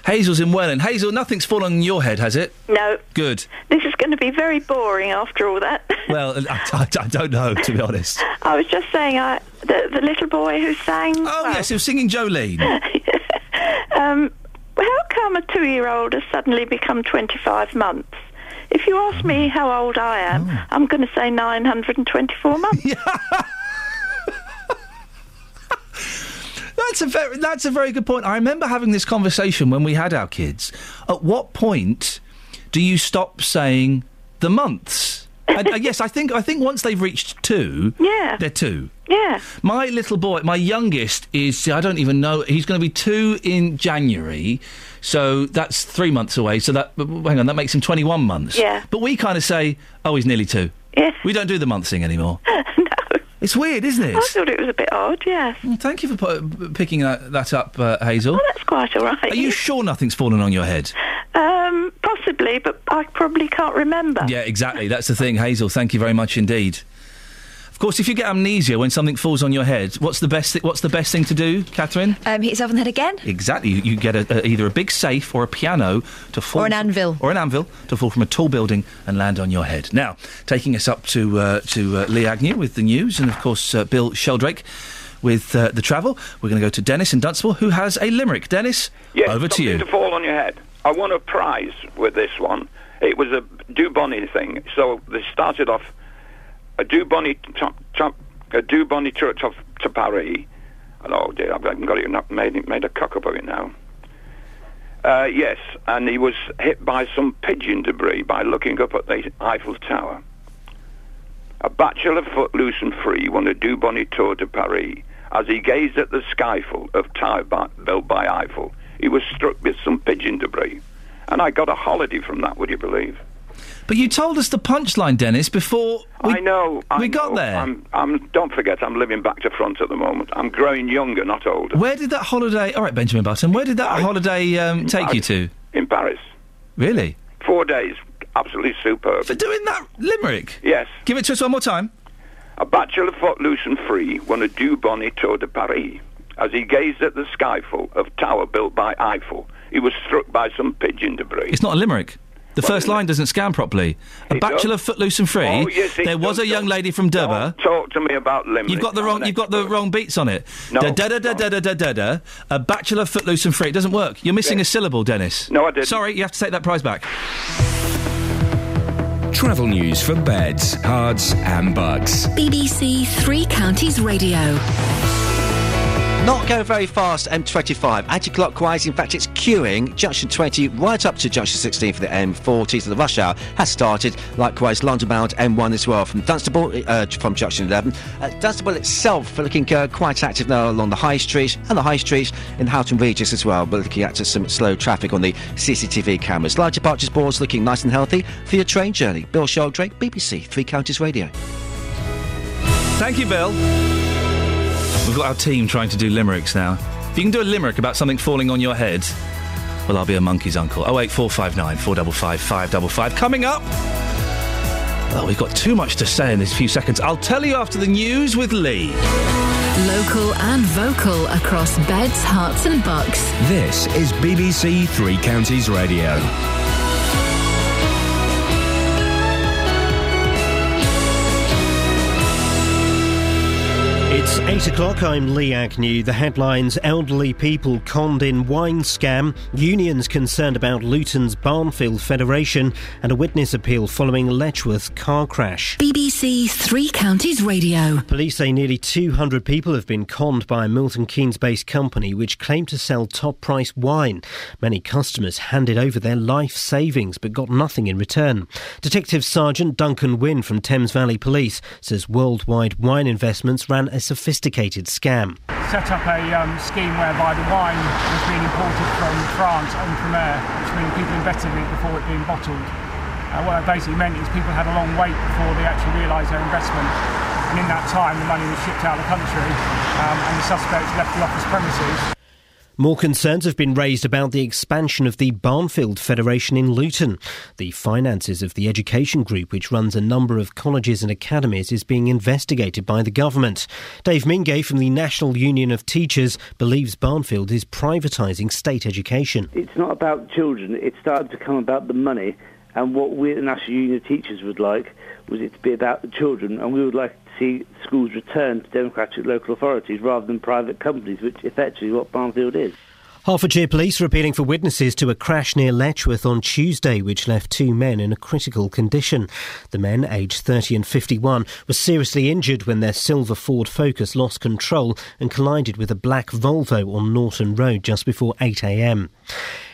Hazel's in Welland. Hazel, nothing's fallen on your head, has it? No. Good. This is going to be very boring after all that. well, I, I, I don't know, to be honest. I was just saying, I, the, the little boy who sang. Oh, well, yes, he was singing Jolene. um, how come a two year old has suddenly become 25 months? If you ask me hmm. how old I am, oh. I'm going to say 924 months. That's a very that's a very good point. I remember having this conversation when we had our kids. At what point do you stop saying the months? and, uh, yes, I think I think once they've reached two, yeah, they're two. Yeah. My little boy, my youngest is I don't even know. He's going to be two in January, so that's three months away. So that hang on, that makes him twenty-one months. Yeah. But we kind of say, oh, he's nearly two. Yeah. We don't do the month thing anymore. It's weird, isn't it? I thought it was a bit odd, yes. Well, thank you for pu- picking that, that up, uh, Hazel. Oh, that's quite all right. Are you sure nothing's fallen on your head? Um, possibly, but I probably can't remember. Yeah, exactly. That's the thing, Hazel. Thank you very much indeed. Of course, if you get amnesia when something falls on your head, what's the best? Thi- what's the best thing to do, Catherine? Um, hit yourself on the head again? Exactly. You, you get a, a, either a big safe or a piano to fall, Or an anvil. or an anvil to fall from a tall building and land on your head. Now, taking us up to uh, to uh, Lee Agnew with the news, and of course uh, Bill Sheldrake with uh, the travel. We're going to go to Dennis in Dunstable, who has a limerick. Dennis, Yes, over to you. to fall on your head. I won a prize with this one. It was a Dubonnet thing. So they started off a Dubonnet top, top, a Dubonnet church of to Paris. Oh dear, I've got it not made made a cock up of it now. Uh, yes, and he was hit by some pigeon debris by looking up at the Eiffel Tower. A bachelor footloose and free won a do Dubonnet tour to Paris. As he gazed at the skyfall of tower built by Eiffel, he was struck with some pigeon debris. And I got a holiday from that, would you believe? But you told us the punchline, Dennis, before we, I know. I we got know. there. I'm, I'm, don't forget, I'm living back to front at the moment. I'm growing younger, not older. Where did that holiday? All right, Benjamin Button. Where did that holiday um, take you to? In Paris. Really? Four days. Absolutely superb. For doing that limerick? Yes. Give it to us one more time. A bachelor footloose and free won a Dubonnet tour de Paris. As he gazed at the skyfall of tower built by Eiffel, he was struck by some pigeon debris. It's not a limerick. The first line doesn't scan properly. A It bachelor does. footloose and free. Oh, yes, it there was a young lady from Durbar. Talk to me about limerick. You've got the wrong. You've got the wrong beats on it. No, Da da da da da da da da. A bachelor footloose and free. It doesn't work. You're missing a syllable, Dennis. No, I didn't. Sorry, you have to take that prize back. Travel news for beds, Herts, and Bucks. BBC Three Counties Radio. Not going very fast, M25. Anti-clockwise, in fact, it's queuing. Junction 20 right up to Junction 16 for the M40. So the rush hour has started. Likewise, London-bound M1 as well from Dunstable, uh, from Junction 11. Uh, Dunstable itself looking uh, quite active now along the High Street and the High Street in Houghton Regis as well. We're looking at some slow traffic on the CCTV cameras. Light departures boards looking nice and healthy for your train journey. Bill Sheldrake, BBC Three Counties Radio. Thank you, Bill. We've got our team trying to do limericks now. If you can do a limerick about something falling on your head, well, I'll be a monkey's uncle. Oh eight four five nine four double five five double five. Coming up. Oh, we've got too much to say in this few seconds. I'll tell you after the news with Lee. Local and vocal across beds, Herts, and bucks. This is BBC Three Counties Radio. It's It's 8 o'clock. I'm Lee Agnew. The headlines Elderly people conned in wine scam, unions concerned about Luton's Barnfield Federation, and a witness appeal following Letchworth car crash. BBC Three Counties Radio. Police say nearly 200 people have been conned by a Milton Keynes based company which claimed to sell top price wine. Many customers handed over their life savings but got nothing in return. Detective Sergeant Duncan Wynne from Thames Valley Police says worldwide wine investments ran a sophisticated scam. set up a um, scheme whereby the wine was being imported from France en primeur, which means people invested in it before it being bottled. Uh, what that basically meant is people had a long wait before they actually realised their investment. And in that time, the money was shipped out of the country um, and the suspects left the office premises. More concerns have been raised about the expansion of the Barnfield Federation in Luton. The finances of the education group, which runs a number of colleges and academies, is being investigated by the government. Dave Mingay from the National Union of Teachers believes Barnfield is privatising state education. It's not about children. It started to come about the money. And what we the National Union of Teachers would like was it to be about the children. And we would like see schools return to democratic local authorities rather than private companies, which effectively what Barnfield is. Hertfordshire Police are appealing for witnesses to a crash near Letchworth on Tuesday, which left two men in a critical condition. The men, aged 30 and 51, were seriously injured when their silver Ford Focus lost control and collided with a black Volvo on Norton Road just before 8am.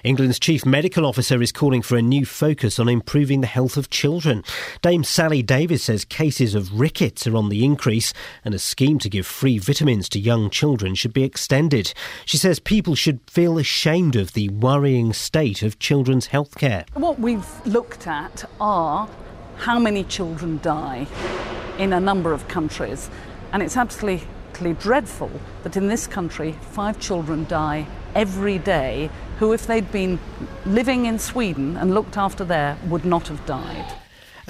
England's chief medical officer is calling for a new focus on improving the health of children. Dame Sally Davies says cases of rickets are on the increase and a scheme to give free vitamins to young children should be extended. She says people should feel ashamed of the worrying state of children's healthcare. What we've looked at are how many children die in a number of countries, and it's absolutely dreadful that in this country five children die every day who, if they'd been living in Sweden and looked after there, would not have died.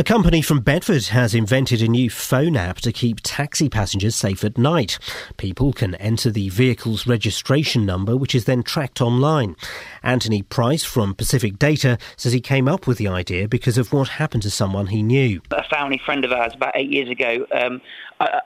A company from Bedford has invented a new phone app to keep taxi passengers safe at night. People can enter the vehicle's registration number, which is then tracked online. Anthony Price from Pacific Data says he came up with the idea because of what happened to someone he knew. A family friend of ours about eight years ago, um,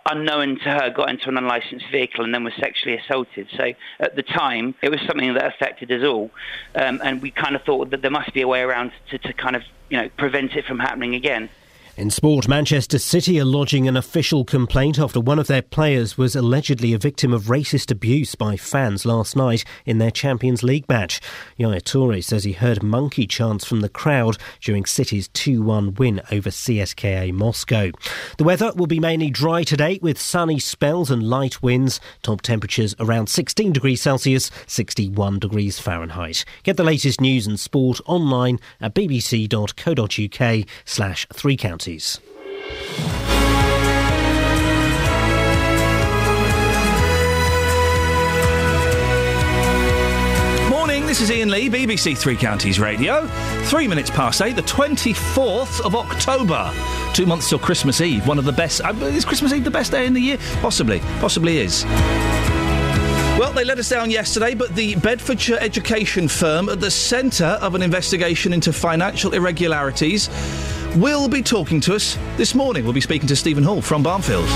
unknown to her, got into an unlicensed vehicle and then was sexually assaulted. So at the time, it was something that affected us all, um, and we kind of thought that there must be a way around to, to kind of you know prevent it from happening again. In sport, Manchester City are lodging an official complaint after one of their players was allegedly a victim of racist abuse by fans last night in their Champions League match. Yaya Toure says he heard monkey chants from the crowd during City's 2 1 win over CSKA Moscow. The weather will be mainly dry today with sunny spells and light winds. Top temperatures around 16 degrees Celsius, 61 degrees Fahrenheit. Get the latest news and sport online at bbc.co.uk slash three Morning, this is Iain Lee, BBC Three Counties Radio. Three minutes past eight, the 24th of October. Two months till Christmas Eve. One of the best. Uh, is Christmas Eve the best day in the year? Possibly. Possibly is. Well, they let us down yesterday, but the Bedfordshire education firm at the centre of an investigation into financial irregularities will be talking to us this morning. We'll be speaking to Stephen Hall from Barnfield.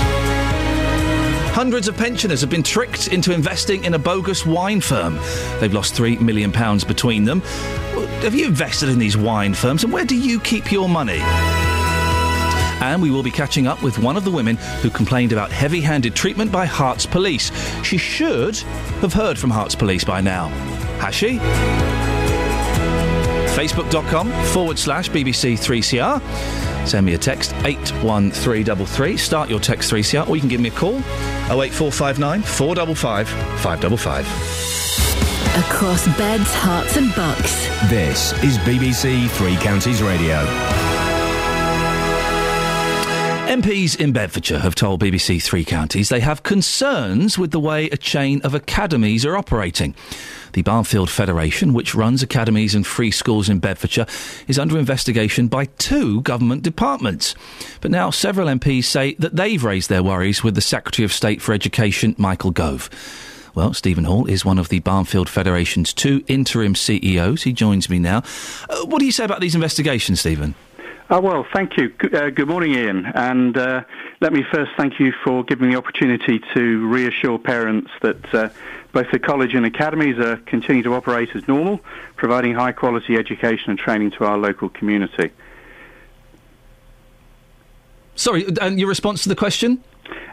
Hundreds of pensioners have been tricked into investing in a bogus wine firm. They've lost £3 million between them. Have you invested in these wine firms and where do you keep your money? And we will be catching up with one of the women who complained about heavy handed treatment by Herts Police. She should have heard from Herts Police by now. Has she? Facebook.com forward slash BBC3CR. Send me a text 81333. Start your text 3CR or you can give me a call 08459 455 555. Across beds, Herts, and bucks. This is BBC Three Counties Radio. MPs in Bedfordshire have told BBC Three Counties they have concerns with the way a chain of academies are operating. The Barnfield Federation, which runs academies and free schools in Bedfordshire, is under investigation by two government departments. But now several MPs say that they've raised their worries with the Secretary of State for Education, Michael Gove. Well, Stephen Hall is one of the Barnfield Federation's two interim CEOs. He joins me now. Uh, what do you say about these investigations, Stephen? Oh, well, thank you. Good, uh, good morning, Iain. And uh, let me first thank you for giving me the opportunity to reassure parents that uh, both the college and academies are continuing to operate as normal, providing high quality education and training to our local community. Sorry, and your response to the question?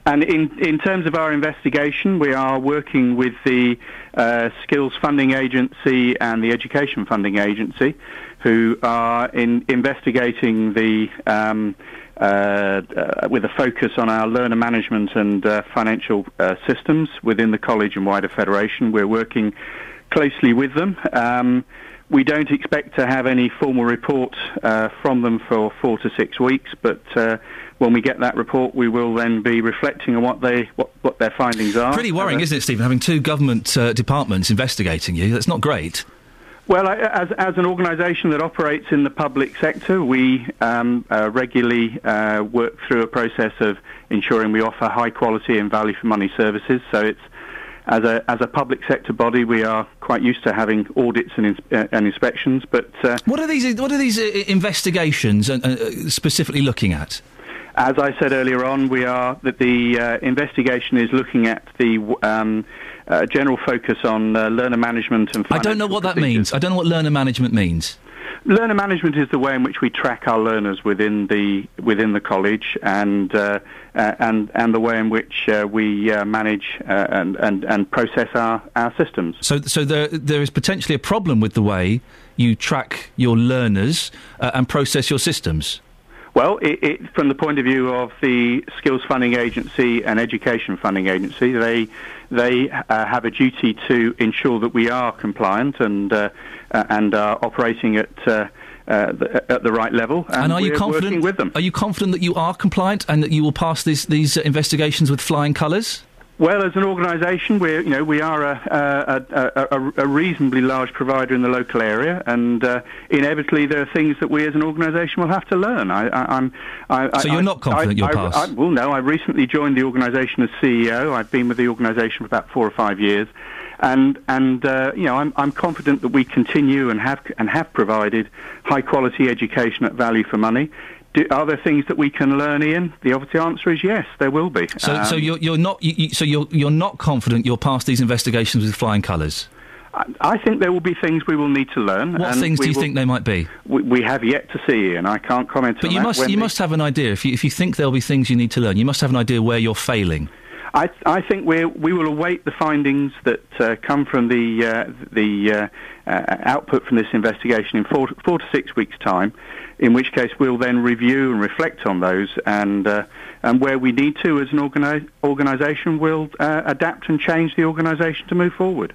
And in, in terms of our investigation, we are working with the uh, Skills Funding Agency and the Education Funding Agency, who are in investigating the um, uh, uh, with a focus on our learner management and uh, financial uh, systems within the college and wider federation. We're working closely with them. Um, we don't expect to have any formal report uh, from them for four to six weeks, but uh, when we get that report, we will then be reflecting on what they what, what their findings are. Pretty worrying, isn't it, Stephen? Having two government uh, departments investigating you. That's not great. Well, I- as, as an organisation that operates in the public sector, we um, uh, regularly uh, work through a process of ensuring we offer high quality and value for money services. So it's as a as a public sector body, we are quite used to having audits and, ins- uh, and inspections. But uh, What are these? What are these uh, investigations uh, specifically looking at? As I said earlier on, we are that the uh, investigation is looking at the um, uh, general focus on uh, learner management and. I don't know what that means. I don't know what learner management means. Learner management is the way in which we track our learners within the within the college, and uh, uh, and and the way in which uh, we uh, manage uh, and, and and process our, our systems. So, so there there is potentially a problem with the way you track your learners uh, and process your systems. Well, it, it, from the point of view of the Skills Funding Agency and Education Funding Agency, they they uh, have a duty to ensure that we are compliant and uh, uh, and are operating at uh, uh, the, at the right level. And, And are you confident? With them. Are you confident that you are compliant and that you will pass these these investigations with flying colours? Well, as an organisation, we're you know we are a, a, a, a, a reasonably large provider in the local area, and uh, inevitably there are things that we as an organisation will have to learn. I. I, So I- you're not confident I, you'll I, pass? I, well, no. I recently joined the organisation as CEO. I've been with the organisation for about four or five years, and and uh, you know I'm, I'm confident that we continue and have and have provided high quality education at value for money. Do, are there things that we can learn, Iain? The obvious answer is yes, there will be. So, so Um, you're you're not you, so you're you're not confident you'll pass these investigations with flying colours. I, think there will be things we will need to learn. What things do you will- think they might be? We, we have yet to see, and I can't comment But on you that. must you must have an idea. If you if you think there'll be things you need to learn, you must have an idea where you're failing. I, I think we we will await the findings that uh, come from the uh, the uh, uh, output from this investigation in four, four to six weeks' time. In which case, we'll then review and reflect on those, and uh, and where we need to, as an organi- organisation, we'll uh, adapt and change the organisation to move forward.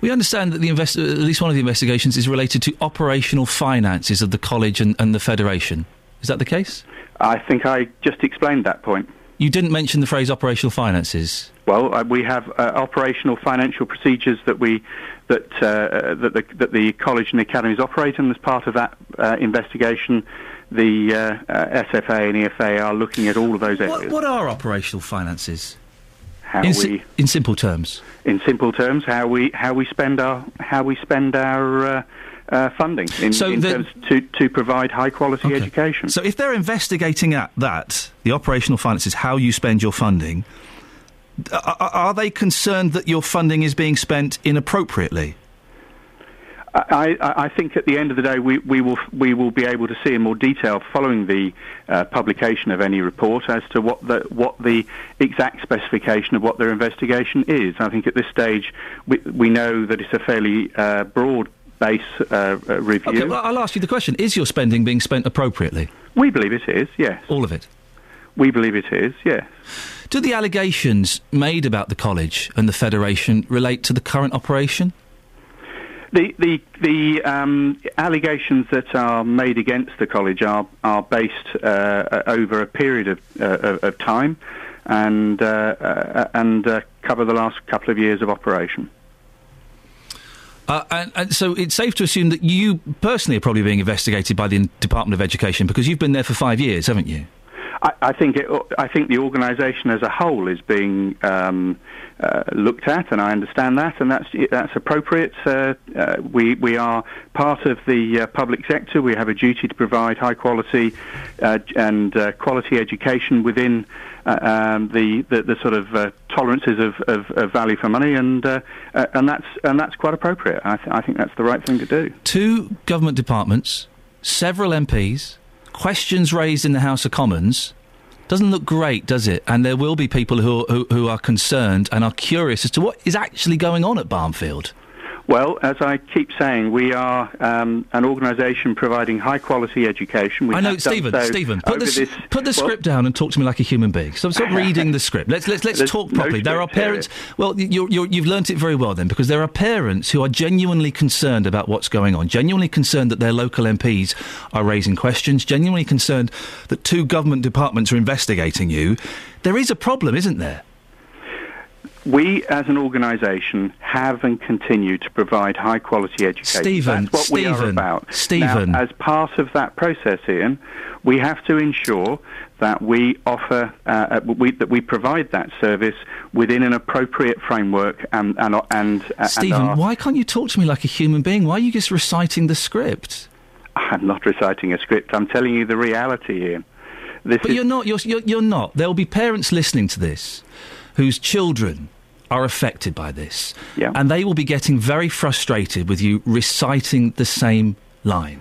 We understand that the invest- at least one of the investigations is related to operational finances of the college and, and the federation. Is that the case? I think I just explained that point. You didn't mention the phrase operational finances. Well, uh, we have uh, operational financial procedures that we that uh, that the that the college and the academies operate, and as part of that uh, investigation, the uh, uh, SFA and EFA are looking at all of those areas. What, what are operational finances? How in, we, si- in simple terms. in simple terms, how we how we spend our how we spend our uh, funding in, So in the- terms to to provide high quality education. So if they're investigating at that, the operational finances, how you spend your funding, are, are- they concerned that your funding is being spent inappropriately? I, I I think at the end of the day, we, we will we will be able to see in more detail following the uh, publication of any report as to what the what the exact specification of what their investigation is. I think at this stage we we know that it's a fairly uh, broad base uh, uh, review. Okay, well, I'll ask you the question: Is your spending being spent appropriately? We believe it is. Yes. All of it. We believe it is. Yes. Do the allegations made about the college and the federation relate to the current operation? The the the um, allegations that are made against the college are are based uh, over a period of uh, of- time, and uh, uh, and uh, cover the last couple of years of operation. Uh, and, and so it's safe to assume that you personally are probably being investigated by the Department of Education because you've been there for five years, haven't you? I, I think it, I think the organisation as a whole is being um, uh, looked at, and I understand that, and that's that's appropriate. Uh, uh, we we are part of the uh, public sector. We have a duty to provide high quality uh, and uh, quality education within. Um, the, the the sort of tolerances of, of, of value for money, and and that's and that's quite appropriate. I, th- I think that's the right thing to do. Two government departments, several MPs, questions raised in the House of Commons. Doesn't look great, does it? And there will be people who, who, who are concerned and are curious as to what is actually going on at Barnfield. Well, as I keep saying, we are um, an organisation providing high quality education. We I know, Stephen. so Stephen, put the, this- put the well, script down and talk to me like a human being. So I'm sort of reading the script. Let's let's let's talk no properly. there are script here. parents. Well, you're, you're, you've learnt it very well then, because there are parents who are genuinely concerned about what's going on, genuinely concerned that their local MPs are raising questions, genuinely concerned that two government departments are investigating you. There is a problem, isn't there? We, as an organisation, have and continue to provide high quality education. Stephen, That's what we are about. Stephen. Now, as part of that process, Iain, we have to ensure that we offer, uh, we, that we provide that service within an appropriate framework and and and, and Stephen, our- why can't you talk to me like a human being? Why are you just reciting the script? I'm not reciting a script. I'm telling you the reality, Iain. This But is, you're not. You're, you're, you're not. There will be parents listening to this whose children are affected by this, Yeah. and they will be getting very frustrated with you reciting the same line.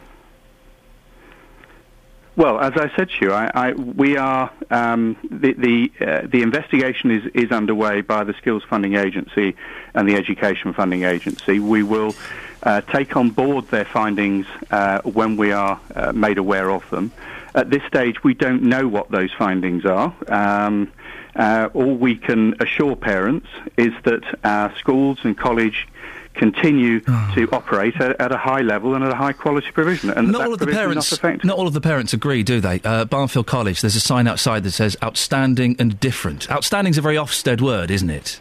Well, as I said to you, I, I, we are um, the the, uh, the investigation is, is underway by the Skills Funding Agency and the Education Funding Agency. We will uh, take on board their findings uh, when we are uh, made aware of them. At this stage, we don't know what those findings are. Um, uh, all we can assure parents is that our schools and college continue to operate at, at a high level and at a high quality provision. And not all of the parents. Not. Not all of the parents agree, do they? Uh, Barnfield College. There's a sign outside that says "outstanding" and "different." Outstanding is a very Ofsted word, isn't it?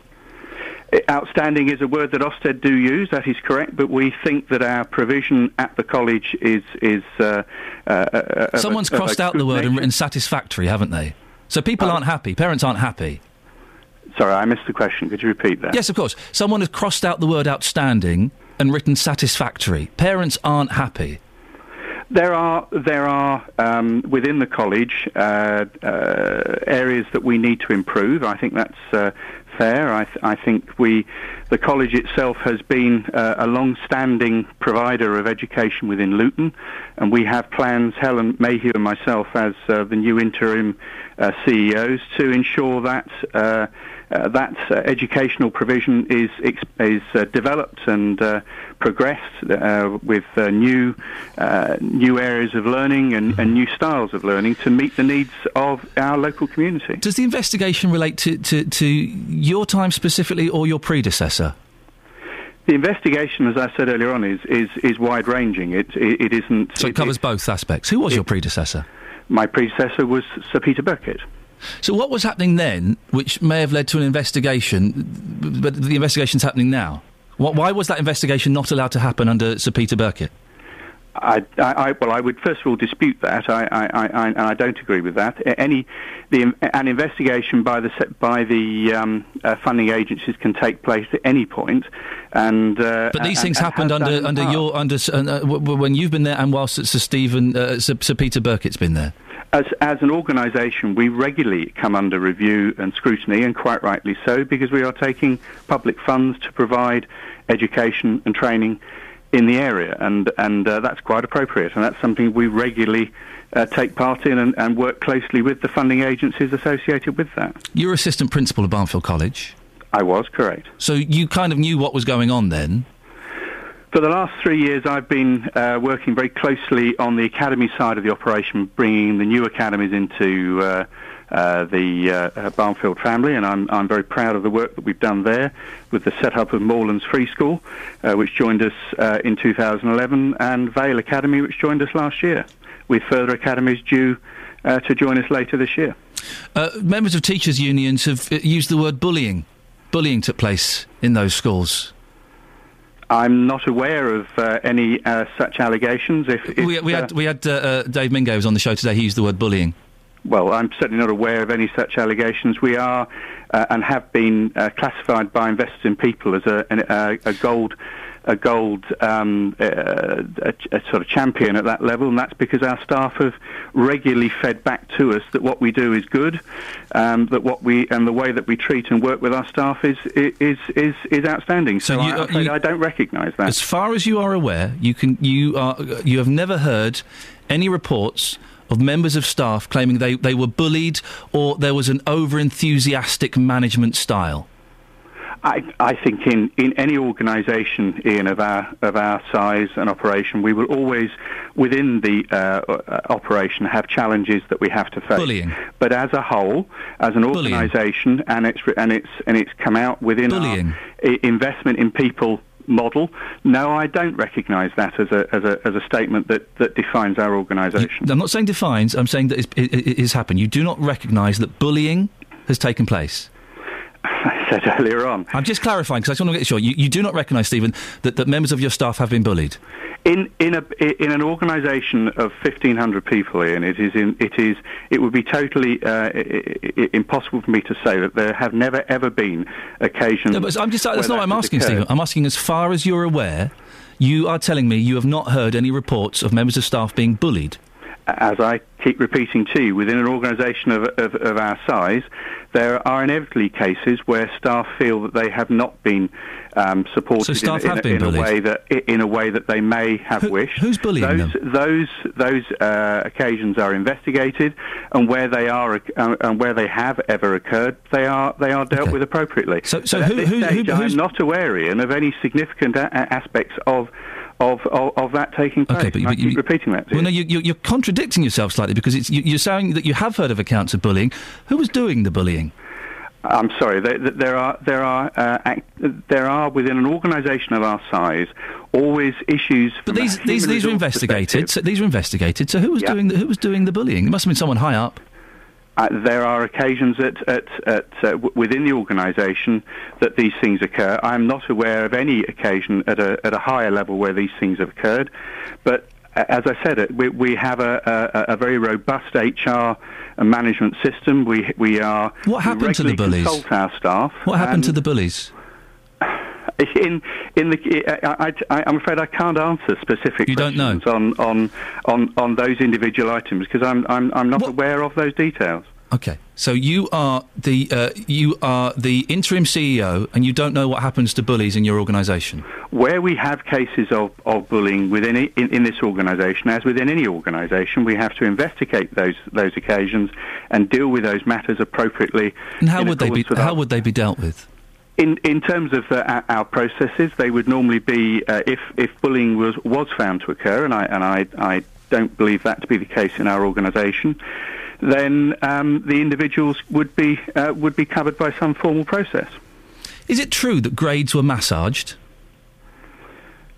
Outstanding is a word that Ofsted do use. That is correct, but we think that our provision at the college is is. Uh, uh, uh, a- Someone's crossed out the word and written "satisfactory," haven't they? So people aren't happy. Parents aren't happy. Sorry, I missed the question. Could you repeat that? Yes, of course. Someone has crossed out the word "outstanding" and written "satisfactory." Parents aren't happy. There are there are um, within the college uh, uh, areas that we need to improve. I think that's uh, fair. I, th- I think we the college itself has been uh, a long-standing provider of education within Luton, and we have plans. Helen Mayhew and myself, as uh, the new interim uh, CEOs, to ensure that. Uh, that uh, educational provision is is uh, developed and uh, progressed uh, with uh, new uh, new areas of learning and, and new styles of learning to meet the needs of our local community. Does the investigation relate to, to, to your time specifically or your predecessor? The investigation, as I said earlier on, is is, is wide ranging. It, it it isn't. So it covers both aspects. Who was your predecessor? My predecessor was Sir Peter Birkett. So what was happening then, which may have led to an investigation, but the investigation's happening now? What, why was that investigation not allowed to happen under Sir Peter Birkett? I, I, I, well, I would first of all dispute that. I, I, I, I, and I don't agree with that. Any, the, an investigation by the by the um, uh, funding agencies can take place at any point, and uh, But these and- things and happened has done in under under your under uh, when you've been there, and whilst Sir Stephen uh, Sir, Sir Peter Birkett's been there. As, as an organisation, we regularly come under review and scrutiny, and quite rightly so, because we are taking public funds to provide education and training in the area, and and uh, that's quite appropriate, and that's something we regularly uh, take part in and, and work closely with the funding agencies associated with that. You're assistant principal of Barnfield College. I was correct. So you kind of knew what was going on then. For the last three years, I've been uh, working very closely on the academy side of the operation, bringing the new academies into uh, uh, the uh, uh, Barnfield family, and I'm, I'm very proud of the work that we've done there with the setup of Moorlands Free School, uh, which joined us in 2011, and Vale Academy, which joined us last year, with further academies due to join us later this year. Members of teachers' unions have used the word bullying. Bullying took place in those schools. I'm not aware of uh, any uh, such allegations. If, if we, we uh, had we had uh, uh, Dave Mingo was on the show today. He used the word bullying. well, I'm certainly not aware of any such allegations. We are uh, and have been uh, classified by Investors in People as a, an- a, a gold a gold um, uh, a, a sort of champion at that level, and that's because our staff have regularly fed back to us that what we do is good, um, that what we and the way that we treat and work with our staff is is is is outstanding. So, you- I, you- I don't recognise that. As far as you are aware, you can you are you have never heard any reports of members of staff claiming they, they were bullied or there was an over enthusiastic management style. I, I think in, in any organisation, Iain, of our of our size and operation, we will always, within the uh, operation, have challenges that we have to face. Bullying. But as a whole, as an organisation, and it's and it's and it's come out within Bullying. our investment in people model. No, I don't recognise that as a as a as a statement that that defines our organisation. I'm not saying defines. I'm saying that it has happened. You do not recognise that bullying has taken place. I said earlier on. I'm just clarifying because I just want to get sure. You, you do not recognise, Stephen, that, that members of your staff have been bullied. In in a in an organisation of fifteen hundred people, Iain, it is in, it is it would be totally uh, i- i- impossible for me to say that there have never ever been occasions. No, but I'm just, that's not what I'm asking, occurred. Stephen. I'm asking, as far as you're aware, you are telling me you have not heard any reports of members of staff being bullied. As I keep repeating to you, within an organisation of, of, of our size, there are inevitably cases where staff feel that they have not been um, supported So staff in, have in, been in a way that in a way that they may have wished. Who's bullying those, them? Those those uh, occasions are investigated, and where they are uh, and where they have ever occurred, they are they are dealt with appropriately. So- so at who- this who- who- who's- I'm not aware, Iain, of any significant a- aspects of. Of, of, of that taking place. Okay, but, but keep repeating that. to Well, you. no, you, you, you're contradicting yourself slightly because it's, you, you're saying that you have heard of accounts of bullying. Who was doing the bullying? I'm sorry. There, there are there are uh, act, there are within an organisation of our size always issues. But these these these were investigated. So these were investigated. So who was doing the, who was doing the bullying? It must have been someone high up. Uh, there are occasions at, at, at uh, w- within the organisation that these things occur. I'm not aware of any occasion at a, at a higher level where these things have occurred. But uh, as I said, we, we have a, a, a very robust HR management system. We we are. What happened to the bullies? Consult our staff. What happened to the bullies? In in the, I, I, I'm afraid I can't answer specific. You don't know? on on on on those individual items because I'm I'm I'm not aware of those details. Okay, so you are the uh, you are the interim CEO, and you don't know what happens to bullies in your organisation. Where we have cases of, of bullying within in, in this organisation, as within any organisation, we have to investigate those those occasions and deal with those matters appropriately. And how would they be? How would they be dealt with? In in terms of uh, our- our processes, they would normally be uh, if if bullying was was found to occur, and I and I I don't believe that to be the case in our organisation. Then um, the individuals would be uh, would be covered by some formal process. Is it true that grades were massaged?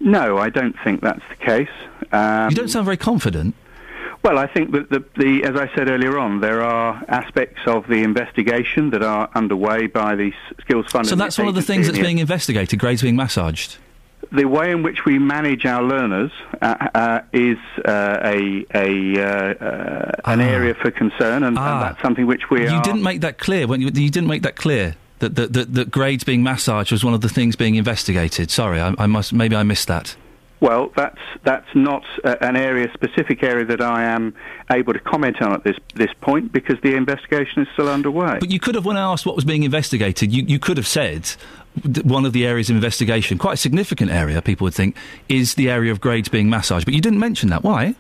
No, I don't think that's the case. Um, you don't sound very confident. Well, I think that the, the, as I said earlier on, there are aspects of the investigation that are underway by the Skills Fund. So that's one of the things that's in being investigated. Grades being massaged. the way in which we manage our learners uh, uh, is uh, a, a uh, uh, an area for concern, and, and that's something which we Ah. you are. didn't make that clear. When you, you didn't make that clear that that, that that grades being massaged was one of the things being investigated. Sorry, I, I must maybe I missed that. Well, that's that's not uh, an area, specific area that I am able to comment on at this this point because the investigation is still underway. But you could have, when I asked what was being investigated, you, you could have said one of the areas of investigation, quite a significant area, people would think, is the area of grades being massaged. But you didn't mention that. Why?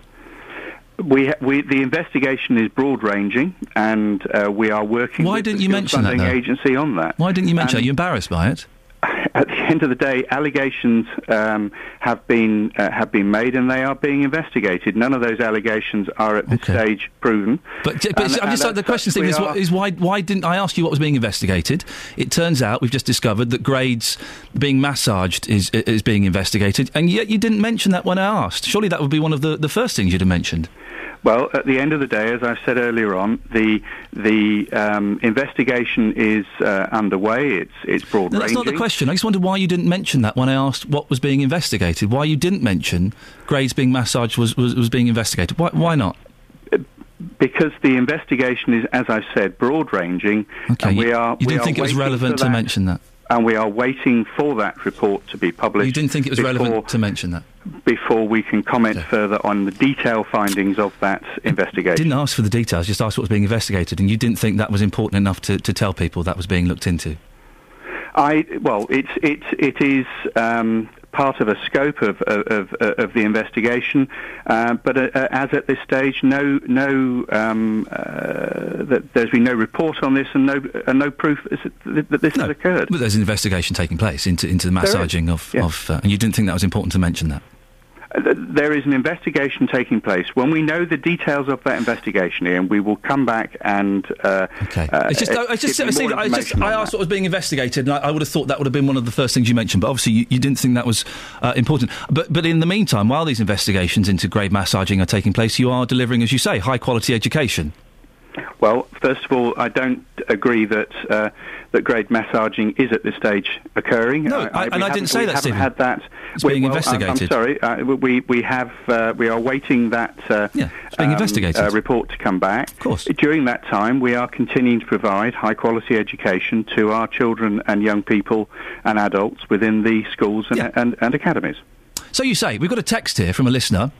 We, we, the investigation is broad ranging, and uh, we are working. Why with didn't the you mention that, though? agency on that? Why didn't you mention And it? Are you embarrassed by it? At the end of the day, allegations um, have been uh, have been made, and they are being investigated. None of those allegations are at this stage proven. But, but And- I'm just like the question, such, Stephen, we is, are- what, is why why didn't I ask you what was being investigated? It turns out we've just discovered that grades being massaged is is being investigated, and yet you didn't mention that when I asked. Surely that would be one of the, the first things you'd have mentioned. Well, at the end of the day, as I said earlier on, the the um, investigation is uh, underway. It's it's broad No, ranging. that's not the question. I just wondered why you didn't mention that when I asked what was being investigated. Why you didn't mention grades being massaged was, was, was being investigated. Why, why not? because the investigation is, as I said, broad ranging. Okay, and we you- are. you we didn't think it was relevant to mention that? And we are waiting for that report to be published. You didn't think it was before, relevant to mention that? before we can comment further on the detailed findings of that investigation. Didn't ask for the details, just asked what was being investigated, and you didn't think that was important enough to, to tell people that was being looked into. I well, it's it's it is um, part of a scope of of, of, the investigation, uh, but uh, uh, as at this stage, no no um, uh, that there's been no report on this and no uh, no proof that this has occurred. But there's an investigation taking place into, into the massaging of, yeah. of uh, and you didn't think that was important to mention that? Uh, th- There is an investigation taking place. When we know the details of that investigation, Iain, we will come back and. Uh, okay. Uh, It's just, I, I just, give see, I, just I asked what was being investigated, and I, I would have thought that would have been one of the first things you mentioned. But obviously, you, you didn't think that was uh, important. But, but in the meantime, while these investigations into grave massaging are taking place, you are delivering, as you say, high quality education. Well, first of all, I don't agree that uh, that grade massaging is at this stage occurring. No, I, I- and I didn't say we that, haven't Stephen. had that. It's being well, I'm- investigated. I'm, sorry. Uh, we we have uh, we are waiting that. Uh, yeah, it's being investigated. Uh, report to come back. Of course. During that time, we are continuing to provide high quality education to our children and young people and adults within the schools and, and, and academies. So you say we've got a text here from a listener.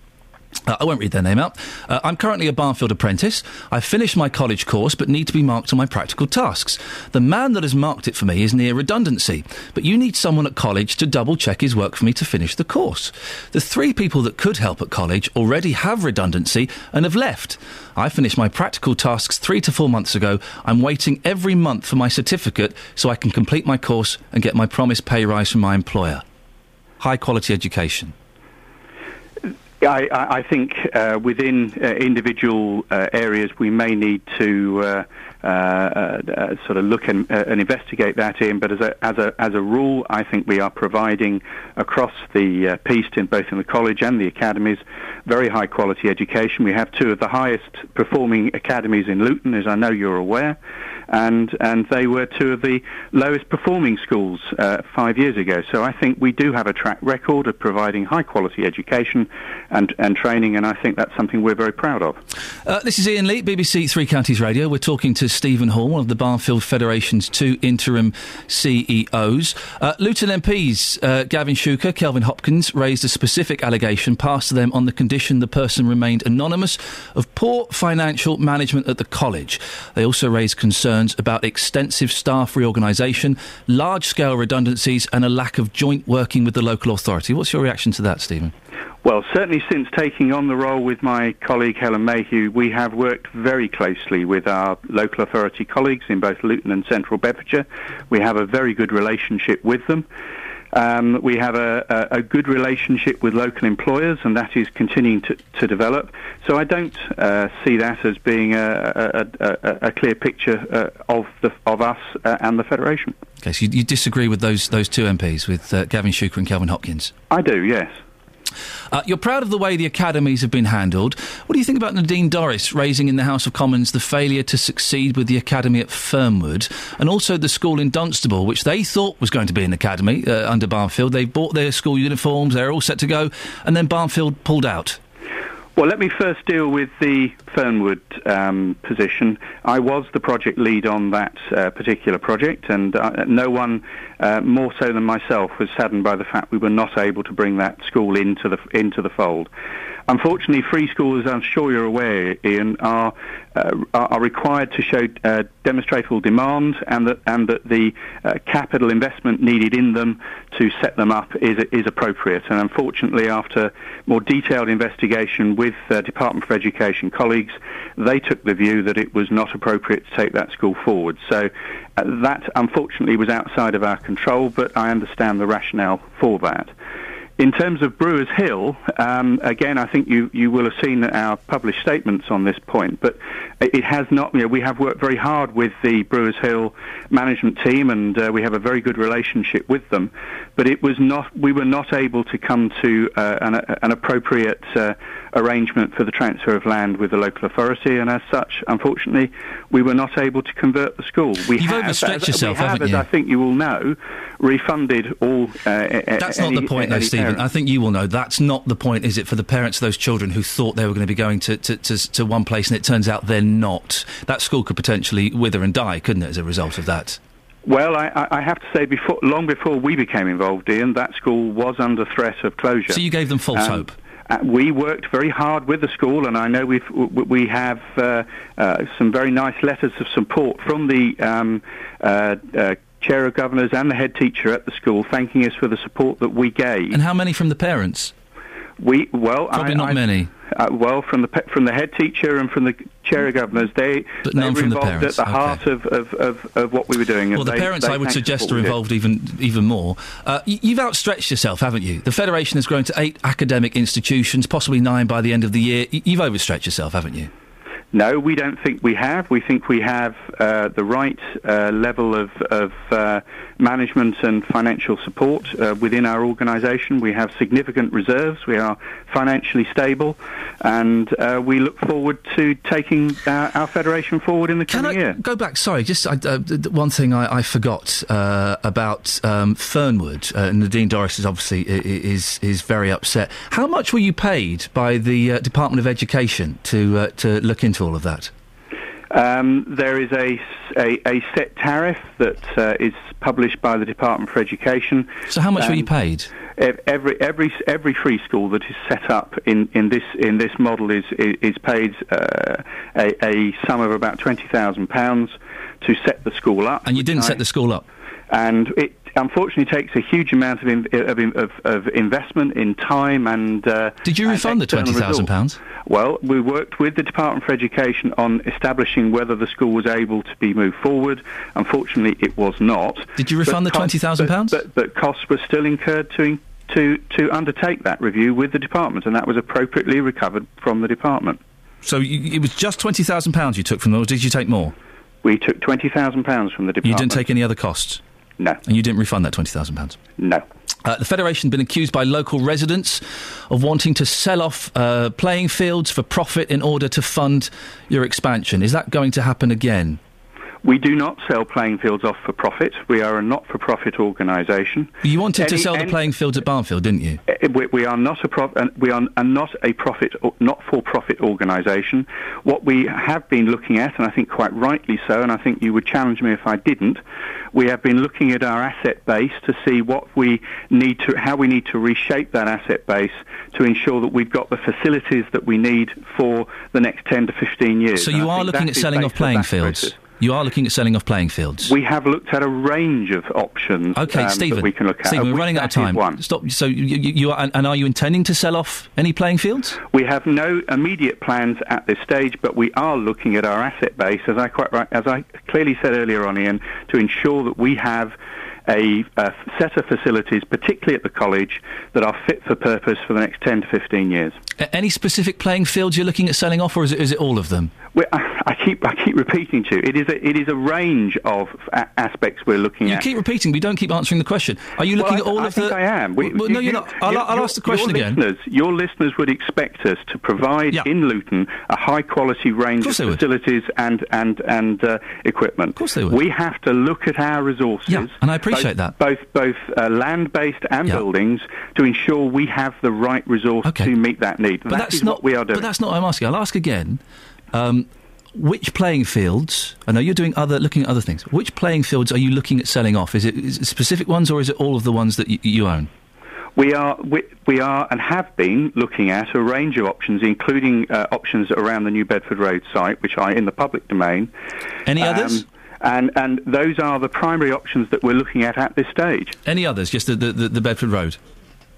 Uh, I won't read their name out. Uh, I'm currently a Barnfield apprentice. I've finished my college course but need to be marked on my practical tasks. The man that has marked it for me is near redundancy, but you need someone at college to double check his work for me to finish the course. The three people that could help at college already have redundancy and have left. I finished my practical tasks three to four months ago. I'm waiting every month for my certificate so I can complete my course and get my promised pay rise from my employer. High quality education. I, I think uh, within uh, individual uh, areas we may need to uh, sort of look and, uh, and investigate that in. But as a, as a as a rule, I think we are providing across the uh, piece, in both in the college and the academies, very high quality education. We have two of the highest performing academies in Luton, as I know you're aware, and and they were two of the lowest performing schools uh, five years ago. So I think we do have a track record of providing high quality education and and training, and I think that's something we're very proud of. Uh, this is Iain Lee, BBC Three Counties Radio. We're talking to Stephen Hall, one of the Barnfield Federation's two interim CEOs. Uh, Luton MPs uh, Gavin Shuker, Kelvin Hopkins raised a specific allegation passed to them on the condition the person remained anonymous of poor financial management at the college. They also raised concerns about extensive staff reorganisation, large scale redundancies, and a lack of joint working with the local authority. What's your reaction to that, Stephen? Well, certainly since taking on the role with my colleague Helen Mayhew, we have worked very closely with our local authority colleagues in both Luton and Central Bedfordshire. We have a very good relationship with them. Um, we have a, a, a good relationship with local employers, and that is continuing to, to develop. So I don't uh, see that as being a, a, clear picture uh, of the, of us uh, and the federation. Okay, so you, you disagree with those those two MPs, with uh, Gavin Shuker and Kelvin Hopkins? I do, yes. Uh, you're proud of the way the academies have been handled. What do you think about Nadine Dorries raising in the House of Commons the failure to succeed with the academy at Fernwood and also the school in Dunstable, which they thought was going to be an academy uh, under Barnfield? They bought their school uniforms, they're all set to go, and then Barnfield pulled out. Well, let me first deal with the Fernwood um, position. I was the project lead on that uh, particular project, and uh, no one uh, more so than myself was saddened by the fact we were not able to bring that school into the into the fold. Unfortunately, free schools, as I'm sure you're aware, Iain, are uh, are required to show uh, demonstrable demand, and that and that the uh, capital investment needed in them to set them up is is appropriate. And unfortunately, after more detailed investigation with uh, Department for Education colleagues, they took the view that it was not appropriate to take that school forward. So uh, that unfortunately was outside of our control, but I understand the rationale for that. In terms of Brewers Hill, um, again, I think you, you will have seen our published statements on this point, but it has not, you know, we have worked very hard with the Brewers Hill management team and uh, we have a very good relationship with them, but it was not, we were not able to come to uh, an, an appropriate uh, arrangement for the transfer of land with the local authority, and as such, unfortunately, we were not able to convert the school. We You've have, overstretched as, yourself, we have, haven't as you? I think you will know, refunded all. Uh, That's not the point, though, Stephen. Parents- I think you will know that's not the point, is it, for the parents of those children who thought they were going to be going to, to, to, to one place and it turns out they're not? That school could potentially wither and die, couldn't it, as a result of that? Well, I, I I have to say, before, long before we became involved, Iain, that school was under threat of closure. So you gave them false Um, hope? Uh, we worked very hard with the school, and I know we've, we have uh, uh, some very nice letters of support from the um, uh, uh, chair of governors and the head teacher at the school, thanking us for the support that we gave. And how many from the parents? We well, Probably I, not I- many. Uh, well, from the from the head teacher and from the chair of governors, they But they none were from the involved parents, at the okay. heart of, of, of, of what we were doing. Well, the they- parents, they I would suggest, are what we did. involved even even more. Uh, you've outstretched yourself, haven't you? The federation has grown to eight academic institutions, possibly nine by the end of the year. You've overstretched yourself, haven't you? No, we don't think we have. We think we have uh, the right uh, level of, of uh, management and financial support uh, within our organisation. We have significant reserves. We are financially stable, and uh, we look forward to taking uh, our federation forward in the coming year. Go back. Sorry, just I, uh, one thing I, I forgot uh, about um, Fernwood. Uh, Nadine Dorries is obviously i- i- is is very upset. How much were you paid by the uh, Department of Education to uh, to look into all of that? Um, there is a set tariff that uh, is published by the Department for Education. So how much were you Um, paid? Every every every free school that is set up in, in this in this model is is, paid uh, a, a sum of about twenty thousand pounds to set the school up. And you didn't which set I- the school up. and it unfortunately takes a huge amount of in, of, of, of investment in time and. Uh, Did you refund the twenty thousand pounds? Well, we worked with the Department for Education on establishing whether the school was able to be moved forward. Unfortunately, it was not. Did you refund But the costs- £20,000 But, but, but costs were still incurred to. In, to, to undertake that review with the department, and that was appropriately recovered from the department. So you, it was just twenty thousand pounds you took from them, or did you take more? We took twenty thousand pounds from the department. You didn't take any other costs. No. And you didn't refund that twenty thousand pounds. No. Uh, the Federation has been accused by local residents of wanting to sell off uh, playing fields for profit in order to fund your expansion. Is that going to happen again? We do not sell playing fields off for profit. We are a not-for-profit organisation. You wanted to Any- sell the playing fields at Barnfield, didn't you? Uh, We, we are not a prof- we are not a profit not for profit organisation. What we have been looking at, and I think quite rightly so, and I think you would challenge me if I didn't. We have been looking at our asset base to see what we need to, how we need to reshape that asset base to ensure that we've got the facilities that we need for the next ten to fifteen years. So you I are looking at selling off playing fields. process. You are looking at selling off playing fields. We have looked at a range of options. Okay, um, Stephen. that we can look at. Stephen, we're running out of time. One. Stop. So you, you, you are, and, and are you intending to sell off any playing fields? We have no immediate plans at this stage, but we are looking at our asset base, as I quite right, as I clearly said earlier on, Iain, to ensure that we have a, a set of facilities, particularly at the college, that are fit for purpose for the next 10 to 15 years. Any specific playing fields you're looking at selling off, or is it, is it all of them? We I, I keep I keep repeating to you, it is a, it is a range of a- aspects we're looking You at. You keep repeating, but you don't keep answering the question. Are you looking Well, at all I, of I think the? I am. We- well, no, you- you're not. I'll, I'll ask the question your again. Listeners, your listeners would expect us to provide in Luton a high quality range of, course they would. facilities and and and uh, equipment. Of course they would. We have to look at our resources. Yeah, and I appreciate both, that. Both both uh, land based and buildings to ensure we have the right resource to meet that need. But That that's not. what we are doing. But that's not what I'm asking. I'll ask again. Um, which playing fields? I know you're doing other, looking at other things. Which playing fields are you looking at selling off? Is it, is it specific ones, or is it all of the ones that y- you own? We are we, we are and have been looking at a range of options, including uh, options around the New Bedford Road site, which are in the public domain. Any Um, others? And and those are the primary options that we're looking at at this stage. Any others? Just the, the, the, the Bedford Road.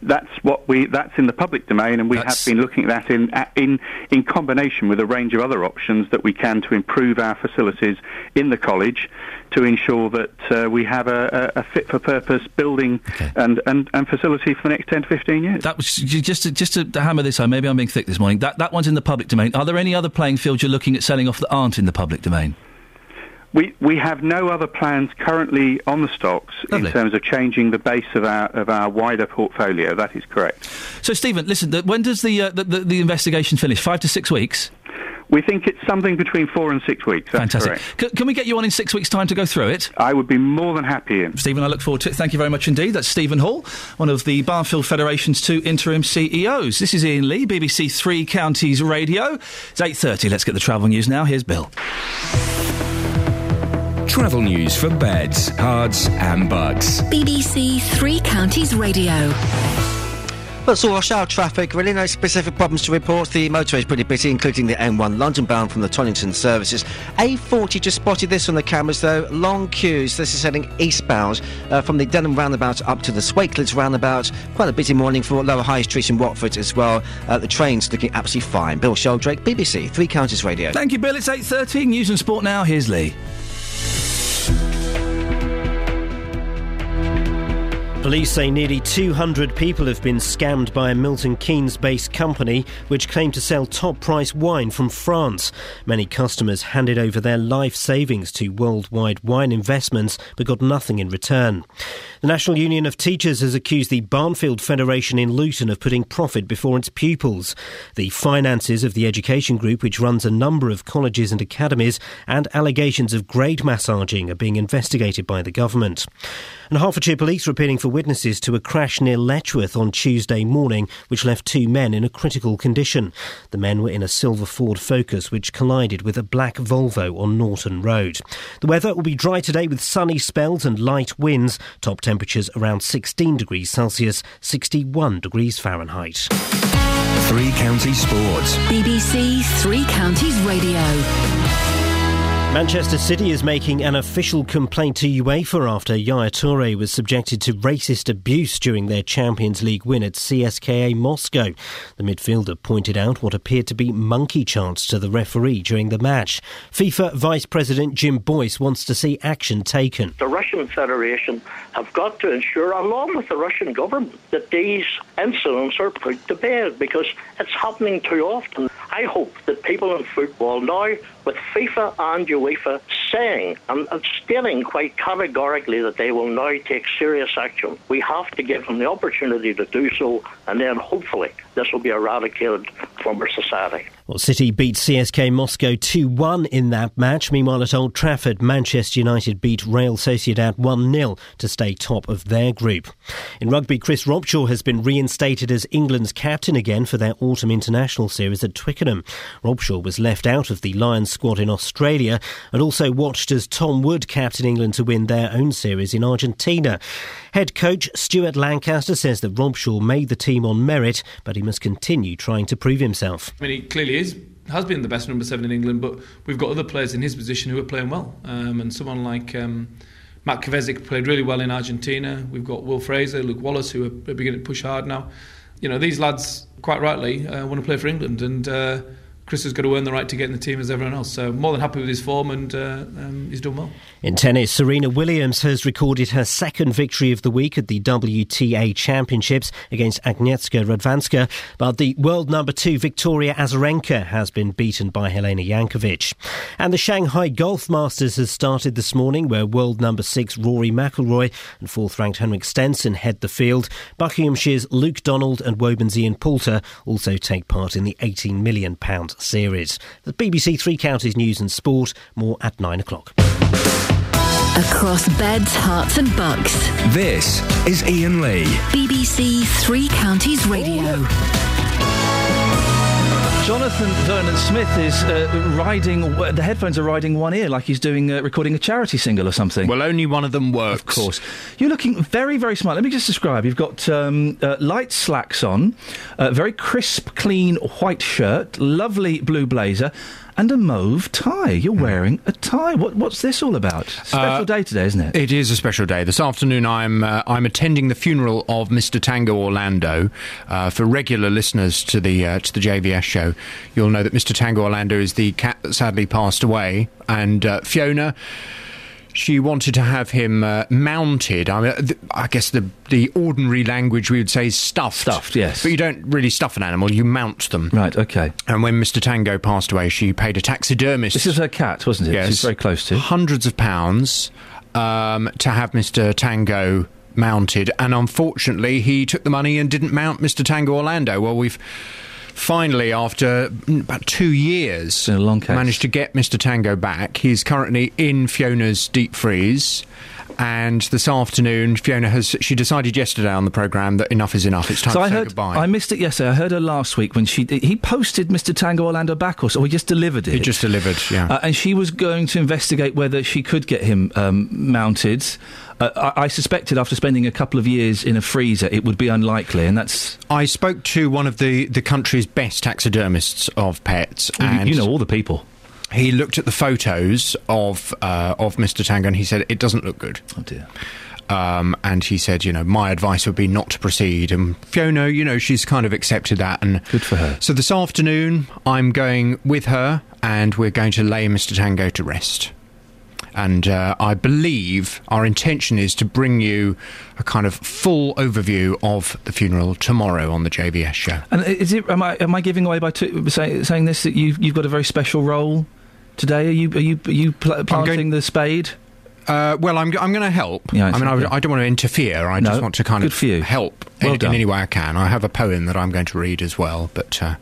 That's what we. That's in the public domain, and we That's- have been looking at that in in in combination with a range of other options that we can to improve our facilities in the college, to ensure that uh, we have a, a, fit for purpose building and, and, and facility for the next ten to fifteen years. That was just to, just to hammer this home. Maybe I'm being thick this morning. That that one's in the public domain. Are there any other playing fields you're looking at selling off that aren't in the public domain? We we have no other plans currently on the stocks Lovely. in terms of changing the base of our of our wider portfolio. That is correct. So, Stephen, listen. The, when does the, uh, the, the the investigation finish? Five to six weeks. We think it's something between four and six weeks. Fantastic. C- can we get you on in six weeks' time to go through it? I would be more than happy. Iain. Stephen, I look forward to it. Thank you very much indeed. That's Stephen Hall, one of the Barnfield Federation's two interim CEOs. This is Iain Lee, BBC Three Counties Radio. It's 8.30. Let's get the travel news now. Here's Bill. Travel news for beds, cards, and bugs. BBC Three Counties Radio. Well, so rush hour traffic, really no specific problems to report. The motorway is pretty busy, including the M1 London bound from the Toddington services. A40 just spotted this on the cameras though. Long queues. This is heading eastbound uh, from the Denham roundabout up to the Swakeleys roundabout. Quite a busy morning for Lower High Street in Watford as well. Uh, the train's looking absolutely fine. Bill Sheldrake, BBC Three Counties Radio. Thank you, Bill. It's 8.30. News and sport now. Here's Lee. Deus. Police say nearly 200 people have been scammed by a Milton Keynes based company which claimed to sell top price wine from France. Many customers handed over their life savings to worldwide wine investments but got nothing in return. The National Union of Teachers has accused the Barnfield Federation in Luton of putting profit before its pupils. The finances of the education group, which runs a number of colleges and academies, and allegations of grade massaging are being investigated by the government. And Hertfordshire Police are appealing for witnesses to a crash near Letchworth on Tuesday morning, which left two men in a critical condition. The men were in a silver Ford Focus, which collided with a black Volvo on Norton Road. The weather will be dry today with sunny spells and light winds. Top temperatures around 16 degrees Celsius, 61 degrees Fahrenheit. Three Counties Sports. BBC Three Counties Radio. Manchester City is making an official complaint to UEFA after Yaya Toure was subjected to racist abuse during their Champions League win at CSKA Moscow. The midfielder pointed out what appeared to be monkey chants to the referee during the match. FIFA Vice President Jim Boyce wants to see action taken. The Russian Federation have got to ensure, along with the Russian government, that these incidents are put to bed because it's happening too often. I hope that people in football now, with FIFA and UEFA saying and stating quite categorically that they will now take serious action, we have to give them the opportunity to do so, and then hopefully this will be eradicated from our society. Well, City beat CSK Moscow 2 1 in that match. Meanwhile, at Old Trafford, Manchester United beat Real Sociedad 1 0 to stay top of their group. In rugby, Chris Robshaw has been reinstated as England's captain again for their autumn international series at Twickenham. Robshaw was left out of the Lions squad in Australia and also watched as Tom Wood captained England to win their own series in Argentina. Head coach Stuart Lancaster says that Robshaw made the team on merit, but he must continue trying to prove himself. I mean, he clearly is has been the best number seven in England, but we've got other players in his position who are playing well. Um, and someone like um, Matt Kvesic played really well in Argentina. We've got Will Fraser, Luke Wallace, who are beginning to push hard now. You know, these lads, quite rightly, uh, want to play for England, and uh, Chris has got to earn the right to get in the team as everyone else. So more than happy with his form, and uh, um, he's done well. In tennis, Serena Williams has recorded her second victory of the week at the WTA Championships against Agnieszka Radwanska, but the world number two Victoria Azarenka has been beaten by Jelena Jankovic. And the Shanghai Golf Masters has started this morning, where world number six Rory McIlroy and fourth-ranked Henrik Stenson head the field. Buckinghamshire's Luke Donald and Woburns Ian Poulter also take part in the 18 million pound series. The BBC Three Counties News and Sport, more at nine o'clock. Across beds, Herts, and bucks. This is Iain Lee. BBC Three Counties Radio. Jonathan Vernon Smith is uh, riding, the headphones are riding one ear like he's doing, uh, recording a charity single or something. Well, only one of them works. Of course. You're looking very, very smart. Let me just describe. You've got um, uh, light slacks on, uh, very crisp, clean white shirt, lovely blue blazer, and a mauve tie. You're wearing a tie. What, what's this all about? Special Uh, day today, isn't it? It is a special day. This afternoon, I'm uh, I'm attending the funeral of Mr. Tango Orlando. Uh, for regular listeners to the uh, to the JVS show, you'll know that Mr. Tango Orlando is the cat that sadly passed away, and uh, Fiona. She wanted to have him uh, mounted. I, mean, th- I guess the the ordinary language we would say is stuffed. Stuffed, yes. But you don't really stuff an animal; you mount them. Right. Okay. And when Mr. Tango passed away, she paid a taxidermist. This is her cat, wasn't it? Yes. She's very close to. Hundreds of pounds um, to have Mr. Tango mounted, and unfortunately, he took the money and didn't mount Mr. Tango Orlando. Well, we've finally, after about two years, managed to get Mr. Tango back. He's currently in Fiona's deep freeze. And this afternoon, Fiona has she decided yesterday on the programme that enough is enough. It's time so to I say heard, goodbye. I missed it yesterday. I heard her last week when she he posted Mr. Tango Orlando back, or so, he just delivered it. He just delivered, yeah. Uh, and she was going to investigate whether she could get him um, mounted. Uh, I, I suspected after spending a couple of years in a freezer, it would be unlikely, and that's. I spoke to one of the, the country's best taxidermists of pets, Well, you- and you know all the people. He looked at the photos of uh, of Mr. Tango, and he said it doesn't look good. Oh dear. Um, and he said, you know, my advice would be not to proceed. And Fiona, you know, she's kind of accepted that, and good for her. So this afternoon, I'm going with her, and we're going to lay Mr. Tango to rest. And uh, I believe our intention is to bring you a kind of full overview of the funeral tomorrow on the JVS show. And is it? Am I am I giving away by two, say, saying this that you you've got a very special role today? Are you are you are you pl- planting the spade? Uh, well, I'm, I'm going to help. Yeah, I mean, I, I don't want to interfere. I just want to kind of help Well in, in any way I can. I have a poem that I'm going to read as well, but. Uh,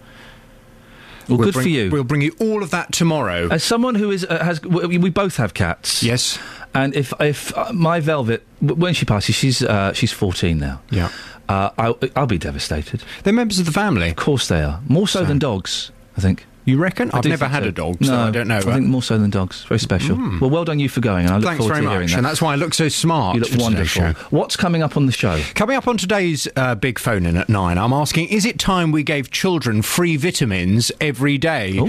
Well, we'll good bring- for you. We'll bring you all of that tomorrow. As someone who is uh, has we, we both have cats. Yes. And if if uh, my Velvet when she passes, she's uh, she's fourteen now. Yeah. Uh, I'll, I'll be devastated. They're members of the family. Of course they are. More so, than dogs, I think. You reckon? I've never had so. a dog, no, so I don't know. I think more so than dogs. Very special. Mm. Well, well done you for going, and I look Thanks forward very to hearing much, that. and that's why I look so smart. You look wonderful. What's coming up on the show? Coming up on today's uh, big phone in at nine, I'm asking: Is it time we gave children free vitamins every day?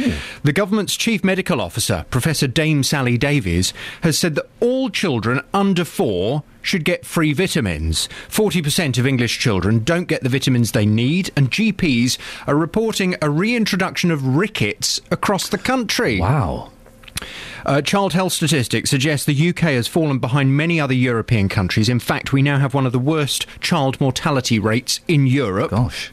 The government's chief medical officer, Professor Dame Sally Davies, has said that all children under four should get free vitamins. 40% of English children don't get the vitamins they need, and GPs are reporting a reintroduction of rickets across the country. Wow. Uh, child health statistics suggest the UK has fallen behind many other European countries. In fact, we now have one of the worst child mortality rates in Europe. Gosh.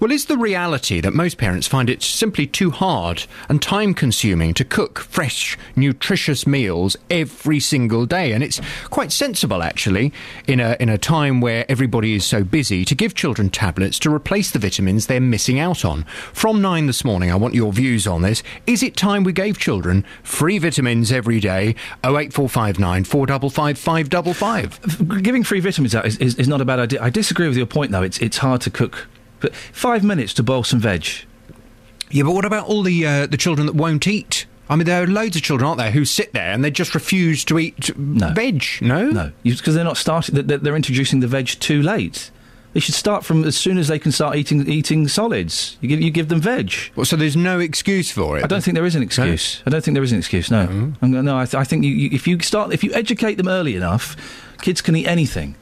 Well, is the reality that most parents find it simply too hard and time consuming to cook fresh, nutritious meals every single day? And it's quite sensible, actually, in a, in a time where everybody is so busy, to give children tablets to replace the vitamins they're missing out on. From nine this morning, I want your views on this. Is it time we gave children free vitamins every day? 08459 455 555. Giving free vitamins out is, is, is not a bad idea. I disagree with your point, though. It's it's hard to cook. But five minutes to boil some veg. Yeah, but what about all the uh, the children that won't eat? I mean, there are loads of children, aren't there, who sit there and they just refuse to eat veg? No, no, because they're not starting. They're, they're introducing the veg too late. They should start from as soon as they can start eating eating solids. You give you give them veg. Well, so there's no excuse for it. I don't think there is an excuse. I don't think there is an excuse. No, I'm no. I, th- I think you, you, if you start, if you educate them early enough, kids can eat anything.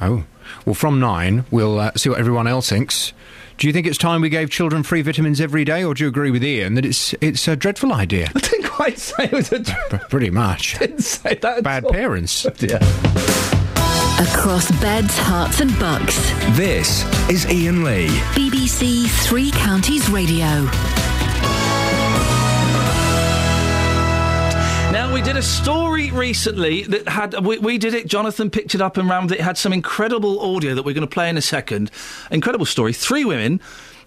Oh, well, from nine, we'll uh, see what everyone else thinks. Do you think it's time we gave children free vitamins every day, or do you agree with Iain that it's it's a dreadful idea? I didn't quite say it was a. Pretty much. didn't say that. Bad parents. yeah. Across beds, Herts, and bucks. This is Iain Lee. BBC Three Counties Radio. We did a story recently that had we, we did it. Jonathan picked it up and with it. It had some incredible audio that we're going to play in a second. Incredible story. Three women.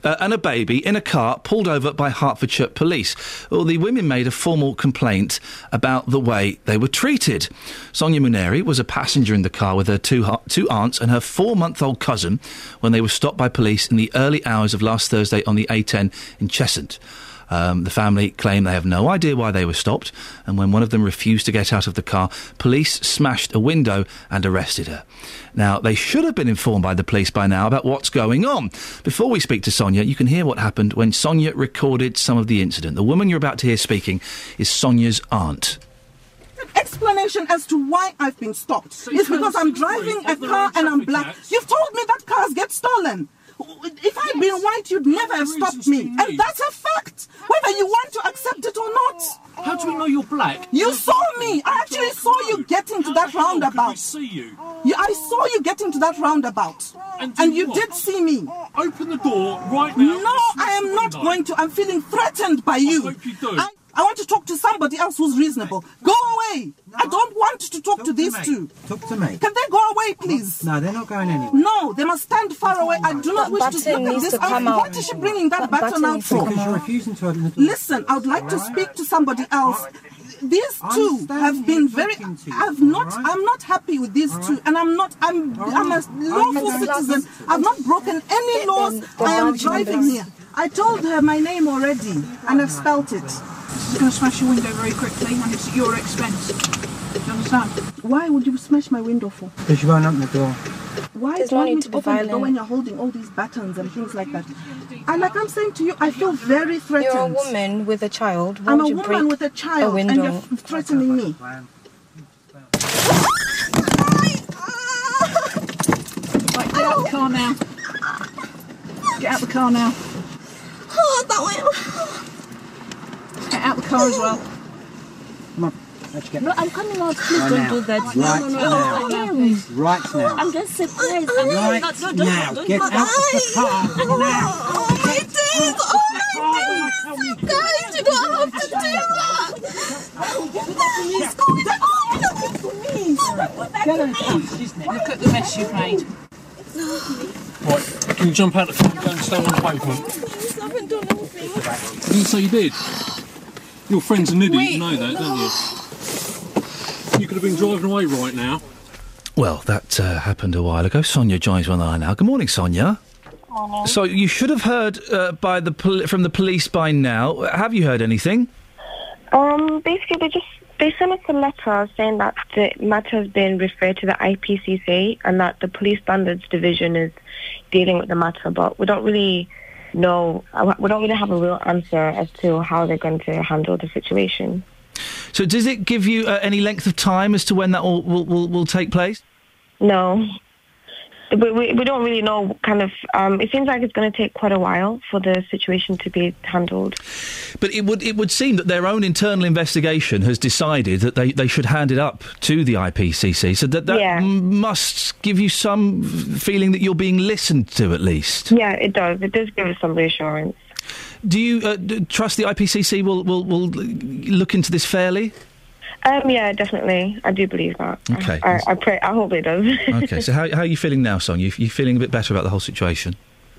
Uh, and a baby in a car pulled over by Hertfordshire police. Well, the women made a formal complaint about the way they were treated. Sonia Muneri was a passenger in the car with her two, two aunts and her four month old cousin when they were stopped by police in the early hours of last Thursday on the A10 in Cheshunt. Um, the family claim they have no idea why they were stopped, and when one of them refused to get out of the car, police smashed a window and arrested her. Now, they should have been informed by the police by now about what's going on. Before we speak to Sonia, you can hear what happened when Sonia recorded some of the incident. The woman you're about to hear speaking is Sonia's aunt. explanation as to why I've been stopped. it's because I'm driving a car and I'm black. You've told me that cars get stolen. If I'd been white, you'd never have stopped me. And that's a fact, whether you want to accept it or not. How do we know you're black? You saw me. I actually saw you getting to that roundabout. we see you? I saw you getting to that roundabout. And, you did see me. Open the door right now. No, I am not going to. I'm feeling threatened by you. I hope you do. I, I want to talk to somebody else who's reasonable. Go away. I don't want to talk, to these two. Talk to me. Can they go away, please? No, they're not going anywhere. No, they must stand far away. I do not That wish to button look at this. to come I- out. What is she bringing that, That button button out for? Because you're refusing to open the door. Listen, I would like to speak to somebody else. These two have been very. you, I've not. all right? I'm not happy with these two, and I'm not. I'm. I'm a lawful Okay. citizen. I've not broken any laws. I am driving here. I told her my name already, and I've spelt it. She's going to smash your window very quickly, and it's at your expense. Do you understand? Why would you smash my window for? Because you won't open the door. Why There's do you no need to to be open the door violent. when you're holding all these buttons and things like that? And like I'm saying to you, I feel very threatened. You're a woman with a child. Why I'm a you woman with a child, a and you're threatening me. Right, get out the car now. Get out the car now. Oh, that way. Get out the car as well. Come on, let's get No, I'm coming out. Please Right don't now. do that. Right no, no, no, now. no, no, please. Right now. I'm just surprised. Right No, no, don't- now. don't- Get don't- out of the car oh, now. Oh my days! Oh my days! Guys, you don't have to do that! Please, go down! Oh, look at me! Get her. Look at the mess you've made. Right, can you jump out the car and go and stand on the pavement? I haven't done anything. I didn't say you did. Your friend's an idiot, you know that, don't you? You could have been driving away right now. Well, that uh, happened a while ago. Sonia joins on the line now. Good morning, Sonia. So you should have heard uh, by the pol- from the police by now. Have you heard anything? Um, basically, they just they sent us a letter saying that the matter has been referred to the IPCC and that the Police Standards Division is dealing with the matter, but we don't really know. uh, We don't really have a real answer as to how they're going to handle the situation. So does it give you uh, any length of time as to when that will will, will, will take place? No. We, we, we don't really know kind of um, it seems like it's going to take quite a while for the situation to be handled But it would it would seem that their own internal investigation has decided that they, they should hand it up to the IPCC. So that that Yeah. must give you some feeling that you're being listened to at least. yeah it does it does give us some reassurance Do you uh, trust the IPCC will, will will look into this fairly? Um, yeah definitely I do believe that Okay. I, I pray I hope it does okay. So how how are you feeling now, Song? You you feeling a bit better about the whole situation?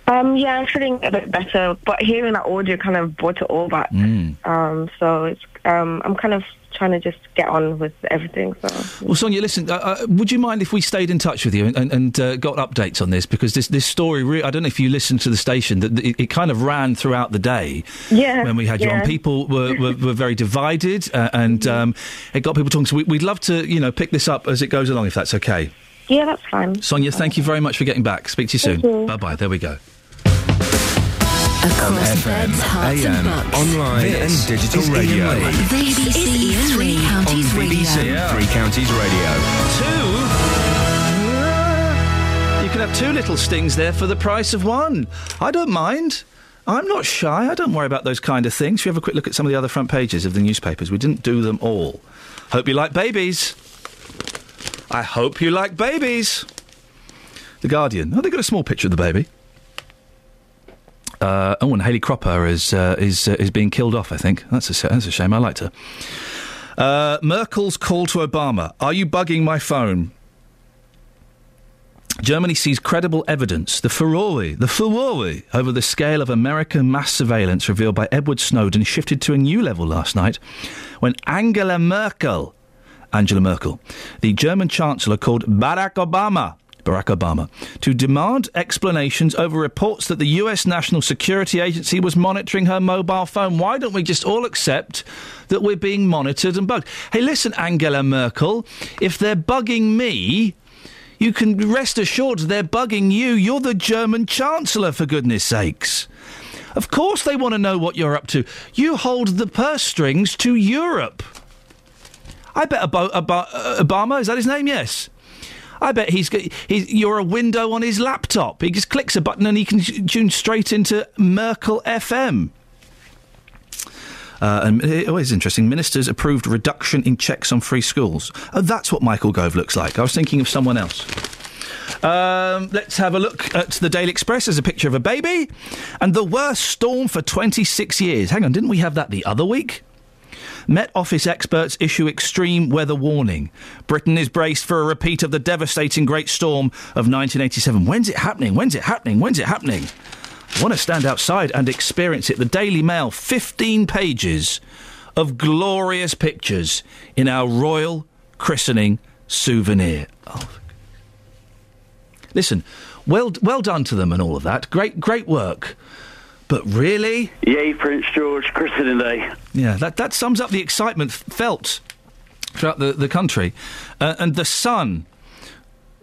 Um, yeah, I'm feeling a bit better, but hearing that audio kind of brought it all back. Mm. Um, so it's um, I'm kind of trying to just get on with everything. So Well, Sonia, listen. Uh, uh, would you mind if we stayed in touch with you and, and, and uh, got updates on this? Because this this story, re- I don't know if you listened to the station, that it, it kind of ran throughout the day. Yeah, When we had you yeah. on, people were, were, were very divided, uh, and um, it got people talking. So we, we'd love to, you know, pick this up as it goes along, if that's okay. yeah, that's fine. Sonia, thank you very much for getting back. Speak to you soon. Bye bye. There we go. Across FM, AM, online and digital radio. This is Iain Lee. On Counties BBC Radio. Three Counties Radio. Two? You can have two little stings there for the price of one. I don't mind. I'm not shy. I don't worry about those kind of things. If you have a quick look at some of the other front pages of the newspapers, we didn't do them all. Hope you like babies. I hope you like babies. The Guardian. Oh, they got a small picture of the baby. Uh, oh, and Hayley Cropper is uh, is uh, is being killed off. I think that's a that's a shame. I liked her. Uh, Merkel's call to Obama: Are you bugging my phone? Germany sees credible evidence, the furore, the furore over the scale of American mass surveillance revealed by Edward Snowden shifted to a new level last night when Angela Merkel, Angela Merkel, the German Chancellor called Barack Obama, Barack Obama, to demand explanations over reports that the US National Security Agency was monitoring her mobile phone. Why don't we just all accept that we're being monitored and bugged? Hey, listen, Angela Merkel, if they're bugging me, you can rest assured they're bugging you. You're the German Chancellor, for goodness sakes. Of course, they want to know what you're up to. You hold the purse strings to Europe. I bet Abo- uh, Obama, is that his name? Yes. I bet he's, he's you're a window on his laptop. He just clicks a button and he can tune straight into Merkel FM. Uh, and it always interesting. Ministers approved reduction in checks on free schools. Oh, that's what Michael Gove looks like. I was thinking of someone else. Um, let's have a look at the Daily Express. There's a picture of a baby and the worst storm for 26 years. Hang on, didn't we have that the other week? Met Office experts issue extreme weather warning. Britain is braced for a repeat of the devastating Great Storm of 1987. When's it happening? When's it happening? When's it happening? I want to stand outside and experience it. The Daily Mail, 15 pages of glorious pictures in our royal christening souvenir. Oh. Listen, well, well done to them and all of that. Great, great work. But really? Yay, Prince George, christening day. Yeah, that, that sums up the excitement felt throughout the, the country. Uh, and the son,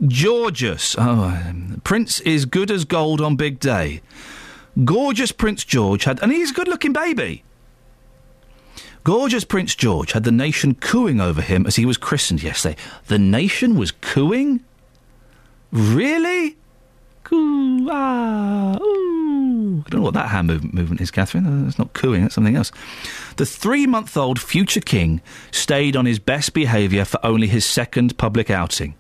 Georgius. Oh, um, Prince is good as gold on big day. Gorgeous Prince George had, and he's a good looking baby. Gorgeous Prince George had the nation cooing over him as he was christened yesterday. The nation was cooing? Really? Coo, ah, ooh. I don't know what that hand move- movement is, Catherine. It's not cooing, that's something else. The three month old future king stayed on his best behaviour for only his second public outing.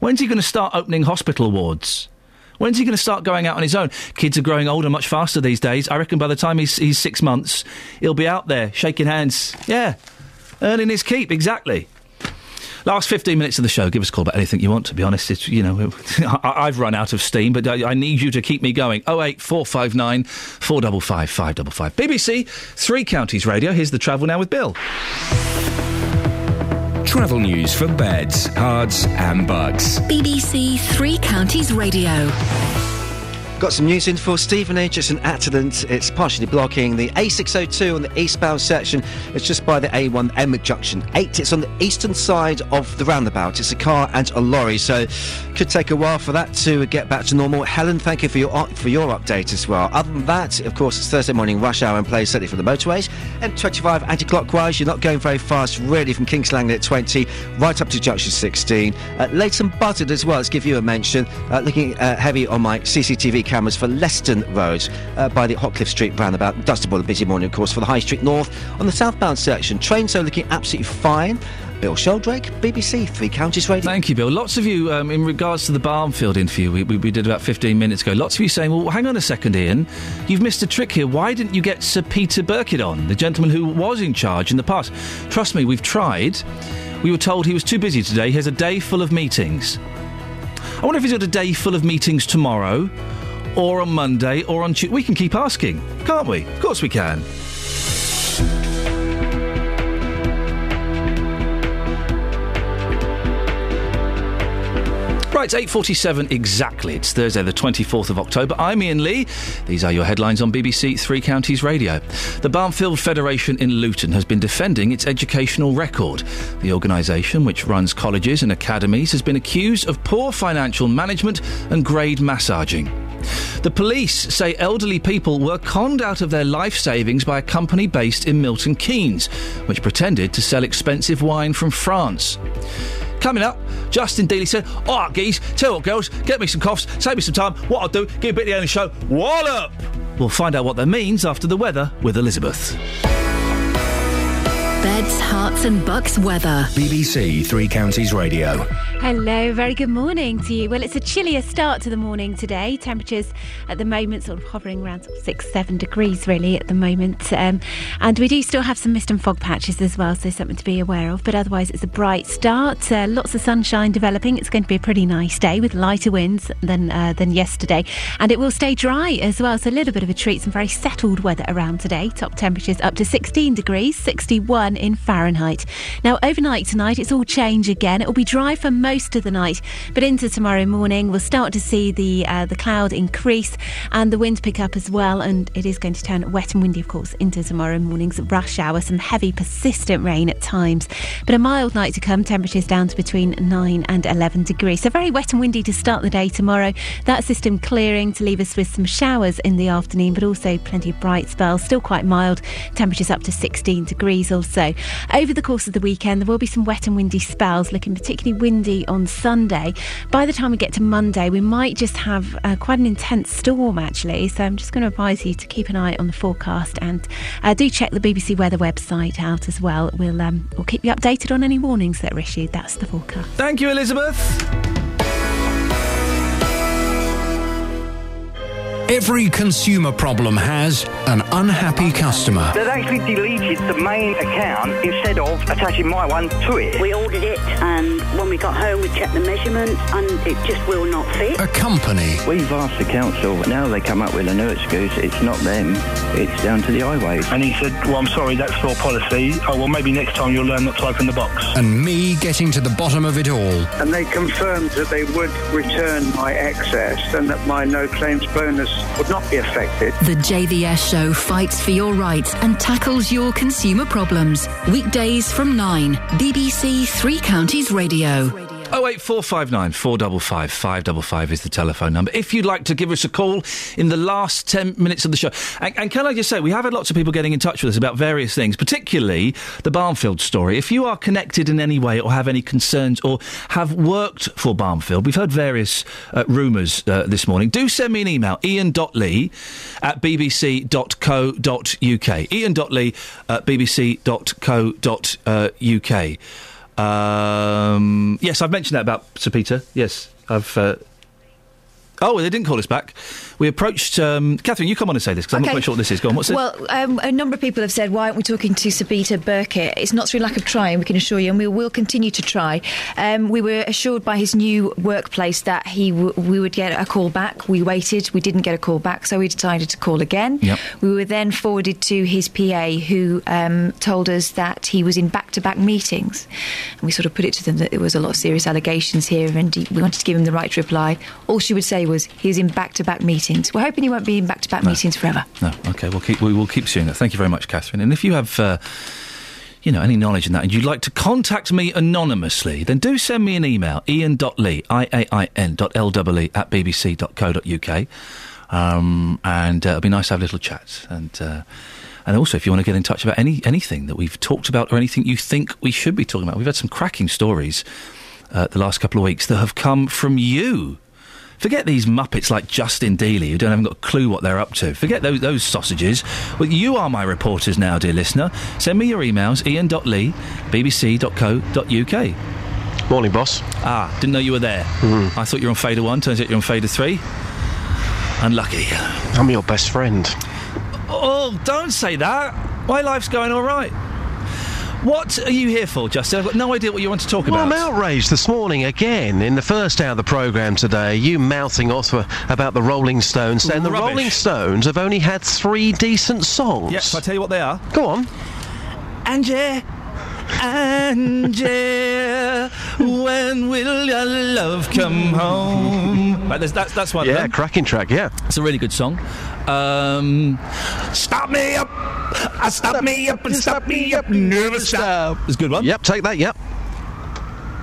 When's he going to start opening hospital wards? When's he going to start going out on his own? Kids are growing older much faster these days. I reckon by the time he's, he's six months, he'll be out there shaking hands. Yeah, earning his keep, exactly. Last 15 minutes of the show, give us a call about anything you want, to be honest. It's, you know, I, I've run out of steam, but I, I need you to keep me going. 08459 455 555. BBC, Three Counties Radio. Here's the travel now with Bill. Travel news for beds, Herts, and Bucks. BBC Three Counties Radio. Got some news in for Stevenage. It's an accident. It's partially blocking the A602 on the eastbound section. It's just by the A1(M) Junction 8. It's on the eastern side of the roundabout. It's a car and a lorry, so could take a while for that to get back to normal. Helen, thank you for your for your update as well. Other than that, of course, it's Thursday morning rush hour in place, certainly for the motorways. M25 anti-clockwise. You're not going very fast, really, from Kings Langley at 20 right up to junction 16. Uh, Buzzard as well. Let's give you a mention. Uh, looking uh, heavy on my CCTV cameras for Leston Road uh, by the Hockliffe Street roundabout. Dunstable, a busy morning, of course, for the High Street North. On the southbound section, trains are looking absolutely fine. Bill Sheldrake, BBC Three Counties Radio. Thank you, Bill. Lots of you, um, in regards to the Barnfield interview we, we, we did about 15 minutes ago, lots of you saying, well, hang on a second, Iain, you've missed a trick here. Why didn't you get Sir Peter Birkett on, the gentleman who was in charge in the past? Trust me, we've tried. We were told he was too busy today. He has a day full of meetings. I wonder if he's got a day full of meetings tomorrow, or on Monday, or on Tuesday. We can keep asking, can't we? Of course we can. Right, it's 8.47 exactly. It's Thursday, the 24th of October. I'm Iain Lee. These are your headlines on BBC Three Counties Radio. The Barnfield Federation in Luton has been defending its educational record. The organisation, which runs colleges and academies, has been accused of poor financial management and grade massaging. The police say elderly people were conned out of their life savings by a company based in Milton Keynes, which pretended to sell expensive wine from France. Coming up, Justin Dealey said, All right, geez, tell you what, girls, get me some coughs, save me some time. What I'll do, give a bit of the end of the show. Wallop! We'll find out what that means after the weather with Elizabeth. Beds, Herts, and bucks weather. BBC Three Counties Radio. Hello, very good morning to you. Well, it's a chillier start to the morning today. Temperatures at the moment sort of hovering around six, seven degrees really at the moment. Um, and we do still have some mist and fog patches as well, so something to be aware of. But otherwise, it's a bright start. Uh, lots of sunshine developing. It's going to be a pretty nice day with lighter winds than uh, than yesterday, and it will stay dry as well. So a little bit of a treat. Some very settled weather around today. Top temperatures up to 16 degrees, 61 in Fahrenheit. Now overnight tonight, it's all change again. It will be dry for most of the night, but into tomorrow morning, we'll start to see the uh, the cloud increase and the wind pick up as well. And it is going to turn wet and windy, of course, into tomorrow morning's rush hour. Some heavy, persistent rain at times, but a mild night to come. Temperatures down to between 9 and 11 degrees. So very wet and windy to start the day tomorrow. That system clearing to leave us with some showers in the afternoon, but also plenty of bright spells. Still quite mild. Temperatures up to 16 degrees or so. Over the course of the weekend, there will be some wet and windy spells, looking particularly windy on Sunday. By the time we get to Monday, we might just have uh, quite an intense storm actually. So I'm just going to advise you to keep an eye on the forecast and uh, do check the BBC Weather website out as well. We'll um, we'll keep you updated on any warnings that are issued. That's the forecast. Thank you, Elizabeth. Every consumer problem has an unhappy customer. They've actually deleted the main account instead of attaching my one to it. We ordered it, and when we got home, we checked the measurements, and it just will not fit. A company. We've asked the council, but now they come up with a new excuse. It's not them, it's down to the highways. And he said, Well, I'm sorry, that's your policy. Oh, well, maybe next time you'll learn not to open the box. And me getting to the bottom of it all. And they confirmed that they would return my excess and that my no claims bonus would not be affected. The JVS show fights for your rights and tackles your consumer problems. Weekdays from 9, BBC Three Counties Radio. 08459 455 555 is the telephone number. If you'd like to give us a call in the last 10 minutes of the show. And, and, can I just say, we have had lots of people getting in touch with us about various things, particularly the Barnfield story. If you are connected in any way or have any concerns or have worked for Barnfield, we've heard various uh, rumours uh, this morning. Do send me an email, iain.lee at bbc.co.uk. Iain.lee at bbc.co.uk. Um, yes, I've mentioned that about Sir Peter. Yes, I've. Uh, oh, they didn't call us back. We approached. Um, Catherine, you come on and say this because I'm not quite sure what this is. Go on. What's it? Well, um, a number of people have said, why aren't we talking to Sir Peter Birkett? It's not through lack of trying, we can assure you, and we will continue to try. Um, we were assured by his new workplace that he w- we would get a call back. We waited, we didn't get a call back, so we decided to call again. Yep. We were then forwarded to his PA, who um, told us that he was in back-to-back meetings. And we sort of put it to them that there was a lot of serious allegations here, and we wanted to give him the right to reply. All she would say was he was in back-to-back meetings. We're hoping you won't be in back-to-back meetings forever. No, okay, we'll keep we will keep suing that. Thank you very much, Catherine. And if you have, uh, you know, any knowledge in that, and you'd like to contact me anonymously, then do send me an email, iain.lee, I-A-I-N dot L-E-E at bbc.co.uk. Um, and uh, it'll be nice to have a little chat. And uh, and also, if you want to get in touch about any anything that we've talked about or anything you think we should be talking about, we've had some cracking stories uh, the last couple of weeks that have come from you. Forget these muppets like Justin Dealey who don't haven't got a clue what they're up to. Forget those, those sausages. Well, you are my reporters now, dear listener. Send me your emails, iain.lee, bbc.co.uk. Morning, boss. Ah, didn't know you were there. I thought you were on fader one. Turns out you're on fader three. Unlucky. I'm your best friend. Oh, don't say that. My life's going all right. What are you here for, Justin? I've got no idea what you want to talk Well, about. I'm outraged this morning again in the first hour of the programme today. You mouthing off about the Rolling Stones, saying the Rolling Stones have only had three decent songs. Yes, I tell you what they are. Go on. Angie, Angie, when will your love come home? Right, there's, that's that's one. Yeah, cracking track. Yeah, it's a really good song. Um, stop me up, I stop me up and stop me up, never stop. It's a good one. Yep, take that. Yep.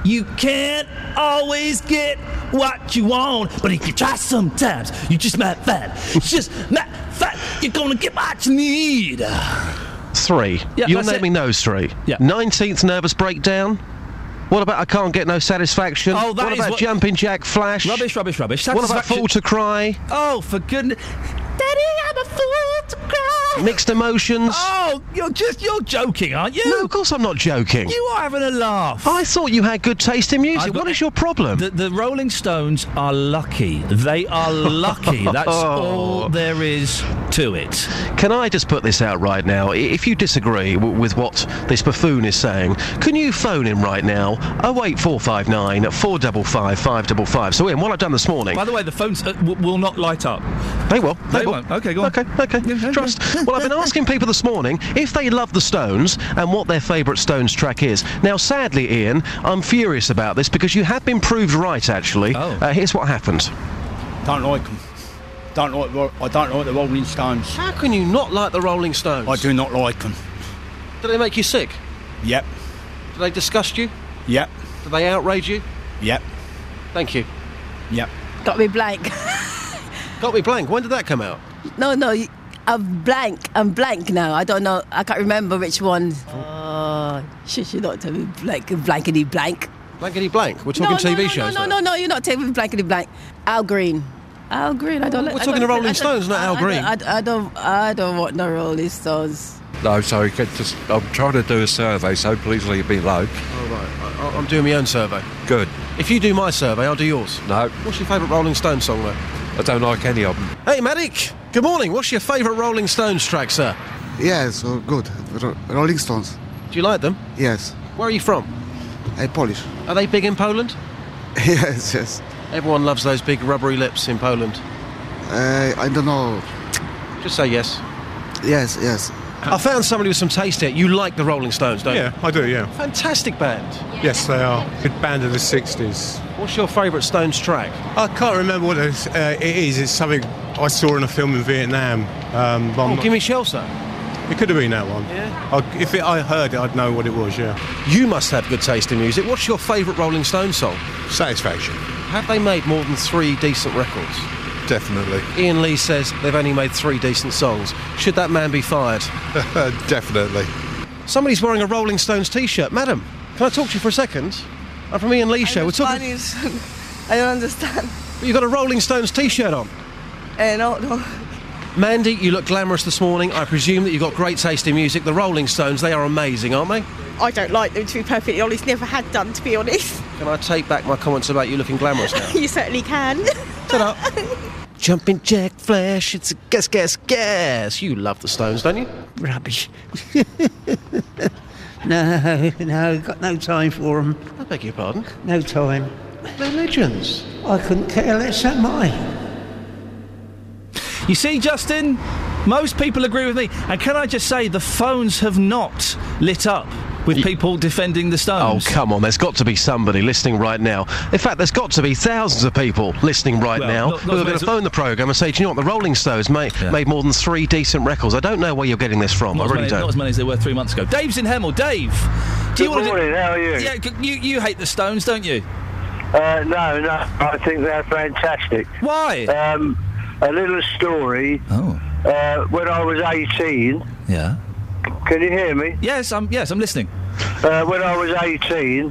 You can't always get what you want, but if you try sometimes, you just might find. It's just might find you're gonna get what you need. Three. Yeah, You're that's it. naming those three. Yeah. 19th nervous breakdown. What about I can't get no satisfaction? Oh, that what about what- jumping jack flash? Rubbish, rubbish, rubbish. What about fool to cry? Oh, for goodness. Daddy, I'm a fool to cry. Mixed emotions. Oh, you're just you're joking, aren't you? No, of course I'm not joking. You are having a laugh. I thought you had good taste in music. Got- What is your problem? The, the Rolling Stones are lucky. They are lucky. That's all there is to it. Can I just put this out right now? If you disagree w- with what this buffoon is saying, can you phone him right now? 08459 455 555. So, Iain, what I've done this morning. By the way, the phones uh, w- will not light up. They will. They, They will. won't. Okay, go on. Okay, okay. Trust. Well, I've been asking people this morning if they love the Stones and what their favourite Stones track is. Now, sadly, Iain, I'm furious about this because you have been proved right, actually. Oh. Uh, here's what happened. Don't like them. Don't like. I don't like the Rolling Stones. How can you not like the Rolling Stones? I do not like them. Do they make you sick? Yep. Do they disgust you? Yep. Do they outrage you? Yep. Thank you. Yep. Got me blank. Got me blank. When did that come out? no, no, y- I'm blank. I'm blank now. I don't know. I can't remember which one. Oh, oh should you not tell me blank, blankety blank? Blankety blank. We're talking no, TV no, shows. No, no, no, no, you're not telling me blankety blank. Al Green. Al Green. I don't. We're I talking don't- the Rolling I Stones, not Al Green. I, don't- I don't. I don't want no Rolling Stones. No, sorry, get just, I'm trying to do a survey, so please leave me alone. Oh, right. I, I'm doing my own survey. Good. If you do my survey, I'll do yours. No. What's your favourite Rolling Stone song, though? I don't like any of them. Hey, Medic. Good morning. What's your favourite Rolling Stones track, sir? Yes, oh, good. Ro- Rolling Stones. Do you like them? Yes. Where are you from? I'm Polish. Are they big in Poland? yes, yes. Everyone loves those big rubbery lips in Poland. Uh, I don't know. Just say yes. Yes, yes. I found somebody with some taste here. You like the Rolling Stones, don't you? Yeah. I do, yeah. Fantastic band. Yes, they are. Good band of the 60s. What's your favourite Stones track? I can't remember what it is. Uh, it is. It's something I saw in a film in Vietnam. Um, Oh, Give Me Shelter. It could have been that one. Yeah. I, if it, I heard it, I'd know what it was, yeah. You must have good taste in music. What's your favourite Rolling Stones song? Satisfaction. Have they made more than three decent records? Definitely. Iain Lee says they've only made three decent songs. Should that man be fired? Definitely. Somebody's wearing a Rolling Stones t-shirt. Madam, can I talk to you for a second? I'm from Iain Lee's show. We're talking... I don't understand. But You've got a Rolling Stones t-shirt on. Uh, no, no. Mandy, you look glamorous this morning. I presume that you've got great taste in music. The Rolling Stones, they are amazing, aren't they? I don't like them, to be perfectly honest. Never had done, to be honest. Can I take back my comments about you looking glamorous now? you certainly can. Ta-da. Jumping Jack Flash, it's a guess, guess, guess. You love the Stones, don't you? Rubbish. no, no, got no time for them. I beg your pardon? No time. They're legends. I couldn't care less, am I? You see, Justin, most people agree with me. And can I just say, the phones have not lit up with people defending the stones. Oh, come on. There's got to be somebody listening right now. In fact, there's got to be thousands of people listening right Well, now not- not who as are going to phone the programme and say, do you know what? The Rolling Stones made, made more than three decent records. I don't know where you're getting this from. Not, I as really many, not don't. as many as there were three months ago. Dave's in Hemel. Dave, do you Good want to? morning, how are you? Yeah, you you hate the Stones, don't you? Uh, no, no, I think they're fantastic. Why? Um, a little story. Oh. Uh, when I was 18, Yeah. Can you hear me? Yes, I'm. Yes, I'm listening. Uh, when I was 18,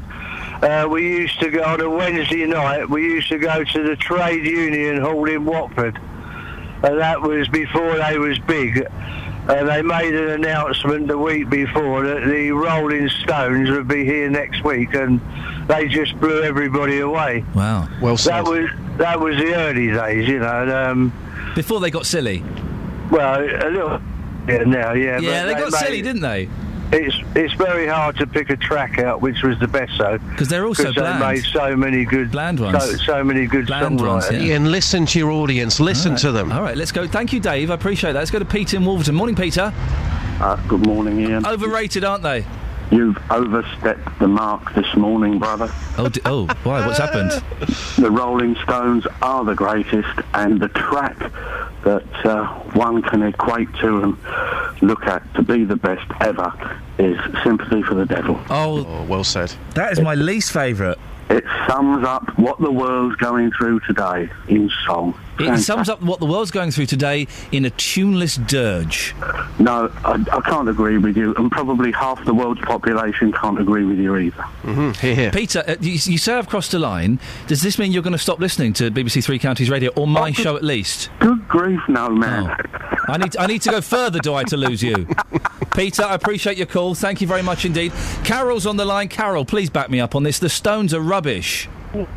uh, we used to go on a Wednesday night. We used to go to the trade union hall in Watford, and that was before they was big. And they made an announcement the week before that the Rolling Stones would be here next week, and they just blew everybody away. Wow. Well That was that was the early days, you know. And, um, Before they got silly. well, a little yeah, now, yeah. Yeah, but they got made- silly, didn't they? It's it's very hard to pick a track out which was the best though. 'Cause they're also Because they made so many good Bland ones. So, so many good Bland ones, songwriters. yeah. Iain, listen to your audience. Listen All right. to them. All right, let's go. Thank you, Dave. I appreciate that. Let's go to Peter in Wolverton. Morning, Peter. Uh, good morning, Iain. Overrated, aren't they? You've overstepped the mark this morning, brother. Oh, d- oh, why? What's happened? The Rolling Stones are the greatest, and the track that uh, one can equate to and look at to be the best ever is Sympathy for the Devil. Oh, well said. That is my least favourite. It sums up what the world's going through today in song. It sums up what the world's going through today in a tuneless dirge. No, I, I can't agree with you, and probably half the world's population can't agree with you either. Mm-hmm. Here, here. Peter, uh, you, you say I've crossed a line. Does this mean you're going to stop listening to BBC Three Counties Radio or my show at least? Good grief, no, man. I need I need to go further, do I, to lose you? Peter, I appreciate your call. Thank you very much indeed. Carol's on the line. Carol, please back me up on this. The Stones are rubbish.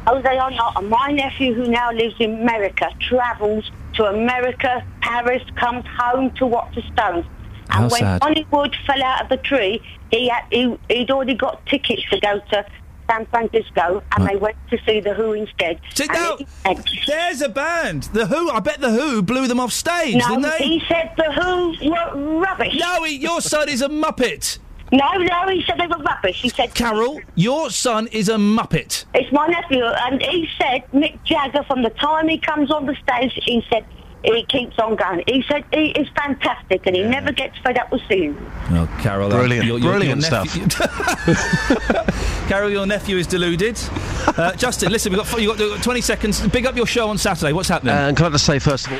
Oh, they are not. And My nephew, who now lives in America, travels to America, Paris, comes home to watch the Stones. And How when sad. Johnny Wood fell out of the tree, he, had, he he'd already got tickets to go to San Francisco, and they went to see the Who instead. Sit And down. he said- There's a band. The Who. I bet the Who blew them off stage, No, didn't they? he said the Who were rubbish. No, he, your son is a muppet. No, no, he said they were rubbish. He said Carol, your son is a muppet. It's my nephew, and he said Mick Jagger, from the time he comes on the stage, he said he keeps on going. He said he is fantastic, and he never gets fed up with singing. Oh, Carol, uh, Brilliant, your- your- brilliant your nephew- Carol, your nephew is deluded. Uh, Justin, listen, we've got, you've got 20 seconds. Big up your show on Saturday. What's happening? And can I just say, first of all,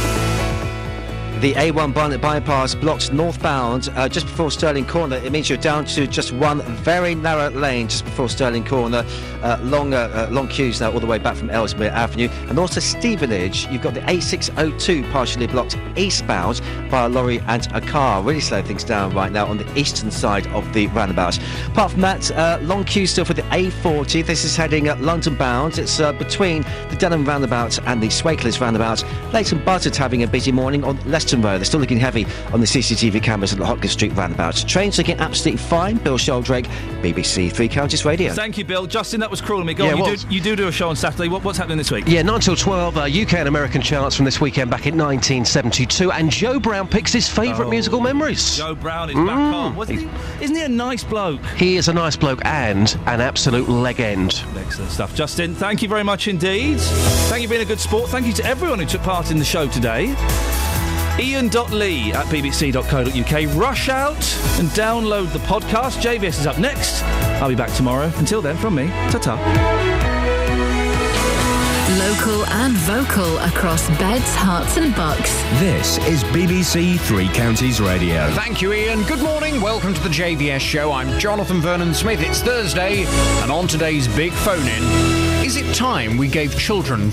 The A1 Barnet bypass blocked northbound uh, just before Stirling Corner. It means you're down to just one very narrow lane just before Stirling Corner. Uh, long, uh, long queues now all the way back from Ellesmere Avenue. And also Stevenage, you've got the A602 partially blocked eastbound by a lorry and a car. Really slow things down right now on the eastern side of the roundabout. Apart from that, uh, long queue still for the A40. This is heading uh, London bound. It's uh, between the Denham roundabout and the Swakeleys roundabout. Leighton Buzzard having a busy morning on Road. They're still looking heavy on the CCTV cameras at the Hockliffe Street roundabout. Trains looking absolutely fine. Bill Sheldrake, BBC Three Counties Radio. Thank you, Bill. Justin, that was cruel of me. Go Yeah, on, you, do, you do do a show on Saturday. What, what's happening this week? Yeah, 9 till 12, uh, UK and American charts from this weekend back in 1972. And Joe Brown picks his favourite musical memories. Joe Brown is back on. Wasn't he, isn't he a nice bloke? He is a nice bloke and an absolute legend. Excellent stuff. Justin, thank you very much indeed. Thank you for being a good sport. Thank you to everyone who took part in the show today. Iain.lee at bbc.co.uk. Rush out and download the podcast. JVS is up next. I'll be back tomorrow. Until then, from me, ta ta. Local and vocal across beds, Herts, and bucks. This is BBC Three Counties Radio. Thank you, Iain. Good morning. Welcome to the JVS show. I'm Jonathan Vernon Smith. It's Thursday, and on today's big phone in, is it time we gave children